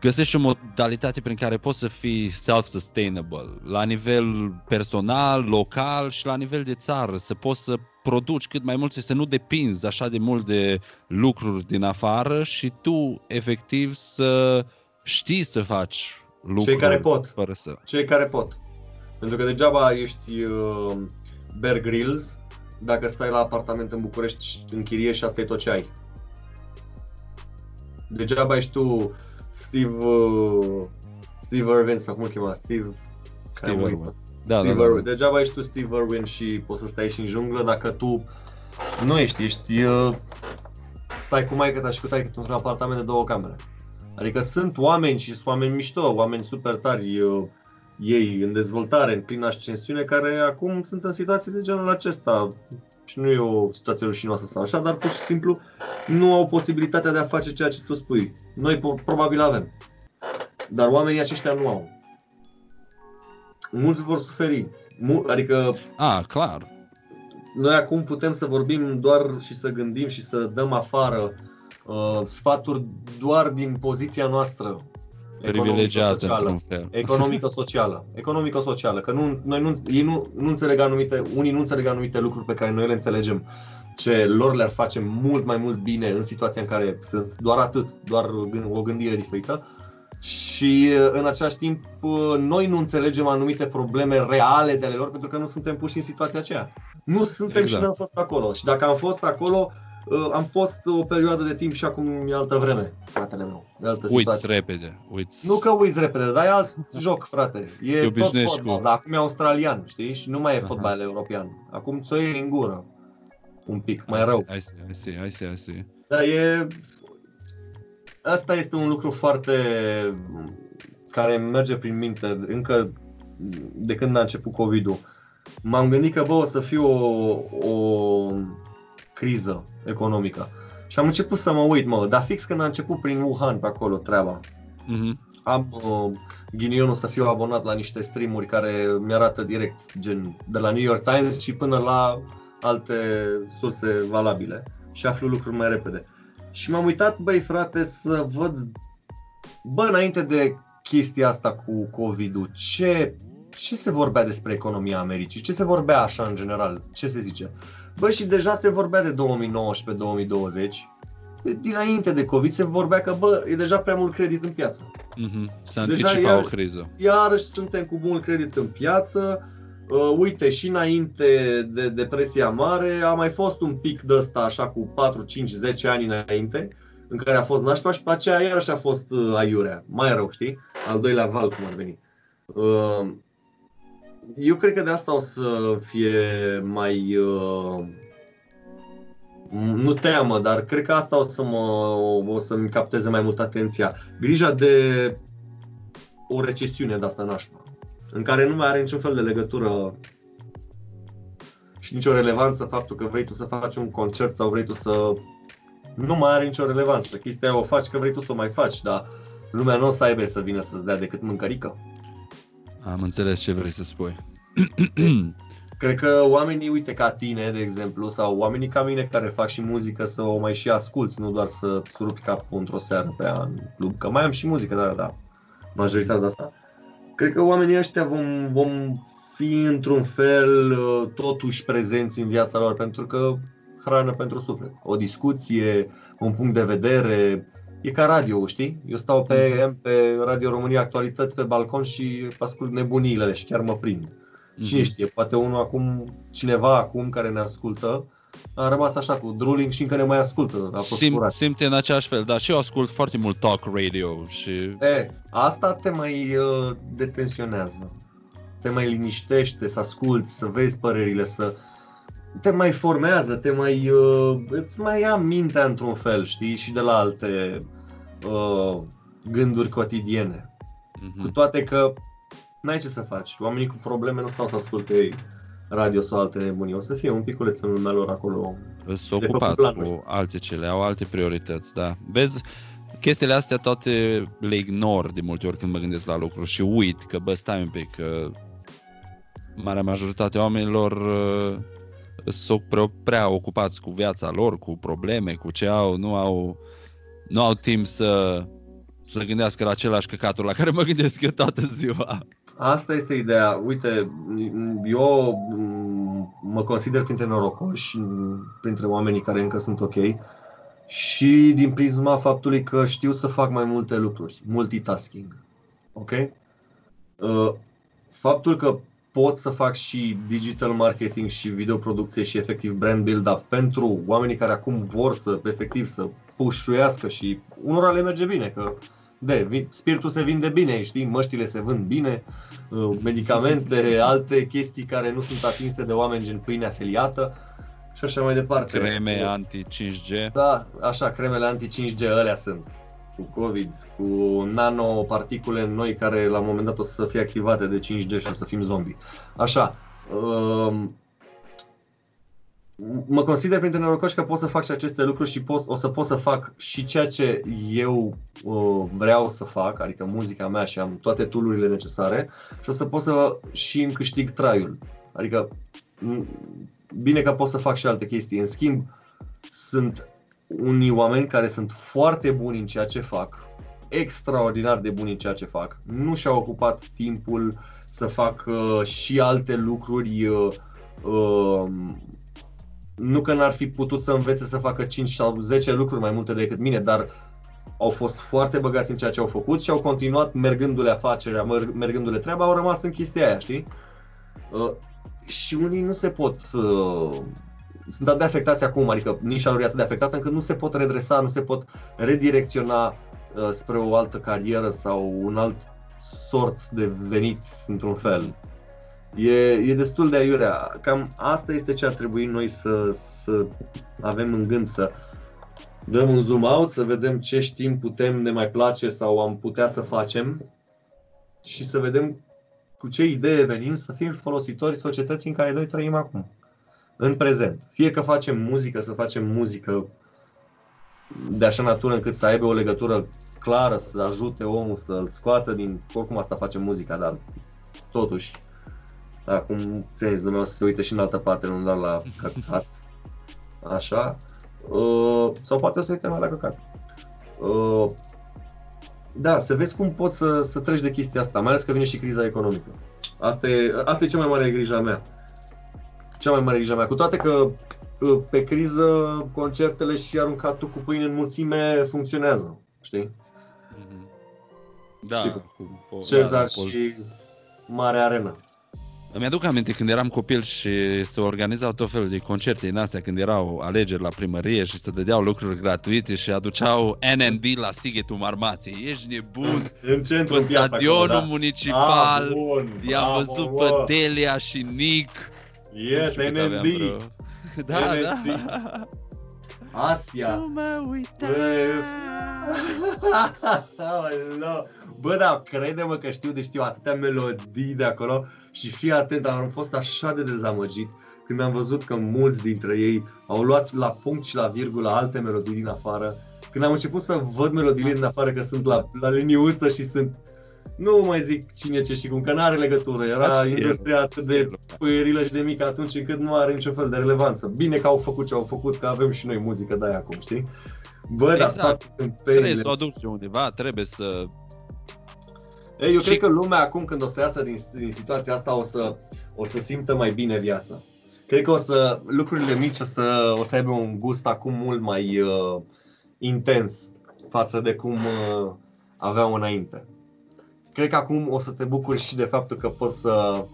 găsești o modalitate prin care poți să fii self-sustainable la nivel personal, local și la nivel de țară, să poți să produci cât mai mult și să nu depinzi așa de mult de lucruri din afară și tu efectiv să știi să faci lucruri care pot. fără să... cei care pot. Pentru că degeaba ești uh, Bear Grylls dacă stai la apartament în București în chirie și asta e tot ce ai. Degeaba ești tu Steve uh, Steve Irwin sau cum îl chema? Steve Steve care a Irwin. murit. Da, da, Steve da, Irwin. Degeaba ești tu Steve Irwin și poți să stai și în junglă dacă tu nu ești, ești uh, stai cu maică ta și cu taică într-un apartament de două camere. Adică sunt oameni și sunt oameni mișto, oameni super tari, uh, ei în dezvoltare, în plină ascensiune, care acum sunt în situații de genul acesta. Și nu e o situație rușinoasă sau așa, dar pur și simplu nu au posibilitatea de a face ceea ce tu spui. Noi po- probabil avem. Dar oamenii aceștia nu au. Mulți vor suferi. Mu- adică Ah, clar. noi acum putem să vorbim doar și să gândim și să dăm afară uh, sfaturi doar din poziția noastră Privilegiată economico-socială. într-un fel. Economico-socială. Economico-socială. Că nu, noi nu, ei nu, nu înțeleg anumite, unii nu înțeleg anumite lucruri pe care noi le înțelegem ce lor le-ar face mult mai mult bine în situația în care sunt doar atât, doar gând- o gândire diferită. Și uh, în același timp uh, noi nu înțelegem anumite probleme reale de ale lor pentru că nu suntem puși în situația aceea. Nu suntem Exact. și n-am fost acolo. Și dacă am fost acolo, uh, am fost o perioadă de timp și acum e altă vreme, fratele meu. E altă Uiți situație. repede, uiți. Nu că uiți repede, dar e alt joc, frate. E Te tot obișnuiești fotbal, cu- dar acum e australian, știi? Și nu mai e Aha. fotbal european. Acum ți-o iei în gură. Un pic, mai rău. Hai să, hai să, hai să, hai să. Dar e... Asta este un lucru foarte... care îmi merge prin minte încă de când a început COVID-ul. M-am gândit că, bă, o să fie o, o criză economică. Și am început să mă uit, mă, dar fix când a început prin Wuhan pe acolo treaba. Mhm. Am uh, ghinionul să fiu abonat la niște streamuri care mi-arată direct, gen de la New York Times și până la alte surse valabile și aflu lucruri mai repede. Și m-am uitat, băi frate, să văd, bă, înainte de chestia asta cu COVID-ul, ce, ce se vorbea despre economia Americii? Ce se vorbea așa în general? Ce se zice? Bă, și deja se vorbea de 2019-2020, dinainte de COVID se vorbea că, bă, e deja prea mult credit în piață. Mm-hmm. Se anticipa iar, o criză. Iarăși suntem cu mult credit în piață, Uh, uite, și înainte de depresia mare a mai fost un pic de ăsta așa cu 4, 5, 10 ani înainte în care a fost nașpa și pe aceea iarăși a fost uh, aiurea, mai rău, știi? Al doilea val, cum ar veni. Uh, eu cred că de asta o să fie mai... Uh, nu teamă, dar cred că asta o să mă, o să-mi capteze mai mult atenția. Grija de o recesiune de asta nașpa în care nu mai are niciun fel de legătură și nicio relevanță faptul că vrei tu să faci un concert sau vrei tu să... Nu mai are nicio relevanță. Chestia o faci că vrei tu să o mai faci, dar lumea nu o să aibă să vină să-ți dea decât mâncărică. Am înțeles ce vrei să spui. Cred că oamenii, uite, ca tine, de exemplu, sau oamenii ca mine care fac și muzică să o mai și asculți, nu doar să surupi capul într-o seară pe an club, că mai am și muzică, da, da, majoritatea de asta cred că oamenii ăștia vom, vom fi într-un fel uh, totuși prezenți în viața lor pentru că hrană pentru suflet. O discuție, un punct de vedere, e ca radio, știi? Eu stau pe, mm. pe Radio România Actualități pe balcon și ascult nebuniile și chiar mă prind. Mm-hmm. Cine știe, poate unul acum, cineva acum care ne ascultă, a rămas așa cu drooling și încă ne mai ascultă. A fost Sim, simte în același fel, dar și eu ascult foarte mult talk radio și... E, asta te mai uh, detensionează. Te mai liniștește să asculti, să vezi părerile, să te mai formează, te mai, uh, îți mai ia mintea într-un fel, știi, și de la alte uh, gânduri cotidiene. Mm-hmm. Cu toate că n-ai ce să faci. Oamenii cu probleme nu stau să asculte ei radio sau alte nebunii. O să fie un piculeț în lumea lor acolo. Sunt ocupați cu alte cele, au alte priorități, da. Vezi, chestiile astea toate le ignor de multe ori când mă gândesc la lucruri și uit că, bă, stai un pic, că marea majoritate a oamenilor uh, sunt prea, prea ocupați cu viața lor, cu probleme, cu ce au, nu au, nu au timp să, să gândească la același căcatul la care mă gândesc eu toată ziua. Asta este ideea. Uite, eu mă consider printre norocoși, printre oamenii care încă sunt ok și din prisma faptului că știu să fac mai multe lucruri, multitasking. Ok? Uh, faptul că pot să fac și digital marketing și videoproducție și efectiv brand build-up pentru oamenii care acum vor să efectiv să pușuiască și unora le merge bine, că de, spiritul se vinde bine, știi, măștile se vând bine, uh, medicamente, alte chestii care nu sunt atinse de oameni gen pâine afiliată și așa mai departe. Creme anti-5G. Da, așa, cremele anti-5G, alea sunt. Cu COVID, cu nanoparticule noi care la un moment dat o să fie activate de 5G și o să fim zombie. Așa, um, mă consider printre norocoși că pot să fac și aceste lucruri și pot, o să pot să fac și ceea ce eu uh, vreau să fac, adică muzica mea și am toate tool necesare și o să pot să și îmi câștig traiul. Adică bine că pot să fac și alte chestii. În schimb, sunt unii oameni care sunt foarte buni în ceea ce fac, extraordinar de buni în ceea ce fac. Nu și-au ocupat timpul să fac uh, și alte lucruri uh, uh, nu că n-ar fi putut să învețe să facă 5 sau 10 lucruri mai multe decât mine, dar au fost foarte băgați în ceea ce au făcut și au continuat mergându-le afacerea, mergându-le treaba, au rămas în chestia aia, știi? Uh, și unii nu se pot, uh, sunt atât de afectați acum, adică nișa lor e atât de afectată încât nu se pot redresa, nu se pot redirecționa uh, spre o altă carieră sau un alt sort de venit într-un fel. E, e destul de aiurea. Cam asta este ce ar trebui noi să, să avem în gând, să dăm un zoom out, să vedem ce știm, putem, ne mai place sau am putea să facem și să vedem cu ce idee venim să fim folositori societății în care noi trăim acum, în prezent. Fie că facem muzică, să facem muzică de așa natură încât să aibă o legătură clară, să ajute omul să-l scoată din... Oricum asta face muzica, dar totuși Acum, țineți, lumea o să se uite și în altă parte, nu doar la căcat. Așa. Uh, sau poate o să uite mai la căcat. Uh, da, să vezi cum poți să, să treci de chestia asta, mai ales că vine și criza economică. Asta e, asta e cea mai mare grija mea. Cea mai mare grija mea. Cu toate că uh, pe criză concertele și aruncatul cu pâine în mulțime funcționează, știi? Mhm. Da. Știi cu- cu- Cezar da, cu- și Mare Arena. Îmi aduc aminte când eram copil și se organizau tot felul de concerte din astea, când erau alegeri la primărie și se dădeau lucruri gratuite și aduceau NND la Sighetul Marmației. Ești nebun? În centru Pe în piața stadionul acolo, da. municipal. Ah, bun, I-am bravo, văzut mă. pe Delia și Nick. Yes, Nu știu cât aveam, NND. bro. Da, NND. da. Asia. Nu mă uita. Aoleu. Bă, da, crede-mă că știu de știu atâtea melodii de acolo și fii atent, am fost așa de dezamăgit când am văzut că mulți dintre ei au luat la punct și la virgulă alte melodii din afară. Când am început să văd melodiile din afară că sunt la, la liniuță și sunt nu mai zic cine ce și cum, că n-are legătură. Era Așa e, industria atât de puierilă și de mică atunci încât nu are niciun fel de relevanță. Bine că au făcut ce au făcut, că avem și noi muzică de aia acum, știi? Bă, dar Exact. toate Trebuie tâmpenile. să o aduci undeva, trebuie să... Ei, eu Și- cred că lumea acum când o să iasă din, din situația asta o să, o să simtă mai bine viața. Cred că o să, lucrurile mici o să, o să aibă un gust acum mult mai uh, intens față de cum uh, aveau înainte. Cred că acum o să te bucuri și de faptul că poți să,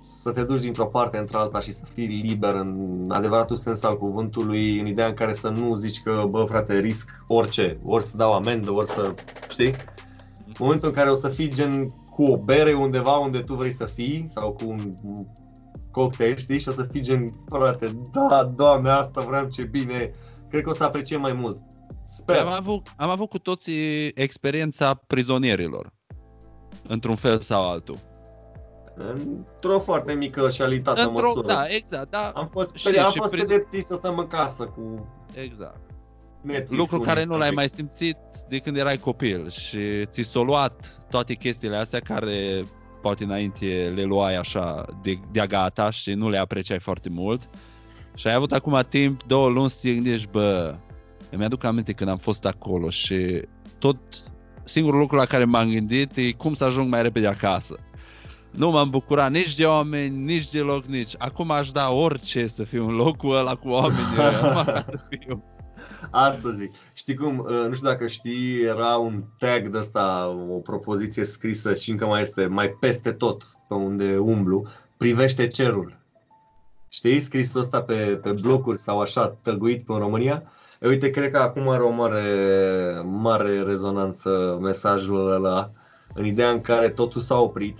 să te duci dintr-o parte într-alta și să fii liber în adevăratul sens al cuvântului, în ideea în care să nu zici că, bă frate, risc orice, ori să dau amendă, ori să, știi? În momentul în care o să fii gen cu o bere undeva unde tu vrei să fii sau cu un un cocktail, știi, și o să fii gen, frate, da, doamne, asta vreau, ce bine, cred că o să apreciem mai mult. Sper. Am avut, am avut cu toții experiența prizonierilor. Într-un fel sau altul. Într-o foarte mică și alitată Într-o, măsură. da, exact, da, Am fost, Și- am și fost priz- pedepsiți să stăm în casă cu exact. Netflix. Lucru care nu l-ai mai simțit de când erai copil și ți s-o luat toate chestiile astea care poate înainte le luai așa de, de gata și nu le apreciai foarte mult și ai avut acum timp, două luni să te gândești, bă, îmi aduc aminte când am fost acolo și tot singurul lucru la care m-am gândit e cum să ajung mai repede acasă. Nu m-am bucurat nici de oameni, nici de loc, nici. Acum aș da orice să fiu în locul ăla cu oamenii ăia, numai ca să fiu. Asta zic. Știi cum, uh, nu știu dacă știi, era un tag de ăsta, o propoziție scrisă și încă mai este, mai peste tot pe unde umblu, privește cerul. Știi, scris ăsta pe, pe blocuri sau așa, tăguit pe în România? E, uite, cred că acum are o mare, mare rezonanță mesajul ăla, în ideea în care totul s-a oprit,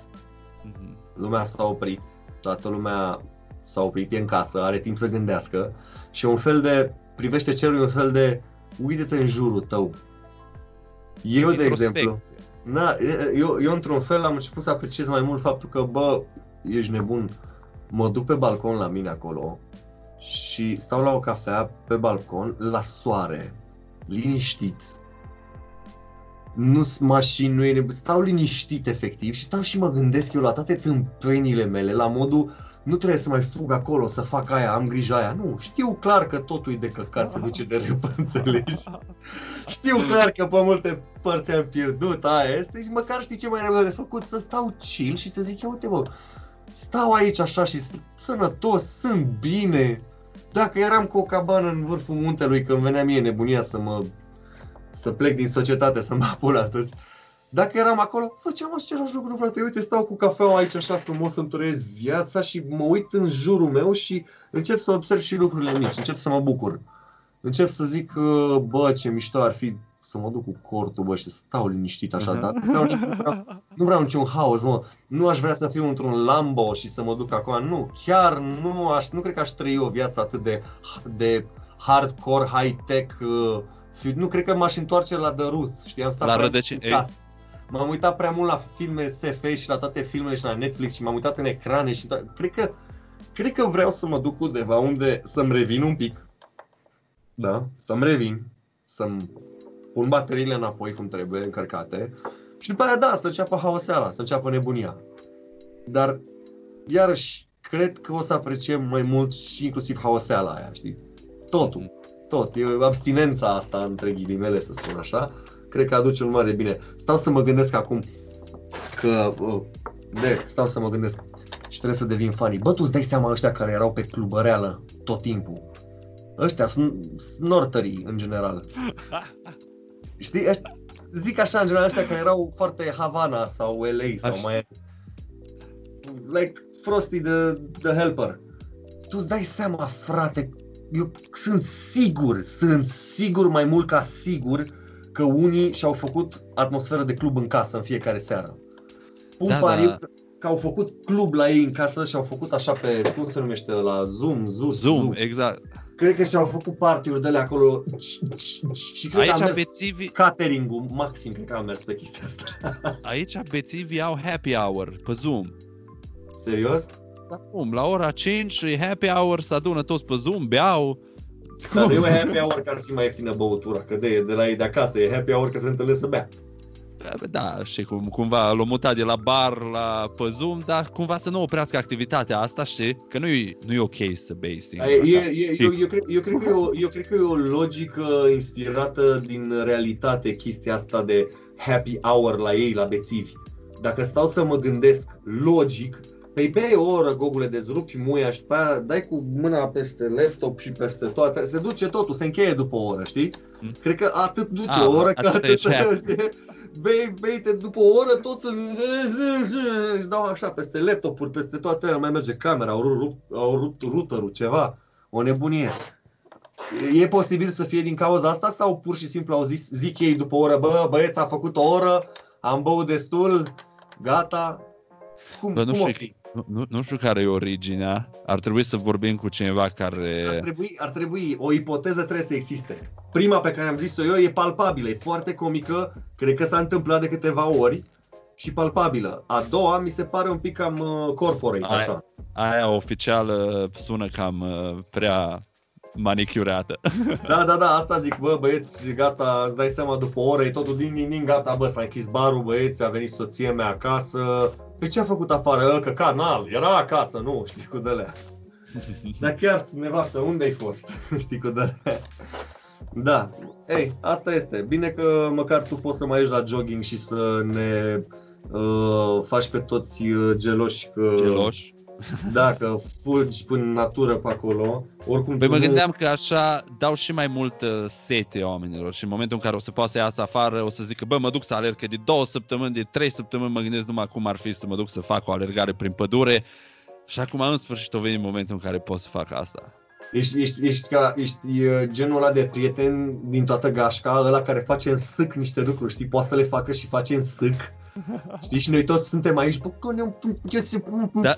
Mhm. lumea s-a oprit, toată lumea s-a oprit, e în casă, are timp să gândească și un fel de, privește cerul, e un fel de, uite-te în jurul tău. Eu, de Introspecție. exemplu, na, eu, eu într-un fel am început să apreciez mai mult faptul că, bă, ești nebun, mă duc pe balcon la mine acolo și stau la o cafea pe balcon, la soare, liniștit. Nu sunt mașini, nu e nevoie, stau liniștit efectiv și stau și mă gândesc eu la toate tâmpenile mele, la modul nu trebuie să mai fug acolo, să fac aia, am grijă aia. Nu, știu clar că totul e de căcat, se duce de repă, înțelegi? Știu clar că pe multe părți am pierdut, aia este și măcar știi ce mai rău de făcut, să stau chill și să zic, ia uite bă, stau aici așa și sunt sănătos, sunt bine. Dacă eram cu o cabană în vârful muntelui când venea mie nebunia să mă să plec din societate, să mă apun la toți. Dacă eram acolo, făceam același lucru, frate. Uite, stau cu cafeaua aici așa frumos, să-mi trăiesc viața și mă uit în jurul meu și încep să observ și lucrurile mici, încep să mă bucur. Încep să zic, uh, bă, ce mișto ar fi să mă duc cu cortul, bă, și să stau liniștit așa, dar nu vreau, nu, vreau, nu vreau niciun haos, mă. Nu aș vrea să fiu într-un Lambo și să mă duc acum, nu. Chiar nu aș, nu cred că aș trăi o viață atât de, de hardcore, high-tech, uh, fi- nu cred că m-aș întoarce la The Roots, știi, am stat La prea rădăcini, mult în casă. M-am uitat prea mult la filme SF și la toate filmele și la Netflix și m-am uitat în ecrane și to- cred că cred că vreau să mă duc undeva unde să-mi revin un pic. Da, să-mi revin, să-mi pun bateriile înapoi cum trebuie, încărcate. Și după aia, da, să înceapă haoseala, să înceapă nebunia. Dar iarăși, cred că o să apreciem mai mult și inclusiv haoseala aia, știi? Totul, tot, e abstinența asta, între ghilimele, să spun așa, cred că aduce un mare bine. Stau să mă gândesc acum că, uh, de, stau să mă gândesc și trebuie să devin funny. Bă, tu îți dai seama ăștia care erau pe clubăreală tot timpul. Ăștia sunt snortării, în general. Știi, ăștia, zic așa, în general, ăștia care erau foarte Havana sau LA sau Așa. mai... Like Frosty the, the Helper. Tu îți dai seama, frate, eu sunt sigur, sunt sigur mai mult ca sigur că unii și-au făcut atmosferă de club în casă în fiecare seară. Pun Da, pariu da. că au făcut club la ei în casă și au făcut așa pe, cum se numește la Zoom, Zoom, Zoom, exact. Cred că și-au făcut party-uri de alea acolo și cred că a Aici mers bețivii, catering-ul maxim, cred că a mers pe chestia asta. aici bețivii au happy hour pe Zoom. Serios? La cum? La ora 5 e happy hour, se adună toți pe Zoom, beau. Dar nu e happy hour că ar fi mai ieftină băutura, că de, de la ei de acasă e happy hour că se întâlnesc să bea. Da, și cum, cumva l-au mutat de la bar la pe Zoom, dar cumva să nu oprească activitatea asta, știi? Că nu e, nu e ok să bei singur. E, e, așa. e, Și- eu, eu, cred, eu, cred că e o, eu cred că e o logică inspirată din realitate chestia asta de happy hour la ei, la bețivi. Dacă stau să mă gândesc logic, Păi bei o oră, gogule, dezrupi muia și după aia dai cu mâna peste laptop și peste toate. Se duce totul, se încheie după o oră, știi? Mm. Cred că atât duce Ah, o oră, că atât atât, ești happy. știi? Bei, bei te după o oră, toți în... își dau așa peste laptopuri, peste toate, nu mai merge camera, au rupt, au rupt routerul, ceva. O nebunie. E posibil să fie din cauza asta sau pur și simplu au zis, zic ei după o oră, bă, băieți, a făcut o oră, am băut destul, gata. Cum, Bă, nu cum o știu, fi? Nu, nu, nu știu care e originea. Ar trebui să vorbim cu cineva Ar care... trebui, ar trebui, o ipoteză trebuie să existe. Prima pe care am zis-o eu e palpabilă, e foarte comică, cred că s-a întâmplat de câteva ori și palpabilă. A doua mi se pare un pic cam uh, corporate, Aia- așa. Aia oficială sună cam uh, prea manicurată. Da, da, da, asta zic, bă, băieți, gata, îți dai seama după o oră, e totul din, din, din, gata, bă, s-a închis barul, băieți, a venit soția mea acasă. Pe ce a făcut afară? Că canal, era acasă, nu, știi, cu de Dar chiar, nevastă, unde ai fost? știi, cu de Da, ei, asta este. Bine că măcar tu poți să mai ieși la jogging și să ne uh, faci pe toți uh, geloși că... Geloși. Da, că fugi până în natură pe acolo. Oricum Păi tu mă nu- gândeam că așa dau și mai mult uh, sete oamenilor și în momentul în care o să poată să iasă afară, o să zică, bă, mă duc să alerg, că de două săptămâni, de trei săptămâni mă gândesc numai cum ar fi să mă duc să fac o alergare prin pădure și acum în sfârșit o venit momentul în care pot să fac asta. Ești, ești, ești, ca, ești e, genul ăla de prieten din toată gașca, ăla care face în sâc niște lucruri, știi, poate să le facă și face în sâc. Știi, și noi toți suntem aici, bă, că ne ce se... Da.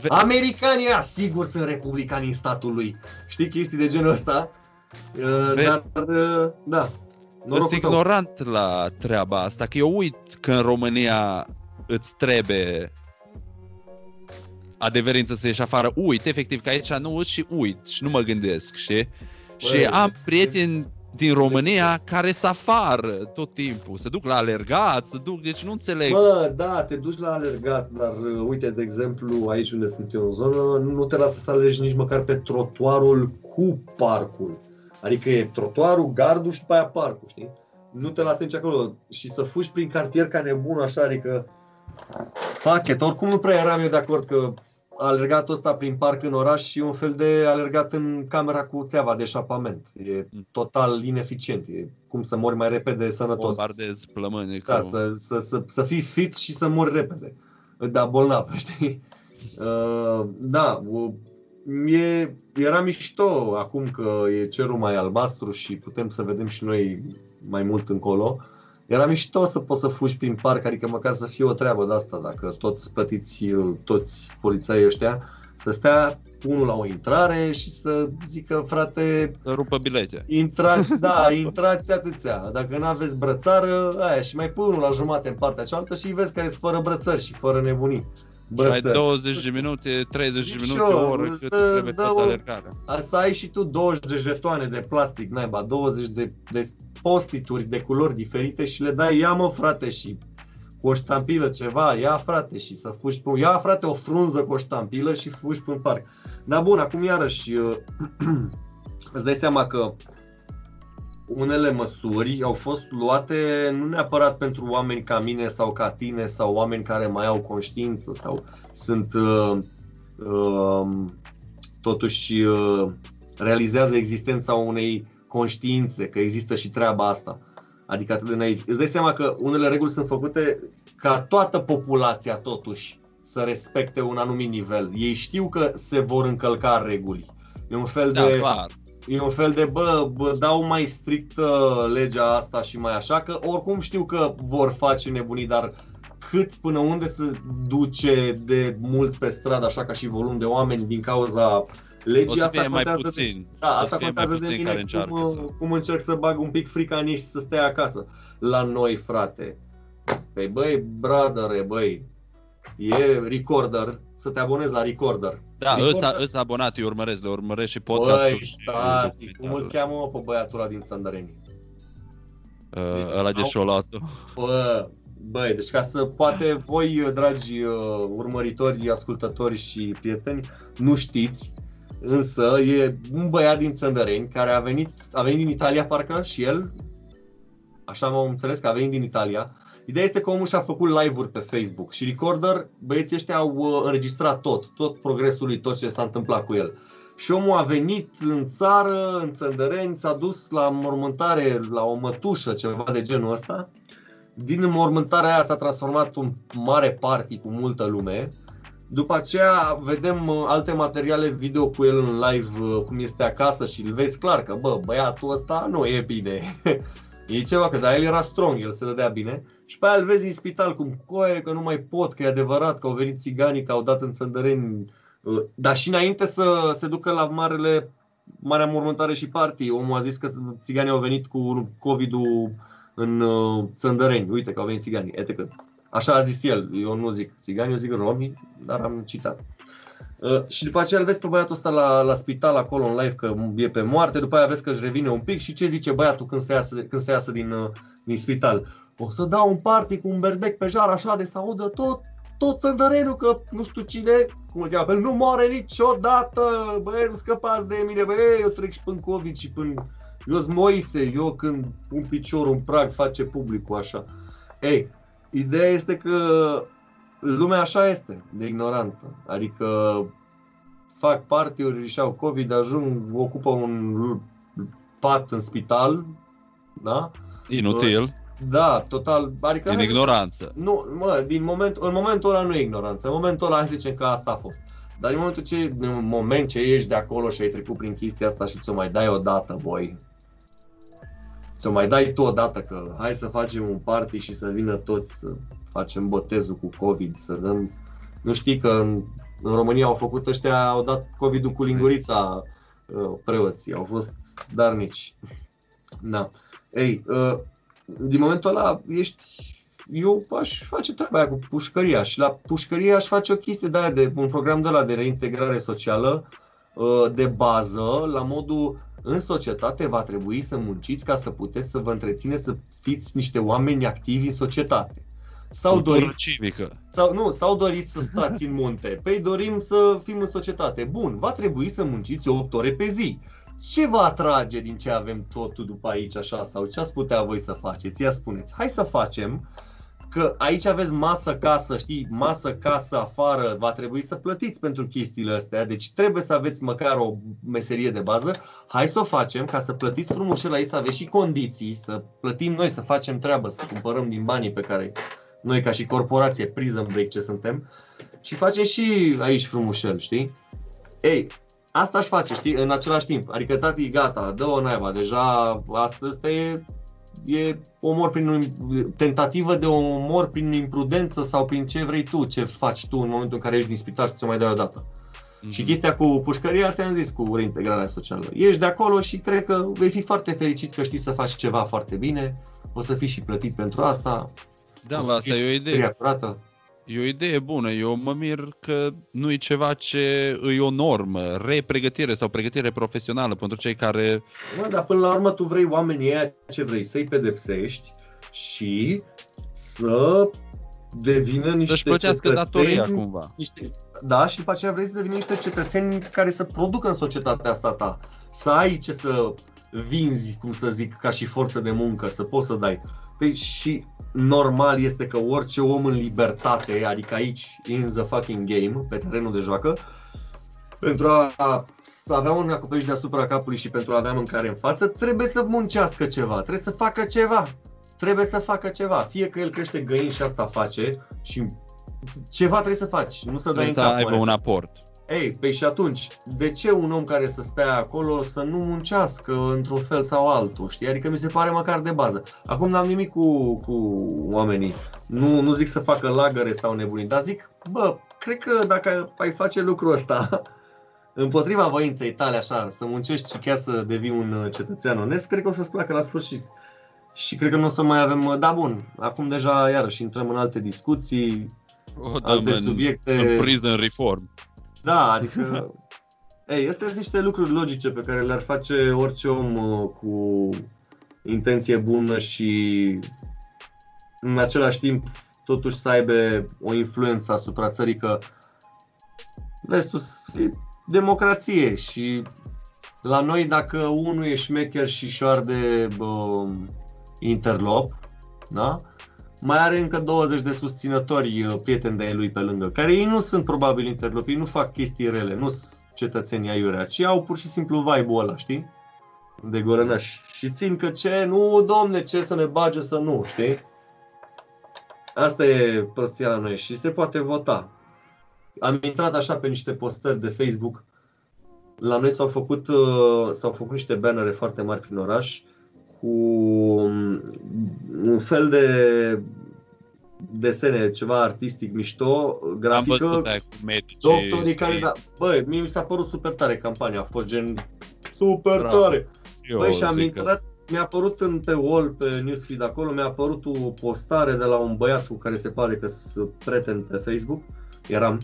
Ve- Americanii ăia, sigur sunt republicani în statul lui. Știi chestii de genul ăsta? Uh, Ve- Dar, uh, da, Sunt norocul tău. ignorant la treaba asta, că eu uit că în România îți trebuie adeverință să ieși afară. Uit, efectiv, că aici nu uit și uit și nu mă gândesc, știi? și Băi, am prieteni din România care să afară tot timpul, se duc la alergat, se duc, deci nu înțeleg. Bă, da, te duci la alergat, dar uh, uite, de exemplu, aici unde sunt eu în zonă, nu te lasă să alergi nici măcar pe trotuarul cu parcul. Adică e trotuarul, gardul și după aia parcul, știi? Nu te lasă nici acolo și să fugi prin cartier ca nebun așa, adică... Fuck it, oricum nu prea eram eu de acord că alergatul ăsta prin parc în oraș și un fel de alergat în camera cu țeava de eșapament. E total ineficient, e cum să mori mai repede sănătos. Bombardez plămâni Da, cu... să, să, să, să fii fit și să mori repede. Da, bolnav, știi? Uh, da, uh, e, era mișto acum că e cerul mai albastru și putem să vedem și noi mai mult încolo. Era mișto să poți să fugi prin parc, adică măcar să fie o treabă de asta, dacă toți plătiți, uh, toți polițaii ăștia, să stea unul la o intrare și să zică, frate, Să rupă bilete. Intrați, da, intrați atâția. Dacă nu aveți brățară, aia, și mai pui unul la jumate în partea cealaltă și vezi care sunt fără brățări și fără nebunii. Și ai Brățări. 20 de minute, 30 de Zic minute, și eu, o oră, îți cât dă- trebuie dă tot o- alergarea. A, Să ai și tu 20 de jetoane de plastic, naiba, 20 de, de postituri de culori diferite și le dai, ia mă frate și cu o ștampilă ceva, ia frate și să fugi pe, ia frate o frunză cu o ștampilă și fugi pe un parc. Dar bun, acum iarăși uh, îți dai seama că unele măsuri au fost luate nu neapărat pentru oameni ca mine sau ca tine sau oameni care mai au conștiință sau sunt uh, uh, totuși uh, realizează existența unei conștiințe, că există și treaba asta. Adică atât de naiv. Îți dai seama că unele reguli sunt făcute ca toată populația totuși să respecte un anumit nivel. Ei știu că se vor încălca reguli. E un fel Da, de clar. E un fel de bă, bă, dau mai strict uh, legea asta și mai așa, că oricum știu că vor face nebunii, dar cât până unde se duce de mult pe stradă, așa ca și volum de oameni din cauza O legii, să asta fie mai contează de, puțin. da, o să asta fie mai contează de puțin care mine încearcă cum, să... uh, cum încerc să bag un pic frica în ei și să stea acasă. La noi, frate. Păi băi, brother, băi, e recorder, să te abonezi la recorder. Da, Recorder- ăsta, ăsta abonat, îi urmăresc, le urmăresc și podcastul Băi, și tati, cum îl documentarul. cheamă mă, pe băiatul ăla din Țăndăreni? Uh, ăla de au- șolatul. Bă, băi, deci ca să poate voi, dragi uh, urmăritori, ascultători și prieteni, nu știți, însă e un băiat din Țăndăreni care a venit, a venit din Italia parcă și el, așa am înțeles că a venit din Italia. Ideea este că omul și-a făcut live-uri pe Facebook și Recorder, băieții ăștia au uh, înregistrat tot, tot progresul lui, tot ce s-a întâmplat cu el. Și omul a venit în țară, în Țăndăreni, s-a dus la mormântare, la o mătușă, ceva de genul ăsta. Din mormântarea aia s-a transformat un mare party cu multă lume. După aceea vedem uh, alte materiale video cu el în live, uh, cum este acasă și îl vezi clar că, bă, băiatul ăsta nu e bine. e ceva, că dar el era strong, el se dădea bine. Și pe aia îl vezi în spital cum, coe, că nu mai pot, că e adevărat, că au venit țiganii, că au dat în Țăndăreni. Uh, Dar și înainte să se ducă la marele, marea mormântare și party, omul a zis că țiganii au venit cu COVID-ul în uh, Țăndăreni. Uite că au venit țiganii, ete că. Așa a zis el, eu nu zic țigani, eu zic romi, dar am citat. Uh, și după aceea îl vezi pe băiatul ăsta la, la spital acolo în live că e pe moarte, după aia vezi că își revine un pic și ce zice băiatul când se iasă, când se iasă din, uh, din spital? O să dau un party cu un berbec pe jar așa de să audă tot, tot Țăndărenul că nu știu cine, cum îl cheamă, pe el, nu moare niciodată, băi, nu scăpați de mine, băi, eu trec și până COVID și până... Eu sunt Moise, eu când un picior, un prag face publicul așa. Ei, ideea este că lumea așa este, de ignorantă. Adică fac party-uri și au COVID, ajung, ocupă un pat în spital, da? Inutil, Da, total, adică... din ignoranță. Nu, mă, din moment, în momentul ăla nu e ignoranță, în momentul ăla hai să zicem că asta a fost. Dar în momentul ce, în moment ce ești de acolo și ai trecut prin chestia asta și ți-o mai dai o dată, boi, ți-o mai dai tu o dată că hai să facem un party și să vină toți să facem botezul cu COVID, să dăm... Nu știi că în, în România au făcut ăștia, au dat COVID-ul cu lingurița uh, preoții, au fost darnici. Da. Ei, uh, din momentul ăla ești eu aș face treaba aia cu pușcăria și la pușcărie aș face o chestie de aia, de un program de la de reintegrare socială uh, de bază, la modul în societate va trebui să munciți ca să puteți să vă întrețineți, să fiți niște oameni activi în societate. Sau Cultură doriți civică. sau, nu, sau doriți să stați în munte? Păi dorim să fim în societate. Bun, va trebui să munciți 8 ore pe zi. Ce vă atrage din ce avem totul după aici așa? Sau ce ați putea voi să faceți? Ia spuneți. Hai să facem că aici aveți masă, casă, știi, masă, casă, afară, va trebui să plătiți pentru chestiile astea, deci trebuie să aveți măcar o meserie de bază. Hai să o facem ca să plătiți frumos la ei, să aveți și condiții, să plătim noi, să facem treabă, să cumpărăm din banii pe care noi ca și corporație, Prison Break ce suntem, și facem și aici frumușel, știi? Ei, asta aș face, știi, în același timp. Adică, tati, gata, dă-o naiba, deja astăzi te e, e omor prin, tentativă de omor prin imprudență sau prin ce vrei tu, ce faci tu în momentul în care ești din spital și ți-o mai dai o dată. Și chestia cu pușcăria, ți-am zis, cu reintegrarea socială. Ești de acolo și cred că vei fi foarte fericit că știi să faci ceva foarte bine, o să fii și plătit pentru asta, Da, o bă, să asta fii e o și idee. meseria curată. E o idee bună. Eu mă mir că nu e ceva ce e o normă. Repregătire sau pregătire profesională pentru cei care... Mă, dar până la urmă tu vrei oamenii ăia ce vrei, să-i pedepsești și să devină niște Să-și plătească cetățeni, datoria cumva. Niște, da, și după aceea vrei să devină niște cetățeni care să producă în societatea asta ta. Să ai ce să vinzi, cum să zic, ca și forță de muncă, să poți să dai. Păi și normal este că orice om în libertate, adică aici, in the fucking game, pe terenul de joacă, pentru a, a să avea un acoperiș deasupra capului și pentru a avea mâncare în față, trebuie să muncească ceva, trebuie să facă ceva. Trebuie să facă ceva. Fie că el crește găini și asta face și ceva trebuie să faci, nu să dai Trebuie în să cap. aibă un aport. Ei, păi și atunci, de ce un om care să stea acolo să nu muncească într-un fel sau altul, știi? Adică mi se pare măcar de bază. Acum n-am nimic cu, cu oamenii. Nu, nu zic să facă lagăre sau nebunii, dar zic, bă, cred că dacă ai face lucrul ăsta împotriva voinței tale așa, să muncești și chiar să devii un cetățean onest, cred că o să-ți placă la sfârșit. Și cred că nu o să mai avem, da bun, acum deja iarăși intrăm în alte discuții, O dăm alte în, subiecte. în prison reform. Da, adică... Ei, astea sunt niște lucruri logice pe care le-ar face orice om uh, cu intenție bună și în același timp totuși să aibă o influență asupra țării că vezi tu, e democrație și la noi dacă unul e șmecher și șoarde bă, interlop, da? Mai are încă 20 de susținători uh, prieteni de lui pe lângă, care ei nu sunt probabil interlopi, nu fac chestii rele, nu sunt cetățenii aiurea, ci au pur și simplu vibe-ul ăla, știi? De gorănaș. Și țin că ce, nu, domne, ce să ne bage să nu, știi? Asta e prostia la noi și se poate vota. Am intrat așa pe niște postări de Facebook. La noi s-au făcut, uh, s-au făcut niște bannere foarte mari prin oraș cu um, un fel de desene, ceva artistic mișto, Am grafică, văzut aia cu medici. doctorii care, străini. da, băi, mie mi s-a părut super tare campania, a fost gen super Bravo. tare. Eu Băi, și am zic că- intrat, mi-a apărut în pe wall, pe newsfeed acolo, mi-a apărut o postare de la un băiat cu care se pare că sunt prieten pe Facebook, eram,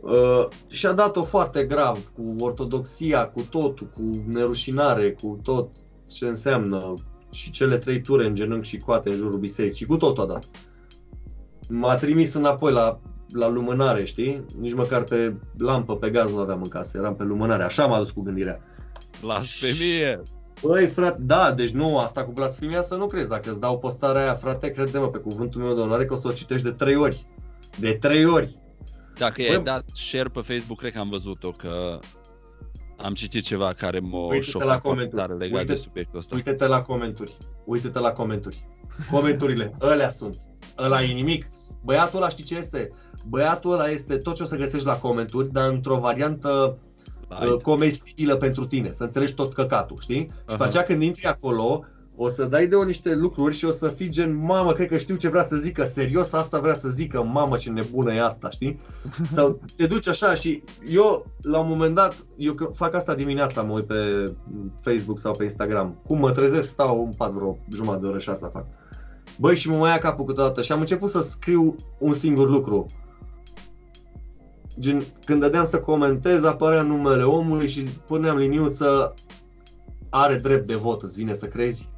uh, și a dat-o foarte grav, cu ortodoxia, cu totul, cu nerușinare, cu tot ce înseamnă și cele trei ture în genunchi și coate în jurul bisericii, cu totul a dat. M-a trimis înapoi la, la lumânare, știi? Nici măcar pe lampă, pe gaz nu aveam în casă, eram pe lumânare, așa m-a dus cu gândirea. Blasfemie! Băi, frate, da, deci nu, asta cu blasfemia să nu crezi. Dacă îți dau postarea aia, frate, crede-mă, pe cuvântul meu de onoare că o să o citești de trei ori. De trei ori. Dacă Bă- i-ai dat share pe Facebook, cred că am văzut-o, că am citit ceva care m-a Uite-te la șocat foarte comentarii. tare legat Uite- de subiectul ăsta. Uite-te la comentarii. Uite-te la comentarii. Comenturile, alea sunt. Ăla e nimic. Băiatul ăla știi ce este? Băiatul ăla este tot ce o să găsești la comentarii, dar într-o variantă Light. uh, comestibilă pentru tine, să înțelegi tot căcatul, știi? Și Aha. pe aceea când intri acolo, o să dai de o niște lucruri și o să fii gen, mamă, cred că știu ce vrea să zică, serios asta vrea să zică, mamă ce nebună e asta, știi? Sau te duci așa și eu, la un moment dat, eu că fac asta dimineața, mă uit pe Facebook sau pe Instagram. Cum mă trezesc, stau în pat vreo jumătate de oră și asta fac. Băi, și mă mai ia capul câteodată și am început să scriu un singur lucru. Gen, când dădeam să comentez, apărea numele omului și puneam liniuță are drept de vot, îți vine să crezi?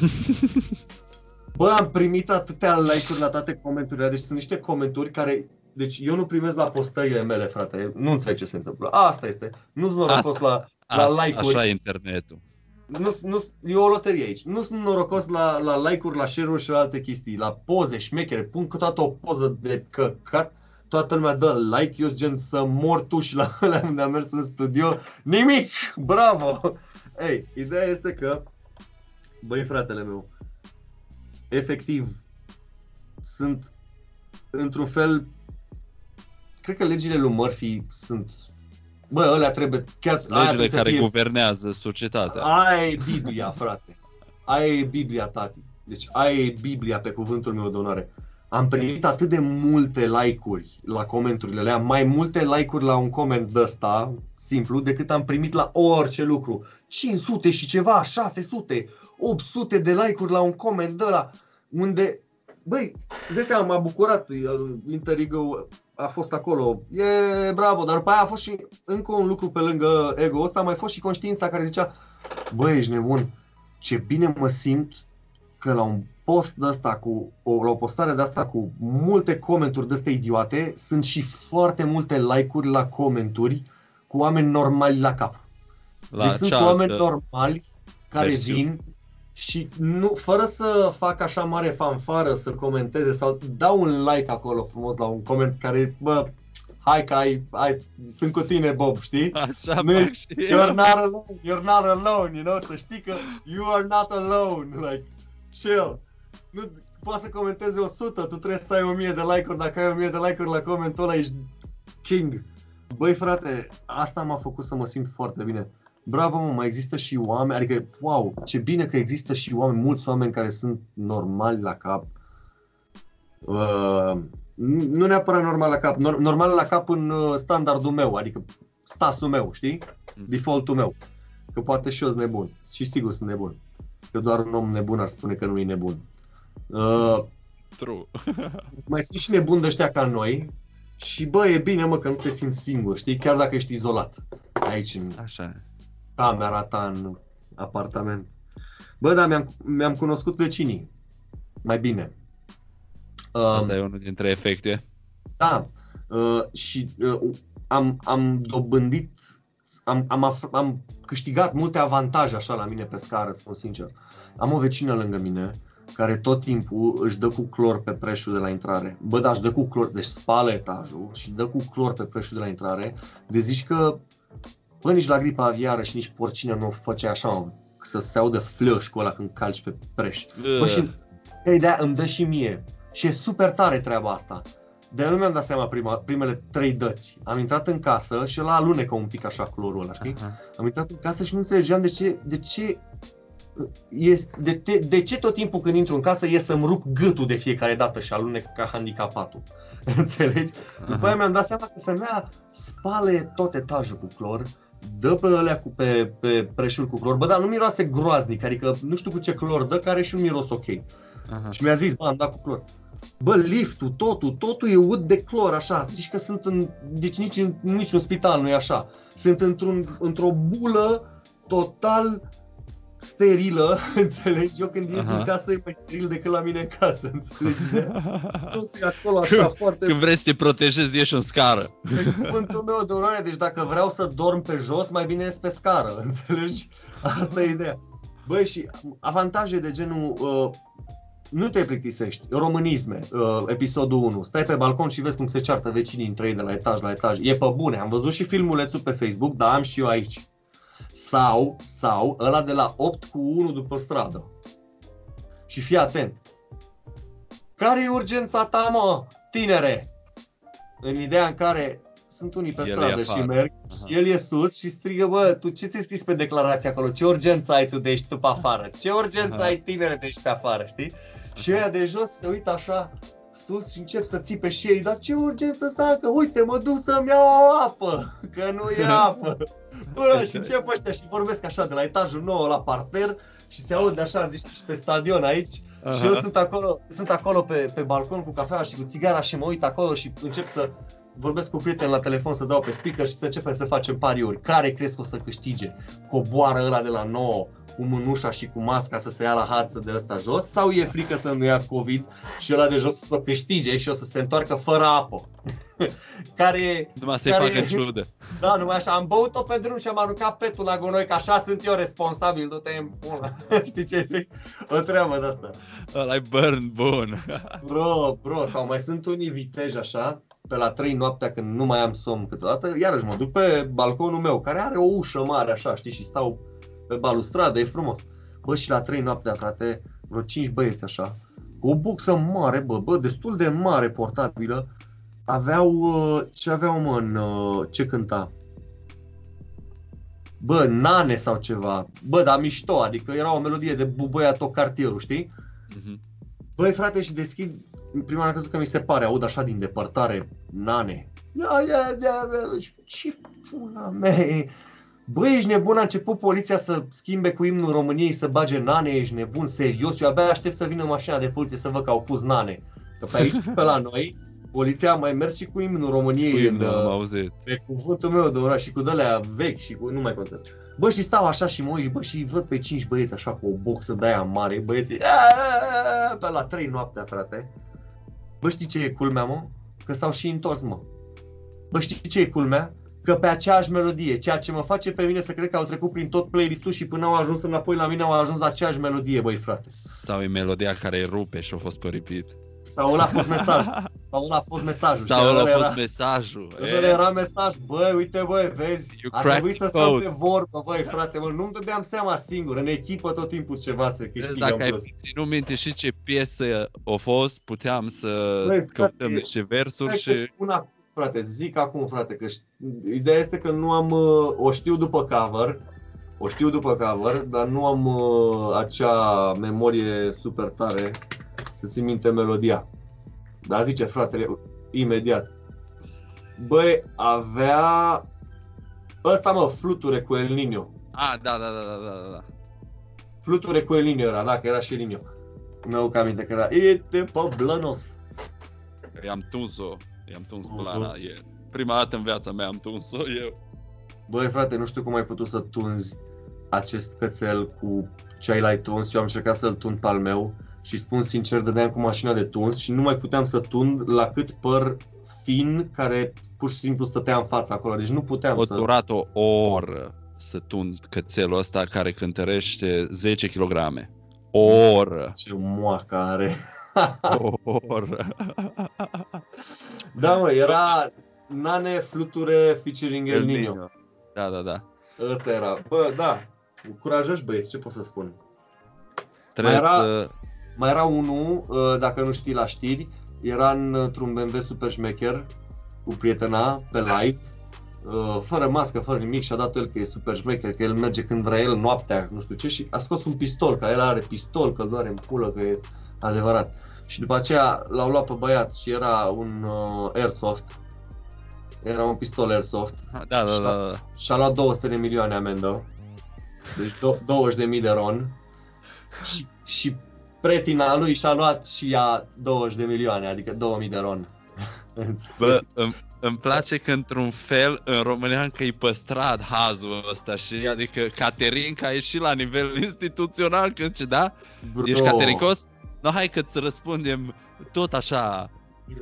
Bă, am primit atâtea like-uri la toate comenturile, deci sunt niște comentarii care deci eu nu primesc la postările mele, frate, nu înțeleg ce se întâmplă. Asta este. Nu sunt norocos Asta. la, la Asta- like-uri. Așa e internetul. Nu, nu, e o loterie aici. Nu sunt norocos la, la like-uri, la share-uri și la alte chestii. La poze șmechere. Pun câteodată o poză de căcat. Toată lumea dă like. Eu sunt gen să mor tu și la ăla unde am mers în studio. Nimic! Bravo! Ei, ideea este că, băi fratele meu, efectiv, sunt într-un fel, cred că legile lui Murphy sunt, bă, ălea trebuie, chiar aia Legile trebuie să care fie guvernează societatea. Aia e Biblia, frate. Aia e Biblia, tati. Deci aia e Biblia pe cuvântul meu de onoare. Am primit atât de multe like-uri la comenturile alea, mai multe like-uri la un coment de ăsta, simplu, decât am primit la orice lucru. 500 și ceva, 600, 800 de like-uri la un coment de ăla, unde, băi, de seama m-a bucurat, uh, Interego a fost acolo, e bravo, dar după aia a fost și încă un lucru pe lângă ego ăsta, a mai fost și conștiința care zicea, băi, ești nebun, ce bine mă simt că la un post de asta cu o, la o postare de asta cu multe comenturi de astea idiote, sunt și foarte multe like-uri la comenturi cu oameni normali la cap. La deci sunt cealaltă oameni normali care versiune. vin și nu, fără să fac așa mare fanfară să comenteze sau dau un like acolo frumos la un coment care, bă, hai că ai, ai sunt cu tine Bob, știi? Așa Nu, fac și You're eu. not alone, you're not alone, you know, să știi că you are not alone, like, chill. Nu, poate să comenteze 100, tu trebuie să ai 1000 de like-uri, dacă ai 1000 de like-uri la comentul ăla ești king. Băi frate, asta m-a făcut să mă simt foarte bine. Bravo mă, mai există și oameni, adică, wow, ce bine că există și oameni, mulți oameni care sunt normali la cap. Uh, nu neapărat normal la cap, nor- normal la cap în uh, standardul meu, adică stasul meu, știi? Defaultul meu. Că poate și eu sunt nebun. Și sigur sunt nebun. Că doar un om nebun ar spune că nu e nebun. Uh, True. mai sunt și nebuni de ăștia ca noi și bă, e bine mă că nu te simți singur, știi? Chiar dacă ești izolat. Aici în Așa. Camera ta, în apartament. Bă, da, mi-am, mi-am cunoscut vecinii. Mai bine. Uh, Asta e unul dintre efecte. Da, uh, și uh, am, am dobândit, am, am, af- am câștigat multe avantaje așa la mine pe scară, spun sincer. Am o vecină lângă mine care tot timpul își dă cu clor pe preșul de la intrare. Bă, da, își dă cu clor, deci spală etajul și dă cu clor pe preșul de la intrare. De zici că, bă, nici la gripa aviară și nici porcină nu făcea așa, mă, să se audă flush cu ăla când calci pe preș. Bă, și Ei, de îmi dă și mie. Și e super tare treaba asta. De nu mi-am dat seama prima, primele trei dăți. Am intrat în casă și ăla alunecă un pic așa clorul ăla, știi? Aha. Am intrat în casă și nu înțelegeam de ce, de ce, este, de, de, de ce tot timpul când intru în casă e să-mi rup gâtul de fiecare dată și alunec ca handicapatul. Înțelegi? După aia mi-am dat seama că femeia spală tot etajul cu clor, dă pe alea cu, pe, pe preșul cu clor, bă, dar nu miroase groaznic, adică nu știu cu ce clor dă, care are și un miros ok. Aha. Și mi-a zis, bă, am dat cu clor. Bă, liftul, totul, totul e ud de clor, așa. Zici că sunt în... Deci nici în niciun spital nu e așa. Sunt într-un, într-o bulă total sterilă, înțelegi? Eu când ies Aha. din casă e mai steril decât la mine în casă, înțelegi? Totul e acolo așa, foarte... Când vrei să te protejezi, ieși în scară. Pe cuvântul meu de onoare, deci dacă vreau să dorm pe jos, mai bine ies pe scară, înțelegi? Asta e ideea. Băi, și avantaje de genul, uh, nu te plictisești, românisme, uh, episodul 1, stai pe balcon și vezi cum se ceartă vecinii între ei de la etaj la etaj, e pe bune, am văzut și filmulețul pe Facebook, dar am și eu aici. Sau, sau, ăla de la 8 cu 1 după stradă. Și fii atent. Care e urgența ta, mă, tinere? În ideea în care sunt unii pe El e stradă și afară. merg Aha. și el e sus și strigă, bă, tu ce ți-ai scris pe declarație acolo? Ce urgență ai tu de ești tu pe afară? Ce urgență Aha. ai tinere de ești pe afară, știi? Și ăia de jos se uită așa sus și încep să țipe și ei, dar ce urgență să am? Că uite, mă duc să-mi iau apă, că nu e apă. Bă, și încep ăștia și vorbesc așa de la etajul 9 la parter și se aude așa, zici, și pe stadion aici. Aha. Și eu sunt acolo, sunt acolo pe, pe balcon cu cafea și cu țigara și mă uit acolo și încep să vorbesc cu prieteni la telefon, să dau pe speaker și să începem să facem pariuri. Care crezi că o să câștige? Coboară ăla de la 9 cu mânușa și cu masca să se ia la harță de ăsta jos sau e frică să nu ia COVID și ăla de jos să câștige și o să se întoarcă fără apă? care e Numai să-i Care- facă ciudă. da, numai așa, am băut-o pe drum și am aruncat petul la gunoi, că așa sunt eu responsabil, du-te în pula. Știi ce zic? O treabă de asta. ăla burn bun. Bro, bro, sau mai sunt unii viteji așa, pe la 3 noaptea când nu mai am somn câteodată, iarăși mă duc pe balconul meu, care are o ușă mare așa, știi, și stau pe balustradă, e frumos. Bă, și la 3 noaptea, frate, vreo 5 băieți așa, cu o buxă mare, bă, bă, destul de mare, portabilă, aveau, uh, ce aveau mă în, uh, ce cânta? Bă, nane sau ceva, bă, dar mișto, adică era o melodie de bubăia tot cartierul, știi? Mhm. Băi frate și deschid Prima oară am crezut că mi se pare, aud așa din depărtare Nane Ia, ia, ia, ia, și ce pula mea e? Băi, ești nebun, a început poliția să schimbe cu imnul României, să bage nane, ești nebun, serios, eu abia aștept să vină mașina de poliție să văd că au pus nane. Că pe aici, pe la noi, poliția a mai mers și cu imnul României Cu în, imnul, am uh, auzit. pe cuvântul meu de oraș și cu dălea vechi și cu, nu mai contează. Bă, și stau așa și mă uit, bă, și văd pe cinci băieți așa cu o boxă de aia mare, băieții, "Aaaa!" pe la 3 noaptea, frate. Bă, știi ce e culmea, mă? Că s-au și întors, mă. Bă, știi ce e culmea? Că pe aceeași melodie, ceea ce mă face pe mine să cred că au trecut prin tot playlistul și până au ajuns înapoi la mine, au ajuns la aceeași melodie, băi, frate. Sau e melodia care îi rupe și a fost pe repeat. Sau ăla a fost mesajul. Sau ăla a fost mesajul. Sau știi? ăla Ăla a fost era- mesajul. Ăla era mesaj, băi, uite băi, vezi, You a cracked trebuit să the stăm code. de vorbă, băi, frate, mă, nu-mi dădeam seama singur, în echipă tot timpul ceva să Vezi, câștigăm Dacă ai plus. ținut minte și ce piesă a fost, puteam să Băi, căutăm frate, niște versuri Hai că și... spun acum, frate, zic acum, frate, că ș- ideea este că nu am, uh, o știu după cover, o știu după cover, dar nu am uh, acea memorie super tare să țin minte melodia. Dar zice fratele, imediat. Băi, avea ăsta mă, fluture cu El Nino. Ah, da, da, da, da, da, da. Fluture cu El Nino era, dacă era și El Nino. Mi-au aminte că era Ete Pablanos. I-am tuns-o, i-am tuns Mhm. plana. E prima dată în viața mea am tuns-o eu. Băi frate, nu știu cum ai putut să tunzi acest cățel cu ce ai l-ai tuns. Eu am încercat să-l tund pe al meu și spun sincer, dădeam cu mașina de tuns și nu mai puteam să tund la cât păr fin care pur și simplu stătea în fața acolo. Deci nu puteam O să... durat o oră să tund cățelul ăsta care cântărește 10 kg. O oră. Ce moacă are. O oră. da, mă, era Nane Fluture featuring El Nino. Da, da, da. Ăsta era. Bă, da. Curajoși băieți, ce pot să spun? Trebuie era- să... Mai era unul, uh, dacă nu știi la știri, era în- într-un BMW super șmecher cu prietena pe live, uh, fără mască, fără nimic și a dat el că e super șmecher, că el merge când vrea el noaptea, nu știu ce, și a scos un pistol, că el are pistol, că îl doare în pulă, că e adevărat. Și după aceea l-au luat pe băiat și era un uh, airsoft, era un pistol airsoft Da, da, da, da. și-a luat 200 de milioane amendă, deci do- 20.000 de ron și, și pretina lui și-a luat și ea 20 de milioane, adică 2000 de ron. Bă, îmi, îmi place că într-un fel în România încă e păstrat hazul ăsta și adică Caterinca e și la nivel instituțional când ce da? Bro, Ești catericos? No, hai că-ți răspundem tot așa.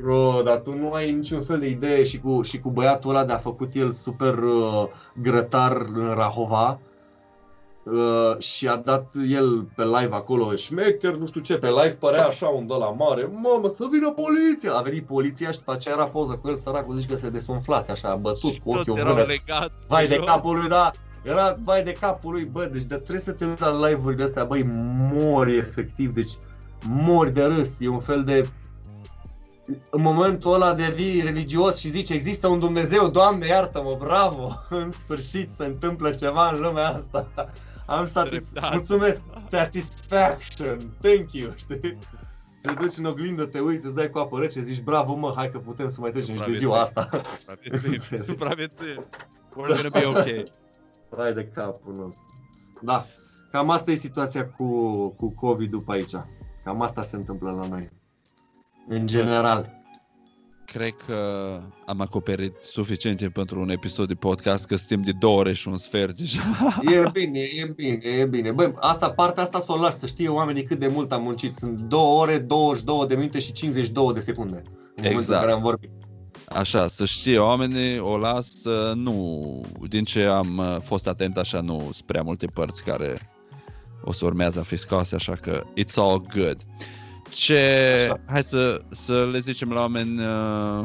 Bro, dar tu nu ai niciun fel de idee și cu, și cu băiatul ăla de a făcut el super uh, grătar în Rahova uh, și a dat el pe live acolo șmecher, nu știu ce, pe live părea așa un la mare, mamă să vină poliția! A venit poliția și după aceea era poză cu el săracul, zici că se desumflase așa, a bătut cu Toți ochiul în erau mână. legați. Vai de jos. capul lui, da, era vai de capul lui, bă, deci de trebuie să te uiți la live-urile astea, băi, mori efectiv, deci mori de râs, e un fel de... În momentul ăla devii religios și zici, există un Dumnezeu, Doamne iartă-mă, bravo, în sfârșit se întâmplă ceva în lumea asta. Am satis... Dreptate. Mulțumesc, satisfaction, thank you, știi? Te duci în oglindă, te uiți, îți dai cu apă rece, zici, bravo mă, hai că putem să mai trecem și de ziua asta. Supraviețuim, supraviețuim. We're gonna be okay. Hai de capul nostru. Da, cam asta e situația cu, cu COVID după aici. Cam asta se întâmplă la noi. În general. Cred că am acoperit suficient timp pentru un episod de podcast, că suntem de două ore și un sfert deja. E bine, e bine, e bine. Băi, asta, partea asta să o lași, să știe oamenii cât de mult am muncit. Sunt 2 ore, 22 de minute și 52 de secunde. În momentul Exact. în care am vorbit. Așa, să știe oamenii, o las, uh, nu, din ce am uh, fost atent așa, nu sunt prea multe părți care o să urmează a fi scoase, așa că it's all good. Ce, Așa. hai să, să le zicem la oameni uh,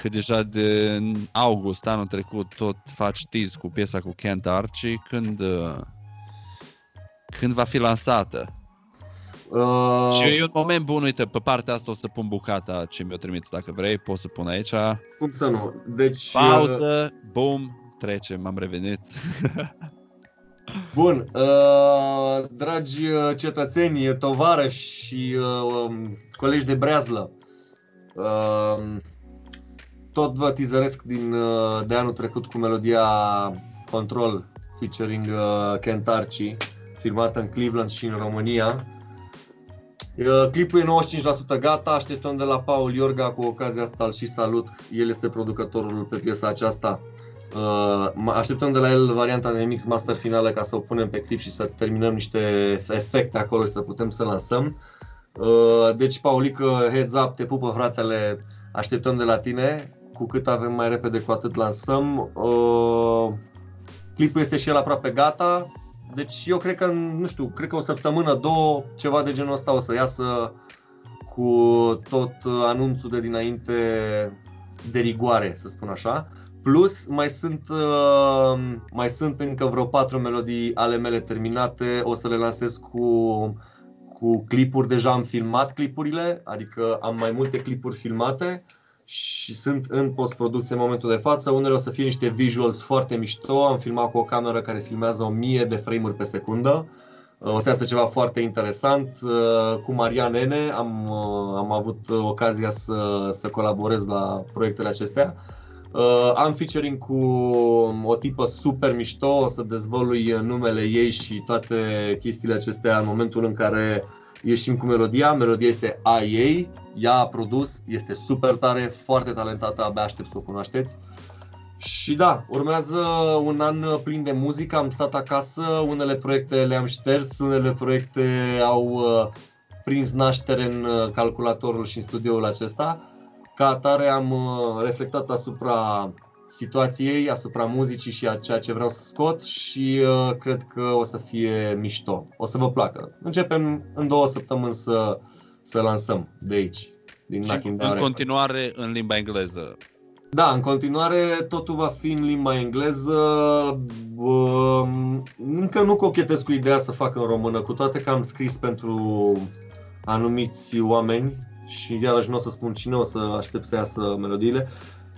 că deja de în august anul trecut tot faci tease cu piesa cu Kent Archie, când, uh, când va fi lansată. Uh, Și e un moment bun, uite, pe partea asta o să pun bucata ce mi-o trimiți dacă vrei, poți să pun aici. Cum să nu? Deci, uh, Pauză, boom, trecem, am revenit. Bun, uh, dragi uh, cetățeni, tovarăși și uh, um, colegi de breazlă, uh, tot vă tizăresc din, uh, de anul trecut cu melodia Control featuring uh, Kent Archie, filmată în Cleveland și în România. Uh, Clipul e 95% gata, așteptăm de la Paul Iorga cu ocazia asta îl și salut. El este producătorul pe piesa aceasta. Uh, mă- așteptăm de la el varianta de mix master finală ca să o punem pe clip și să terminăm niște efecte acolo și să putem să lansăm. Uh, Deci, Paulică, heads up, te pupă fratele, așteptăm de la tine. Cu cât avem mai repede, cu atât lansăm. Uh, Clipul este și el aproape gata. Deci eu cred că, în, nu știu, cred că o săptămână, două, ceva de genul ăsta o să iasă cu tot anunțul de dinainte de rigoare, să spun așa. Plus, mai sunt, uh, mai sunt încă vreo patru melodii ale mele terminate, o să le lansez cu, cu clipuri, deja am filmat clipurile, adică am mai multe clipuri filmate și sunt în postproducție în momentul de față. Unele o să fie niște visuals foarte mișto, am filmat cu o cameră care filmează 1000 de frame-uri pe secundă. O să iasă ceva foarte interesant. Uh, Cu Marian Nene am, uh, am avut ocazia să, să colaborez la proiectele acestea. Uh, am featuring cu o tipă super mișto, o să dezvălui numele ei și toate chestiile acestea în momentul în care ieșim cu melodia. Melodia este a ei, ea a produs, este super tare, foarte talentată, abia aștept să o cunoașteți. Și da, urmează un an plin de muzică, am stat acasă, unele proiecte le-am șters, unele proiecte au uh, prins naștere în uh, calculatorul și în studioul acesta. Ca atare am uh, reflectat asupra situației, asupra muzicii și a ceea ce vreau să scot și uh, cred că o să fie mișto, o să vă placă. Începem în două săptămâni să, să lansăm de aici, din Și Knocking în Down Records. continuare în limba engleză. Da, în continuare totul va fi în limba engleză. Um, Încă nu cochetez cu ideea să fac în română, cu toate că am scris pentru anumiți oameni și iarăși nu o să spun cine, o să aștept să iasă melodiile.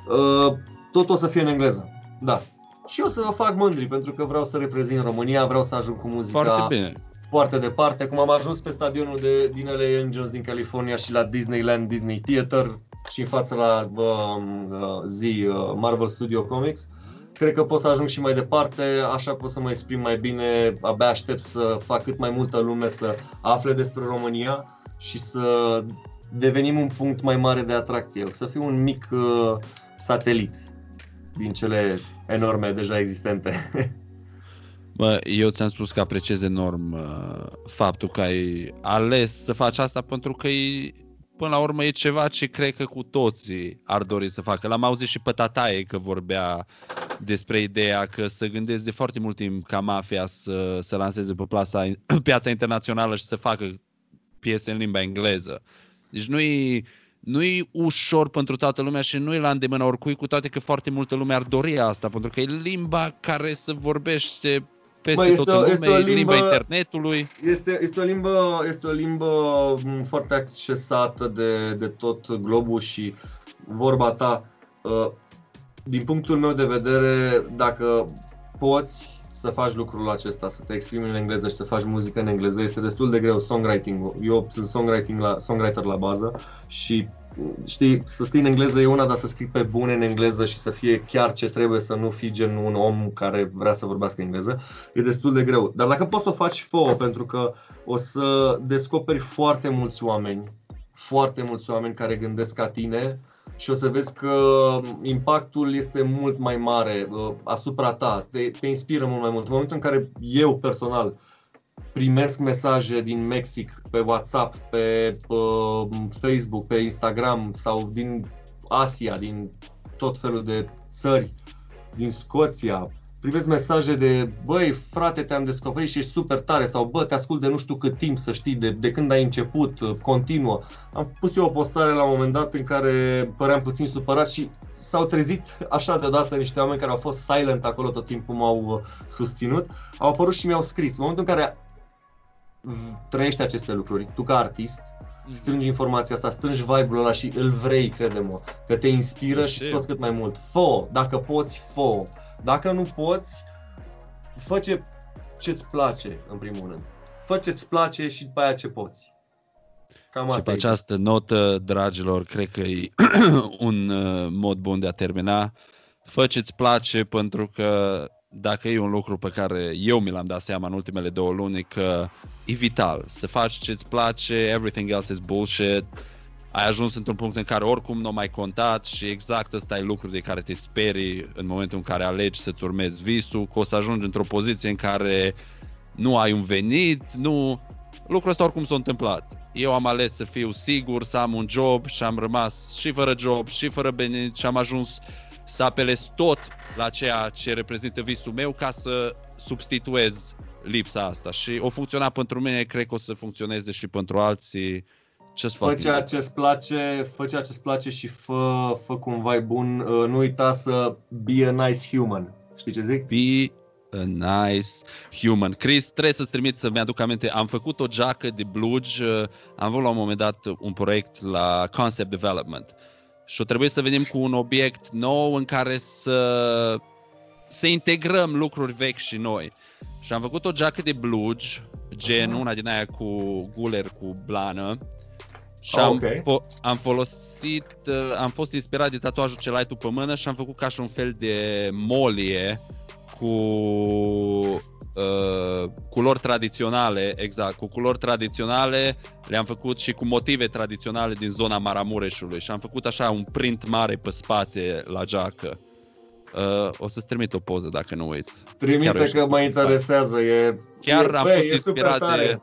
Uh, Tot o să fie în engleză, da. Și o să vă fac mândri pentru că vreau să reprezint România, vreau să ajung cu muzica Foarte bine. foarte departe, cum am ajuns pe stadionul de, din LA Angels din California și la Disneyland, Disney Theater și în față la um, uh, zi uh, Marvel Studio Comics. Cred că pot să ajung și mai departe, așa pot să mă exprim mai bine, abia aștept să fac cât mai multă lume să afle despre România și să devenim un punct mai mare de atracție, să fiu un mic uh, satelit din cele enorme deja existente. Bă, eu ți-am spus că apreciez enorm uh, faptul că ai ales să faci asta pentru că e, până la urmă e ceva ce cred că cu toții ar dori să facă. L-am auzit și pe tataie că vorbea despre ideea că se gândesc de foarte mult timp ca mafia să se lanseze pe plasa, piața internațională și să facă piese în limba engleză. Deci nu e, nu e ușor pentru toată lumea și nu e la îndemâna oricui, cu toate că foarte multă lume ar dori asta, pentru că e limba care se vorbește peste Bă, este tot o- în este lume, o e limba limbă- internetului. Este, este, o limbă, este o limbă m, foarte accesată de, de tot globul și vorba ta, uh, din punctul meu de vedere, dacă poți să faci lucrul acesta, să te exprimi în engleză și să faci muzică în engleză, este destul de greu songwriting Eu sunt songwriting la, songwriter la bază și știi, să scrii în engleză e una, dar să scrii pe bune în engleză și să fie chiar ce trebuie, să nu fii gen un om care vrea să vorbească engleză, e destul de greu. Dar dacă poți să o faci, fă pentru că o să descoperi foarte mulți oameni, foarte mulți oameni care gândesc ca tine și o să vezi că impactul este mult mai mare uh, asupra ta, te, te inspiră mult mai mult. În momentul în care eu personal primesc mesaje din Mexic pe WhatsApp, pe uh, Facebook, pe Instagram sau din Asia, din tot felul de țări, din Scoția, primesc mesaje de băi, frate, te-am descoperit și ești super tare sau bă, te ascult de nu știu cât timp să știi, de, de când ai început, uh, continuă. Am pus eu o postare la un moment dat în care păream puțin supărat și s-au trezit așa deodată niște oameni care au fost silent acolo tot timpul m-au uh, susținut, au apărut și mi-au scris. În momentul în care trăiești aceste lucruri, tu ca artist, strângi informația asta, strângi vibe-ul ăla și îl vrei, crede-mă, că te inspiră și Știu. scoți cât mai mult. Fă, dacă poți, fă. Dacă nu poți, fă ce, ce-ți place, în primul rând. Fă ce-ți place și după aia ce poți. Cam Și asta pe e. această notă, dragilor, cred că e un uh, mod bun de a termina. Fă ce-ți place pentru că dacă e un lucru pe care eu mi l-am dat seama în ultimele două luni, că e vital să faci ce-ți place, everything else is bullshit, ai ajuns într-un punct în care oricum nu mai contat și exact ăsta e lucru de care te sperii în momentul în care alegi să-ți urmezi visul, că o să ajungi într-o poziție în care nu ai un venit, nu... Lucrul ăsta oricum s-a întâmplat. Eu am ales să fiu sigur, să am un job și am rămas și fără job și fără venit și am ajuns să apelez tot la ceea ce reprezintă visul meu ca să substituez lipsa asta și o funcționa pentru mine, cred că o să funcționeze și pentru alții. Ce Fă ceea ce îți place, fă ceea ce îți place și fă, fă cum vai bun. Uh, Nu uita să be a nice human. Știi ce zic? Be a nice human. Chris, trebuie să-ți trimit să-mi aduc aminte. Am făcut o geacă de blugi, uh, am avut la un moment dat un proiect la Concept Development și o trebuie să venim cu un obiect nou în care să, să integrăm lucruri vechi și noi. Și am făcut o geacă de blugi, gen una din aia cu guler cu blană. Și Ah, am, ok. fo- am folosit, uh, am fost inspirat de tatuajul ce l-ai tu pe mână și am făcut ca și un fel de molie cu uh, culori tradiționale, exact, cu culori tradiționale, le-am făcut și cu motive tradiționale din zona Maramureșului și am făcut așa un print mare pe spate la geacă. Uh, o să-ți trimit o poză dacă nu uit. Chiar Trimite ești că mă interesează. E, Chiar e, am bă, fost e super inspirat de, tare.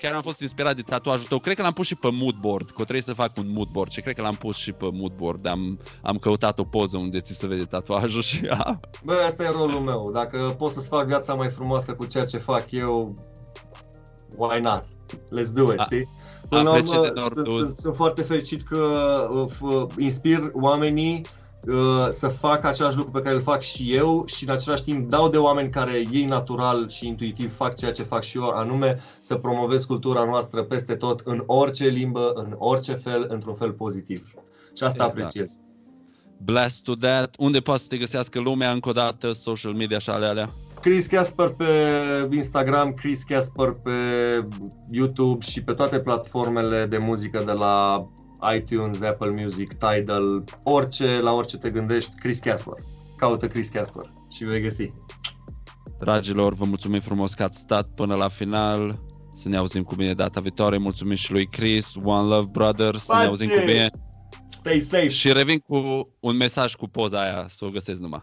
Chiar am fost inspirat de tatuajul tău. Cred că l-am pus și pe moodboard, că o trebuie să fac un moodboard și cred că l-am pus și pe moodboard. Am, am căutat o poză unde ți se vede tatuajul și a, Bă, asta e rolul meu. Dacă pot să-ți fac viața mai frumoasă cu ceea ce fac eu, why not? Let's do it, A- știi? Până la apreciez urmă, enorm, sunt, dude. sunt, sunt foarte fericit că uh, f- inspir oamenii uh, să facă același lucru pe care îl fac și eu și în același timp dau de oameni care ei natural și intuitiv fac ceea ce fac și eu, anume să promovez cultura noastră peste tot, în orice limbă, în orice fel, într-un fel pozitiv. Și asta Exact. apreciez. blessed to that. Unde poate să te găsească lumea încă o dată, social media și ale alea? Chris Casper pe Instagram, Chris Casper pe YouTube și pe toate platformele de muzică de la iTunes, Apple Music, Tidal, orice, la orice te gândești, Chris Casper. Caută Chris Casper și vei găsi. Dragilor, vă mulțumim frumos că ați stat până la final. Să ne auzim cu bine data viitoare. Mulțumim și lui Chris, One Love Brothers. Să ne Pace! auzim cu bine. Stay safe! Și revin cu un mesaj cu poza aia, să o găsesc numai.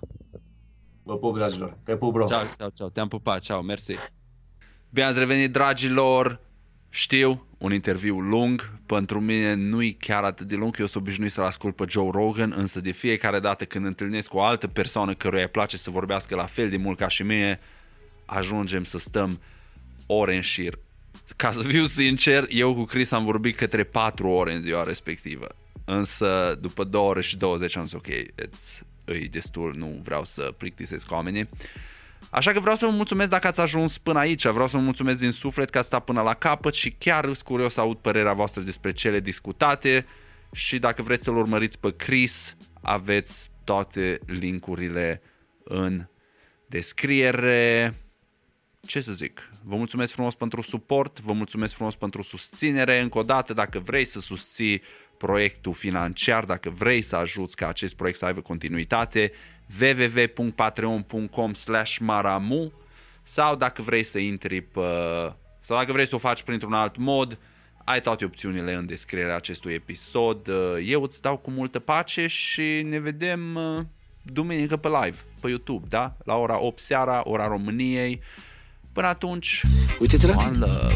Vă pup, dragilor. Te pup, bro. Ciao, ciao, ciao. Te-am pupat. Ciao, mersi. Bine ați revenit, dragilor! Știu, un interviu lung, pentru mine nu-i chiar atât de lung, eu sunt obișnuit să-l ascult pe Joe Rogan, însă de fiecare dată când întâlnesc o altă persoană căruia îi place să vorbească la fel de mult ca și mine, ajungem să stăm ore în șir. Ca să fiu sincer, eu cu Chris am vorbit către 4 ore în ziua respectivă. Însă după 2 ore și 20 am zis ok, it's, e destul, nu vreau să plictisesc oamenii. Așa că vreau să vă mulțumesc dacă ați ajuns până aici, vreau să vă mulțumesc din suflet că ați stat până la capăt și chiar sunt curios să aud părerea voastră despre cele discutate și dacă vreți să-l urmăriți pe Chris, aveți toate linkurile în descriere. Ce să zic, vă mulțumesc frumos pentru suport, vă mulțumesc frumos pentru susținere. Încă o dată, dacă vrei să susții proiectul financiar, dacă vrei să ajuți ca acest proiect să aibă continuitate, www.patreon.com maramu sau dacă vrei să intri pe, sau dacă vrei să o faci printr-un alt mod, ai toate opțiunile în descrierea acestui episod. Eu îți dau cu multă pace și ne vedem uh, duminică pe live, pe YouTube, da? La ora 8 seara, ora României. Până atunci, Uite-te la one tine. love!